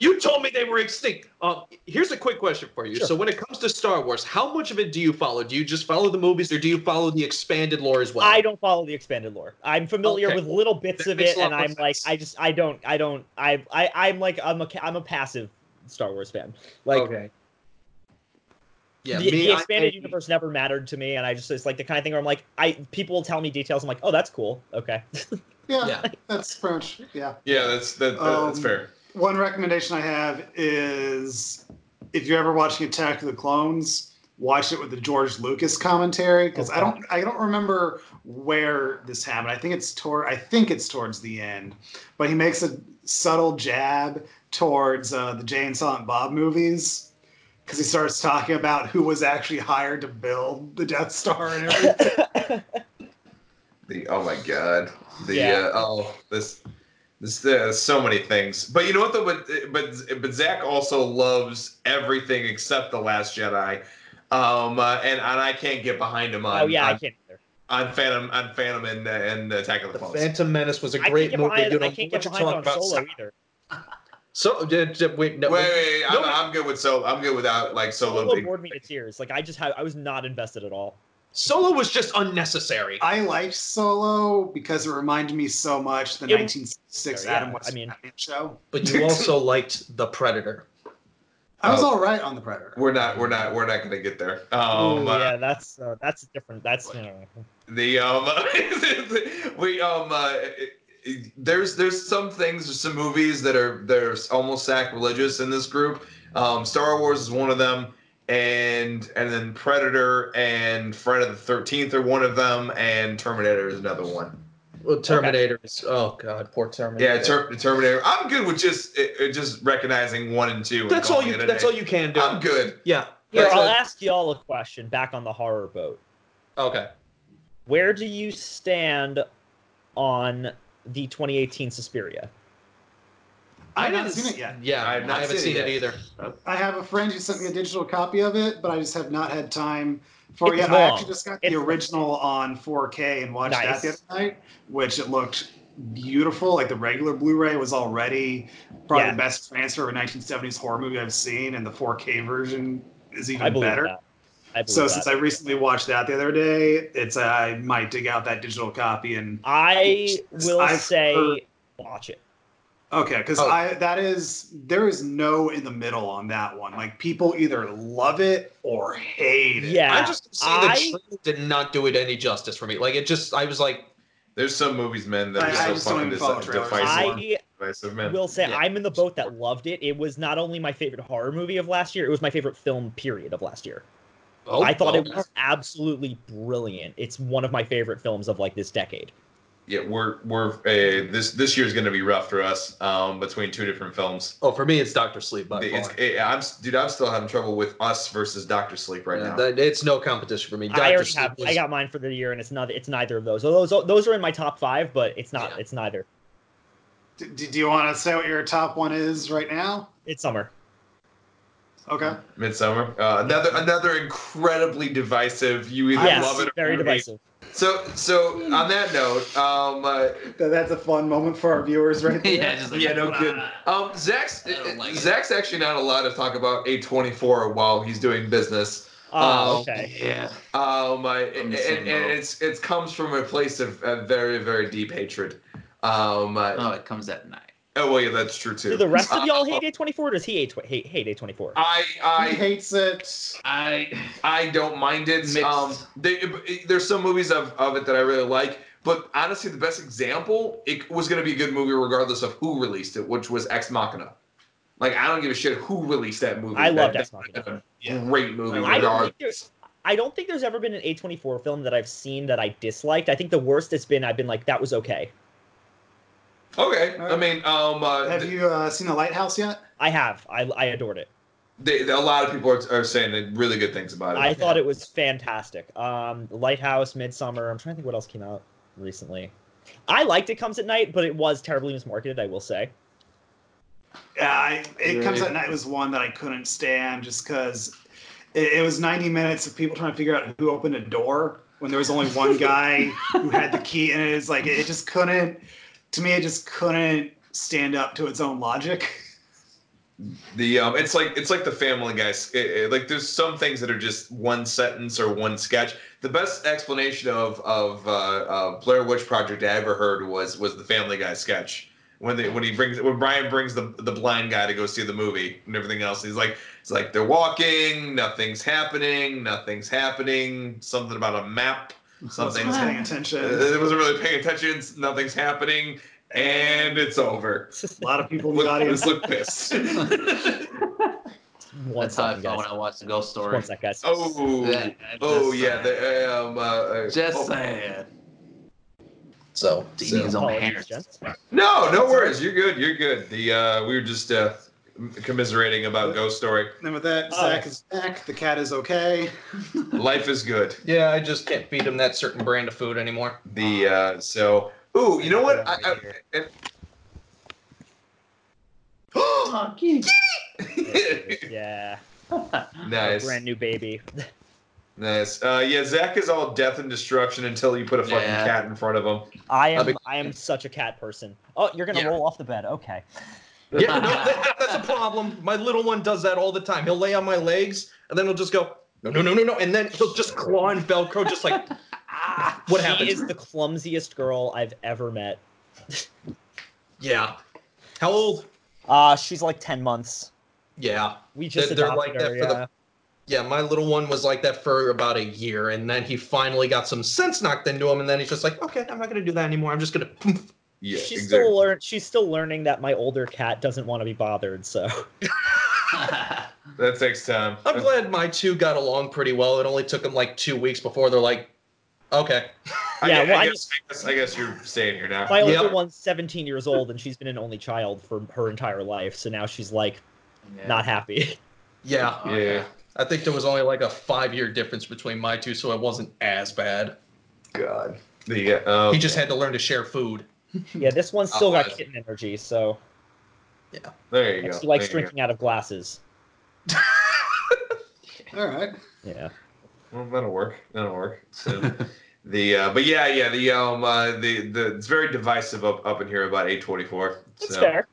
You told me they were extinct. Um, here's a quick question for you. Sure. So, when it comes to Star Wars, how much of it do you follow? Do you just follow the movies, or do you follow the expanded lore as well? I don't follow the expanded lore. I'm familiar Okay. with little bits That of it, and I'm like. I just, I don't, I don't, I, I, I'm like, I'm a, ca- I'm a passive Star Wars fan. Like, okay. Yeah, the, me, the expanded I- universe never mattered to me, and I just it's like the kind of thing where I'm like, I people will tell me details, I'm like, oh, that's cool, okay. [LAUGHS] Yeah, Yeah. that's French. yeah. Yeah, that's that, that's Um, fair. One recommendation I have is if you're ever watching Attack of the Clones, watch it with the George Lucas commentary because I don't I don't remember where this happened. I think it's toward I think it's towards the end, but he makes a subtle jab towards uh, the Jay and Silent Bob movies because he starts talking about who was actually hired to build the Death Star and everything. [LAUGHS] The oh my god. The Yeah. uh, oh this this uh, so many things. But you know what though? But but but Zach also loves everything except the Last Jedi. Um uh, and and I can't get behind him on oh yeah, I can't either. on Phantom on Phantom and uh, and Attack of the The Clones. Phantom Menace was a great get movie. behind, dude. I I'm can't what get behind talking on about. solo either. So, did, did, wait, no, Wait, wait, wait, I'm, No, I'm good with solo. I'm good without like solo. Solo big- bored me to tears. Like I just had, I was not invested at all. Solo was just unnecessary. I liked Solo because it reminded me so much the It- 1966 Yeah, Adam I West mean- Batman show. But you [LAUGHS] also liked The Predator. I was Oh. all right on the Predator. We're not. We're not. We're not gonna get there. Um, Ooh, uh, yeah, that's uh, that's different. That's you know, the um [LAUGHS] we um uh, there's there's some things there's some movies that are they're almost sacrilegious in this group um star wars is one of them and and then predator and friday the 13th are one of them and terminator is another one Well, Terminator is. Oh God, poor Terminator. yeah Ter- terminator i'm good with just it, it just recognizing one and two and That's all you. That's day. all you can do. i'm good Yeah. Here, I'll a- ask y'all a question. Back on the horror boat, Okay. where do you stand on the 2018 Suspiria? I haven't seen it yet. Yeah, I I, have not haven't seen seen it it either. I have a friend who sent me a digital copy of it, but I just have not had time for it It's yet. I actually just got It's the long. original on 4K and watched Nice. that the other night, which it looked beautiful. Like the regular Blu-ray was already probably Yeah. the best transfer of a 1970s horror movie I've seen, and the 4K version is even believe better. that. I believe So that. since I recently watched that the other day, it's I might dig out that digital copy and I will I've say, heard- watch it. Okay, because Oh. I that is there is no in the middle on that one. Like people either love it or hate it. Yeah, I just see I- the trailer did not do it any justice for me. Like it just, I was like, there's some movies men, that I- are I so fucking dis- divisive, I divisive man will say Yeah. I'm in the boat that loved it. It was not only my favorite horror movie of last year; it was my favorite film period of last year. oh, I thought oh, it was absolutely brilliant. It's one of my favorite films of like this decade. Yeah we're we're uh, this this year's gonna be rough for us um between two different films Oh, for me, it's Doctor Sleep by It's, far. it, I'm dude. I'm still having trouble with us versus Doctor Sleep right Yeah, now. that- it's no competition for me. Doctor I already Sleep have. was- I got mine for the year, and it's not. It's neither of those. Those those are in my top five, but it's not. Yeah. It's neither. D- d- do you want to say what your top one is right now? It's summer. Okay. Midsommar. Uh, another another incredibly divisive. You either yes, love it or very divisive. it. So so on that note, um, uh, That- That's a fun moment for our viewers right [LAUGHS] there. yeah, just like, yeah, no kidding. Um, Zach's I don't it. Zach's actually not allowed to talk about A24 while he's doing business. Oh, Um, okay. Yeah. Um, uh, I'm and, and, and it's it comes from a place of uh, very very deep hatred. Um, uh, Oh, it comes at night. Oh well, yeah, that's true too. Do the rest of Uh, y'all hate A24 or does he hate, hate, hate A24? I he I hates it. I I don't mind it. Mixed. Um, they, there's some movies of, of it that I really like, but honestly, the best example it was going to be a good movie regardless of who released it, which was Ex Machina. Like I don't give a shit who released that movie. I loved That- Ex Machina. a Great movie, I don't, think regardless. there's, I don't think there's ever been an A24 film that I've seen that I disliked. I think the worst it's been, I've been like, that was okay. Okay, I mean, um, uh, Have you uh, seen The Lighthouse yet? I have. I, I adored it. they, a lot of people are, are saying really good things about it. I thought it was fantastic. Um, Lighthouse, Midsommar. I'm trying to think what else came out recently. I liked It Comes at Night, but it was terribly mismarketed, I will say. Yeah, I, it comes at night was one that I couldn't stand just because it, it was 90 minutes of people trying to figure out who opened a door when there was only one [LAUGHS] guy who had the key, and it's like it just couldn't. To me, it just couldn't stand up to its own logic. The um, it's like it's like the Family Guys. It, it- like there's some things that are just one sentence or one sketch. The best explanation of of uh, uh, Blair Witch Project I ever heard was was the Family Guy sketch. when they when he brings when Brian brings the the blind guy to go see the movie and everything else. He's like it's like they're walking, nothing's happening, nothing's happening. Something about a map. Something's Wasn't paying attention. It wasn't really paying attention. Nothing's happening, and it's over. A lot of people in the audience. look pissed. [LAUGHS] One That's how I second, felt guys. when I watched the Ghost Story. One sec, guys. oh, Yeah, oh just yeah. The, um, uh, uh, Just oh. saying. So, Eating his own Apologies, hair. No, no worries. You're good. You're good. The uh, we were just uh, commiserating about Ghost Story. And with that, Oh. Zach is back. The cat is okay. [LAUGHS] Life is good. yeah, I just can't feed him that certain brand of food anymore. The uh, so. Ooh, you know what? I, I, and- [GASPS] [GASPS] Yeah. [LAUGHS] nice, Brand new baby. nice. Uh, yeah, Zach is all death and destruction until you put a fucking Yeah. cat in front of him. I am I'll be- I am such a cat person. Oh, you're gonna Yeah. roll off the bed. Okay. Yeah, no, that, that's a problem. My little one does that all the time. He'll lay on my legs, and then he'll just go, no, no, no, no, no, and then he'll just claw and Velcro, just like, ah, what happened? she happens? is the clumsiest girl I've ever met. Yeah. How old? Uh she's like ten months. Yeah. We just They're- they're like that her. for the- yeah. Yeah, my little one was like that for about a year, and then he finally got some sense knocked into him, and then he's just like, okay, I'm not gonna do that anymore. I'm just gonna. Yeah, she's exactly. still learn she's still learning that my older cat doesn't want to be bothered, so That takes time. [LAUGHS] I'm glad my two got along pretty well. It only took them like two weeks before they're like, okay. I, Yeah, I, well, I guess, I, guess, I guess you're staying here now. my older Yep. one's 17 years old and she's been an only child for her entire life, so now she's like Yeah. not happy. Yeah. yeah. I think there was only like a five year difference between my two, so it wasn't as bad. God. The uh, He just had to learn to share food. Yeah, this one's still got kitten energy, so Yeah. there you go. she likes there drinking out of glasses. [LAUGHS] All right. Yeah. Well, that'll work. That'll work. So, [LAUGHS] the uh, but yeah, yeah, the um, uh, the the it's very divisive up up in here about A24. It's so, fair.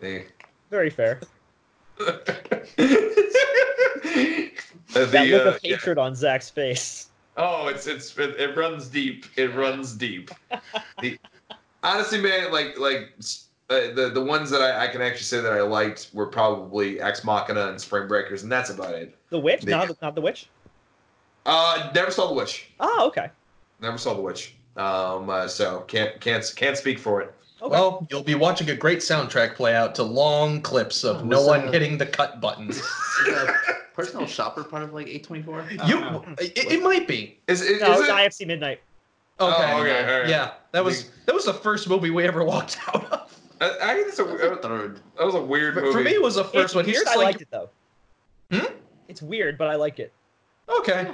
The, Very fair. [LAUGHS] the, That look uh, of yeah. hatred on Zach's face. Oh, it's it's it, it runs deep. It runs deep. the honestly, man, like like uh, the the ones that I, I can actually say that I liked were probably Ex Machina and Spring Breakers, and that's about it. The witch? The- Not the, not the witch? Uh, never saw the Witch. Oh, okay. Never saw the Witch. Um, uh, so can't can't can't speak for it. Okay. Well, you'll be watching a great soundtrack play out to long clips of Oh, no one that- hitting the cut buttons. Is that personal shopper part of like A24? you, it, it might be. Is, is, no, is it's it? IFC Midnight. Okay. Oh, okay, all right. Yeah, that was that was the first movie we ever [LAUGHS] walked out of. I, I think it's a, That's a that was a weird For, movie. for me, it was the first it's one. weird, He's I like, liked it though. Hmm? It's weird, but I like it. okay.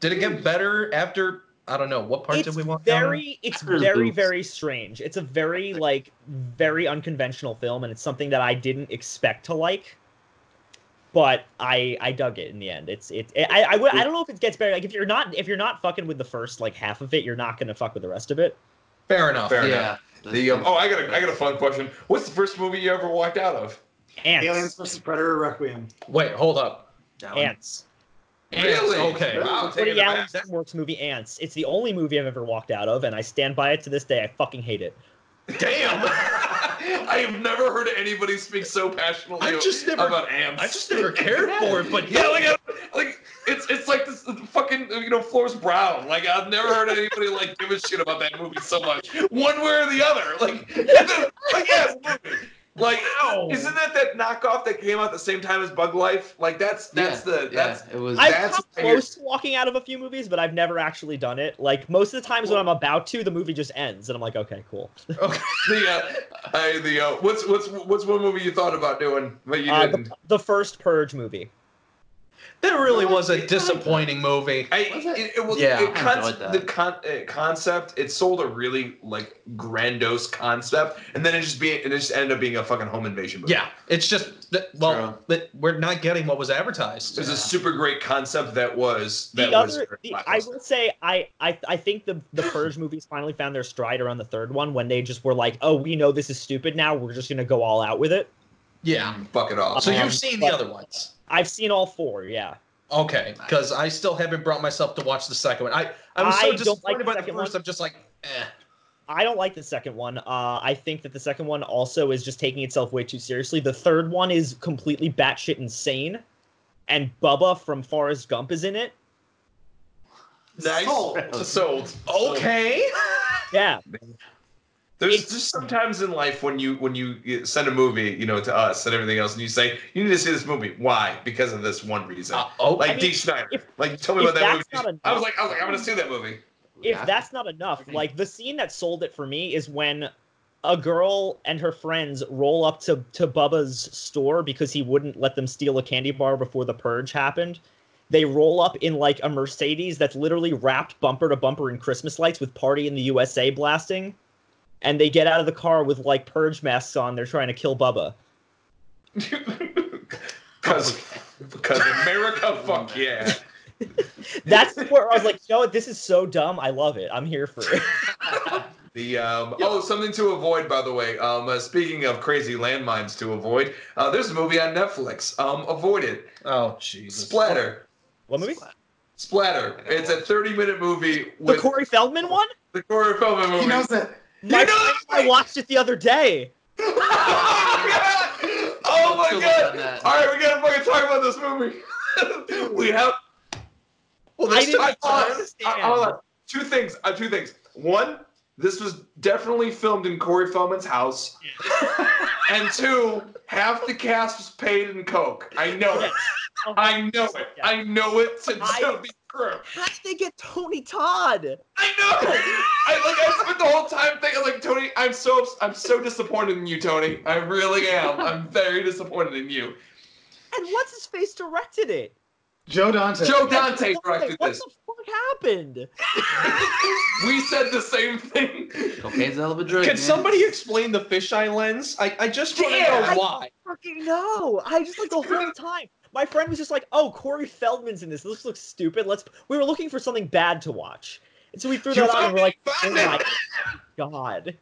Did it get better after? I don't know. What part it's did we walk down? very it's After the very very strange it's a very like very unconventional film and it's something that i didn't expect to like but i i dug it in the end it's it, I, I would i don't know if it gets better like if you're not if you're not fucking with the first like half of it you're not gonna fuck with the rest of it Fair enough. Fair Yeah. the um, oh, I got a I got a fun question. What's the first movie you ever walked out of? Antz Aliens vs Predator Requiem. Wait, hold up. That one. Antz Really? Okay. Wow, Woody taking it Allen's back. DreamWorks movie Antz. It's the only movie I've ever walked out of, and I stand by it to this day. I fucking hate it. Damn! [LAUGHS] I have never heard anybody speak so passionately I just never- about Antz. I just never cared for it, but yeah, like, I- like it's it's like this fucking you know Florence Brown. Like I've never heard anybody like give a shit about that movie so much, one way or the other. Like, [LAUGHS] like yeah, movie. Like, Ow. isn't that that knockoff that came out the same time as Bug Life? Like that's that's yeah, the that's yeah, it was. I've That's come what close to walking out of a few movies, but I've never actually done it. Like most of the times when I'm about to, the movie just ends, and I'm like, okay, cool. [LAUGHS] okay. the uh, I, the uh, what's what's what's one movie you thought about doing but you Uh, didn't? the, the first Purge movie. That really was a disappointing movie. I, Was it? it, it was Yeah. it I con- that. the con- uh, concept. It sold a really like grandiose concept, and then it just be it just ended up being a fucking home invasion movie. Yeah, it's just that. Well, that we're not getting what was advertised. it was a super great concept that was The was. other, the, I will say, I, I, I think the the Purge [LAUGHS] movies finally found their stride around the third one when they just were like, oh, we know this is stupid now. We're just gonna go all out with it. Yeah. fuck it off. So Um, you've seen the other ones. I've seen all four. Yeah. Okay, because I still haven't brought myself to watch the second one. I I was so don't like disappointed the by the first. one. I'm just like, eh. I don't like the second one. Uh, I think that the second one also is just taking itself way too seriously. The third one is completely batshit insane, and Bubba from Forrest Gump is in it. Nice. Sold. [LAUGHS] Sold. Okay. Yeah, [LAUGHS] There's It's- just sometimes in life when you when you send a movie, you know, to us and everything else, and you say you need to see this movie. Why? Because of this one reason. Uh, oh, like I mean, Dee Snider. if- like tell me about that movie. that's not I was like, I was like, I'm gonna see that movie. if Yeah. that's not enough, like the scene that sold it for me is when a girl and her friends roll up to to Bubba's store because he wouldn't let them steal a candy bar before the purge happened. They roll up in like a Mercedes that's literally wrapped bumper to bumper in Christmas lights with "Party in the USA" blasting, and they get out of the car with like purge masks on. They're trying to kill Bubba. [LAUGHS] Because because America, fuck yeah. [LAUGHS] That's the part where I was like, you know what? This is so dumb. I love it. I'm here for it. [LAUGHS] The um, oh, something to avoid, by the way. Um, uh, speaking of crazy landmines to avoid, uh, there's a movie on Netflix. Um, avoid it. oh Jesus. Splatter. What movie? Splatter. It's a 30 minute movie The with Corey Feldman one? the Corey Feldman movie. He knows it. My You know friend that and I watched it the other day. [LAUGHS] oh my Still god! on that. All right, we gotta fucking talk about this movie. [LAUGHS] we have. Well, I there's didn't two, hold on, understand. hold on. Two things. Uh, two things. One, this was definitely filmed in Corey Feldman's house. [LAUGHS] and two, half the cast was paid in coke. I know it. I know it. I know it to, to I- be true. How did they get Tony Todd? I know. [LAUGHS] I like. I spent the whole time thinking, like, Tony. I'm so. I'm so disappointed in you, Tony. I really am. I'm very disappointed in you. And what's his face directed it? Joe Dante. Joe Dante directed What this. What the fuck happened? [LAUGHS] We said the same thing. Cocaine's a hell of a drug. Can man. somebody explain the fisheye lens? I, I just want to Yeah, know I- why. Fucking no! I just like the whole time. My friend was just like, "Oh, Corey Feldman's in this. This looks stupid. Let's." We were looking for something bad to watch, and so we threw You that on, and we're like, "Oh my god!"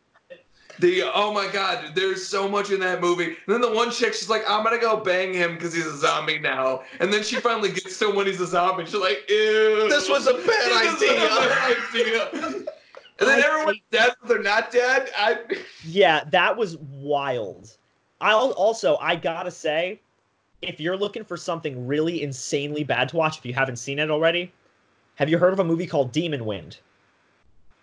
The oh my god, there's so much in that movie. And then the one chick, she's like, I'm gonna go bang him because he's a zombie now. And then she finally gets to him when he's a zombie. She's like, ew. This was a bad This a idea. bad idea. And then I everyone's dead, but they're not dead. I Yeah, that was wild. I'll also, I gotta say, if you're looking for something really insanely bad to watch, if you haven't seen it already, have you heard of a movie called Demon Wind?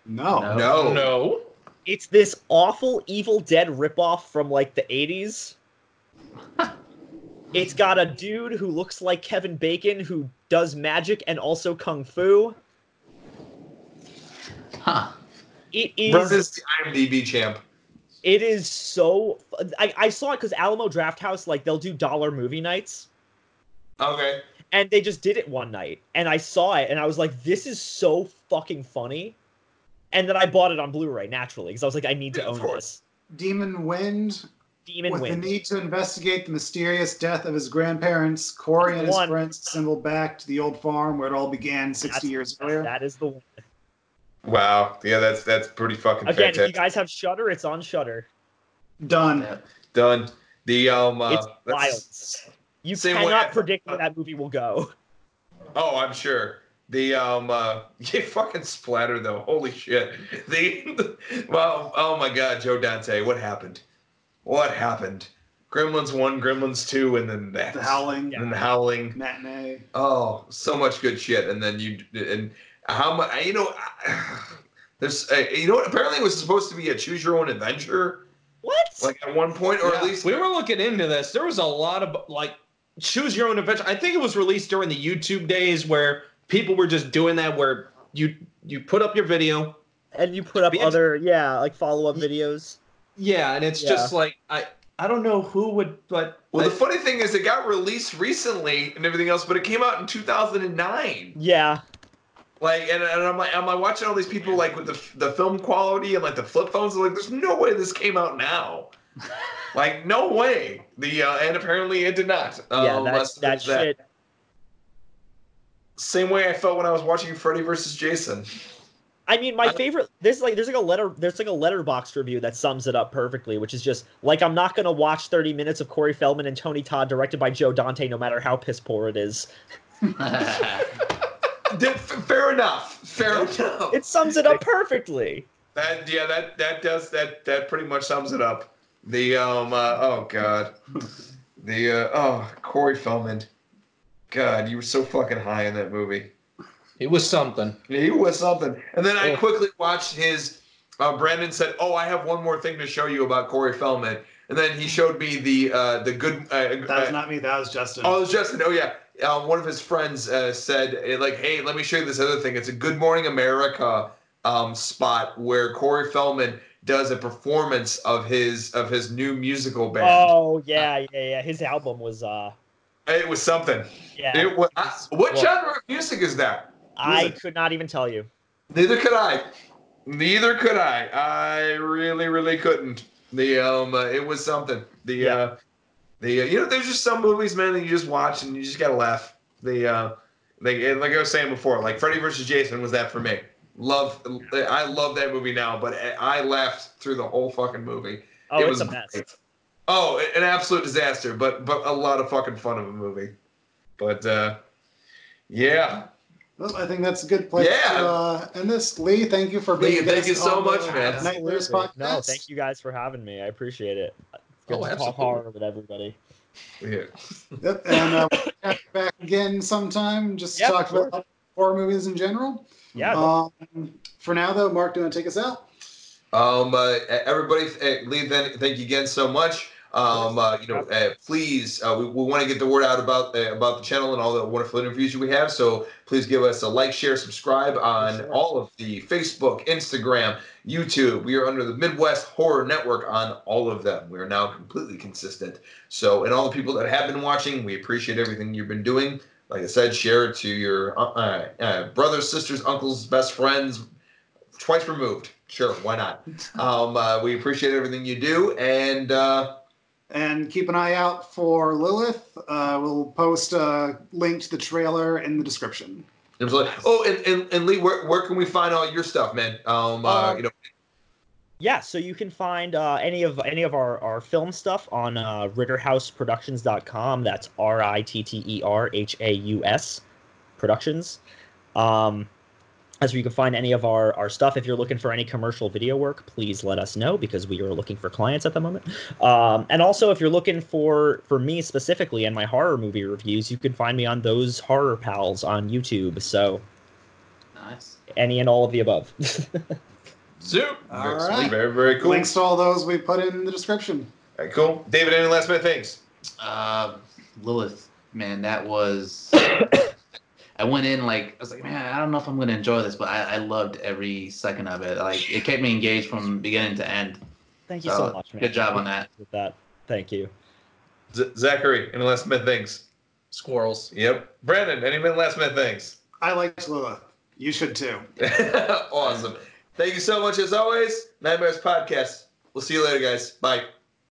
No. No. no. No. It's this awful Evil Dead ripoff from like the 80s. [LAUGHS] it's got a dude who looks like Kevin Bacon who does magic and also kung fu. Huh. Run It is this IMDb champ. It is so I, I saw it because Alamo Drafthouse like they'll do dollar movie nights. Okay. and they just did it one night and i saw it and i was like this is so fucking funny and then i bought it on blu-ray naturally because i was like i need to own this Demon Wind. demon with wind the need to investigate the mysterious death of his grandparents, Corey and his One. friends assemble back to the old farm where it all began 60 That's- years earlier. that is the one Wow. Yeah, that's that's pretty fucking again if you guys have Shudder it's on Shudder Done. Yeah. Done. The um. Uh, it's wild you same way- cannot predict where that movie will go Oh, I'm sure. The um uh [LAUGHS] yeah, fucking splatter though. Holy shit. The [LAUGHS] well, oh my god, Joe Dante, what happened? What happened? Gremlins one, Gremlins two, and then that. The Howling, And the howling. Matinee. Oh, so much good shit. And then you and how much you know [SIGHS] there's uh, you know what apparently it was supposed to be a choose your own adventure what like at one point or at least we were looking into this. There was a lot of like choose your own adventure. I think it was released during the YouTube days where people were just doing that where you you put up your video. and you put up Be int- other yeah like follow-up videos Yeah, and it's just like I I don't know who would but well I- the funny thing is it got released recently and everything else but it came out in 2009 yeah Like, and, and I'm like, am I watching all these people like with the the film quality and like the flip phones? I'm like, there's no way this came out now. [LAUGHS] like, no way. The uh, and apparently it did not. Uh, yeah that, that that. shit Same way I felt when I was watching Freddy versus Jason. I mean, my favorite. This like there's like a letter. There's like a Letterboxd review that sums it up perfectly, which is just like I'm not gonna watch 30 minutes of Corey Feldman and Tony Todd directed by Joe Dante, no matter how piss poor it is. [LAUGHS] [LAUGHS] Did- f- fair enough. Fair enough. [LAUGHS] It sums it up perfectly. That yeah, that that does that that pretty much sums it up. The um uh, oh god, the uh, oh Corey Feldman, God, you were so fucking high in that movie. It was something. He was something. And then I quickly watched his. Uh, Brandon said, "Oh, I have one more thing to show you about Corey Feldman." And then he showed me the uh, the good. Uh, That was uh, not me. That was Justin. Oh, it was Justin. Oh, yeah. Um, one of his friends uh, said, eh, like, hey, let me show you this other thing. It's a Good Morning America um, spot where Corey Feldman does a performance of his of his new musical band. Oh yeah, yeah, yeah. His album was uh It was something. yeah. It was, I- what Well- genre of music is that? I could not even tell you. Neither could I. Neither could I. I really, really couldn't. The um, uh, it was something. The Yeah. uh, the uh, you know, there's just some movies, man, that you just watch and you just gotta laugh. The uh, like and like I was saying before, like Freddy versus Jason was that for me. Love, I love that movie now, but I laughed through the whole fucking movie. Oh, It it's was a mess. great. Oh, an absolute disaster, but but a lot of fucking fun of a movie. But uh, yeah, Well, I think that's a good place Yeah. to uh, end this. Lee, thank you for being. Lee, a thank you so much, man. Nightmares Absolutely. podcast. No, thank you guys for having me. I appreciate it. It's good Oh, to talk absolutely. horror with everybody. yeah. Yep, and uh, we'll back again sometime. Just to talk about horror movies in general. Yeah. Um, for now, though, Mark, do you want to take us out? Um, uh, everybody, Lee, then thank you again so much. Um, uh, you know, uh, please, uh, we, we want to get the word out about uh, about the channel and all the wonderful interviews we have. So please give us a like, share, subscribe on Sure. all of the Facebook, Instagram, YouTube. We are under the Midwest Horror Network on all of them. We are now completely consistent. So, and all the people that have been watching, we appreciate everything you've been doing. Like I said, share it to your uh, uh, brothers, sisters, uncles, best friends, twice removed. Sure, why not? [LAUGHS] Um, uh, we appreciate everything you do, and uh, And keep an eye out for Lilith. Uh, we'll post a link to the trailer in the description. absolutely. Oh, and, and, and Lee, where, where can we find all your stuff, man? Um, uh, Um, you know, Yeah, so you can find uh, any of any of our, our film stuff on uh, RitterhausProductions.com. That's R I T T E R H A U S Productions. Um, as you can find any of our, our stuff. If you're looking for any commercial video work, please let us know because we are looking for clients at the moment. Um, and also, if you're looking for for me specifically and my horror movie reviews, you can find me on those horror pals on YouTube. So Nice. any and all of the above. [LAUGHS] Zoom. All very, right. very, very cool. Links to all those we put in the description. All right, cool. David, any last minute things? Uh, Lilith, man, that was. [COUGHS] [COUGHS] I went in like I was like, man, I don't know if I'm gonna enjoy this, but I, I loved every second of it. Like it kept me engaged from beginning to end. Thank you So, so much, man. good job on that. With that, thank you. Z- Zachary, any last minute things? Squirrels. Yep. Brandon, any last minute things? I like Lilith. You should too. [LAUGHS] awesome. Thank you so much as always. Nightmares Podcast. We'll see you later, guys. Bye.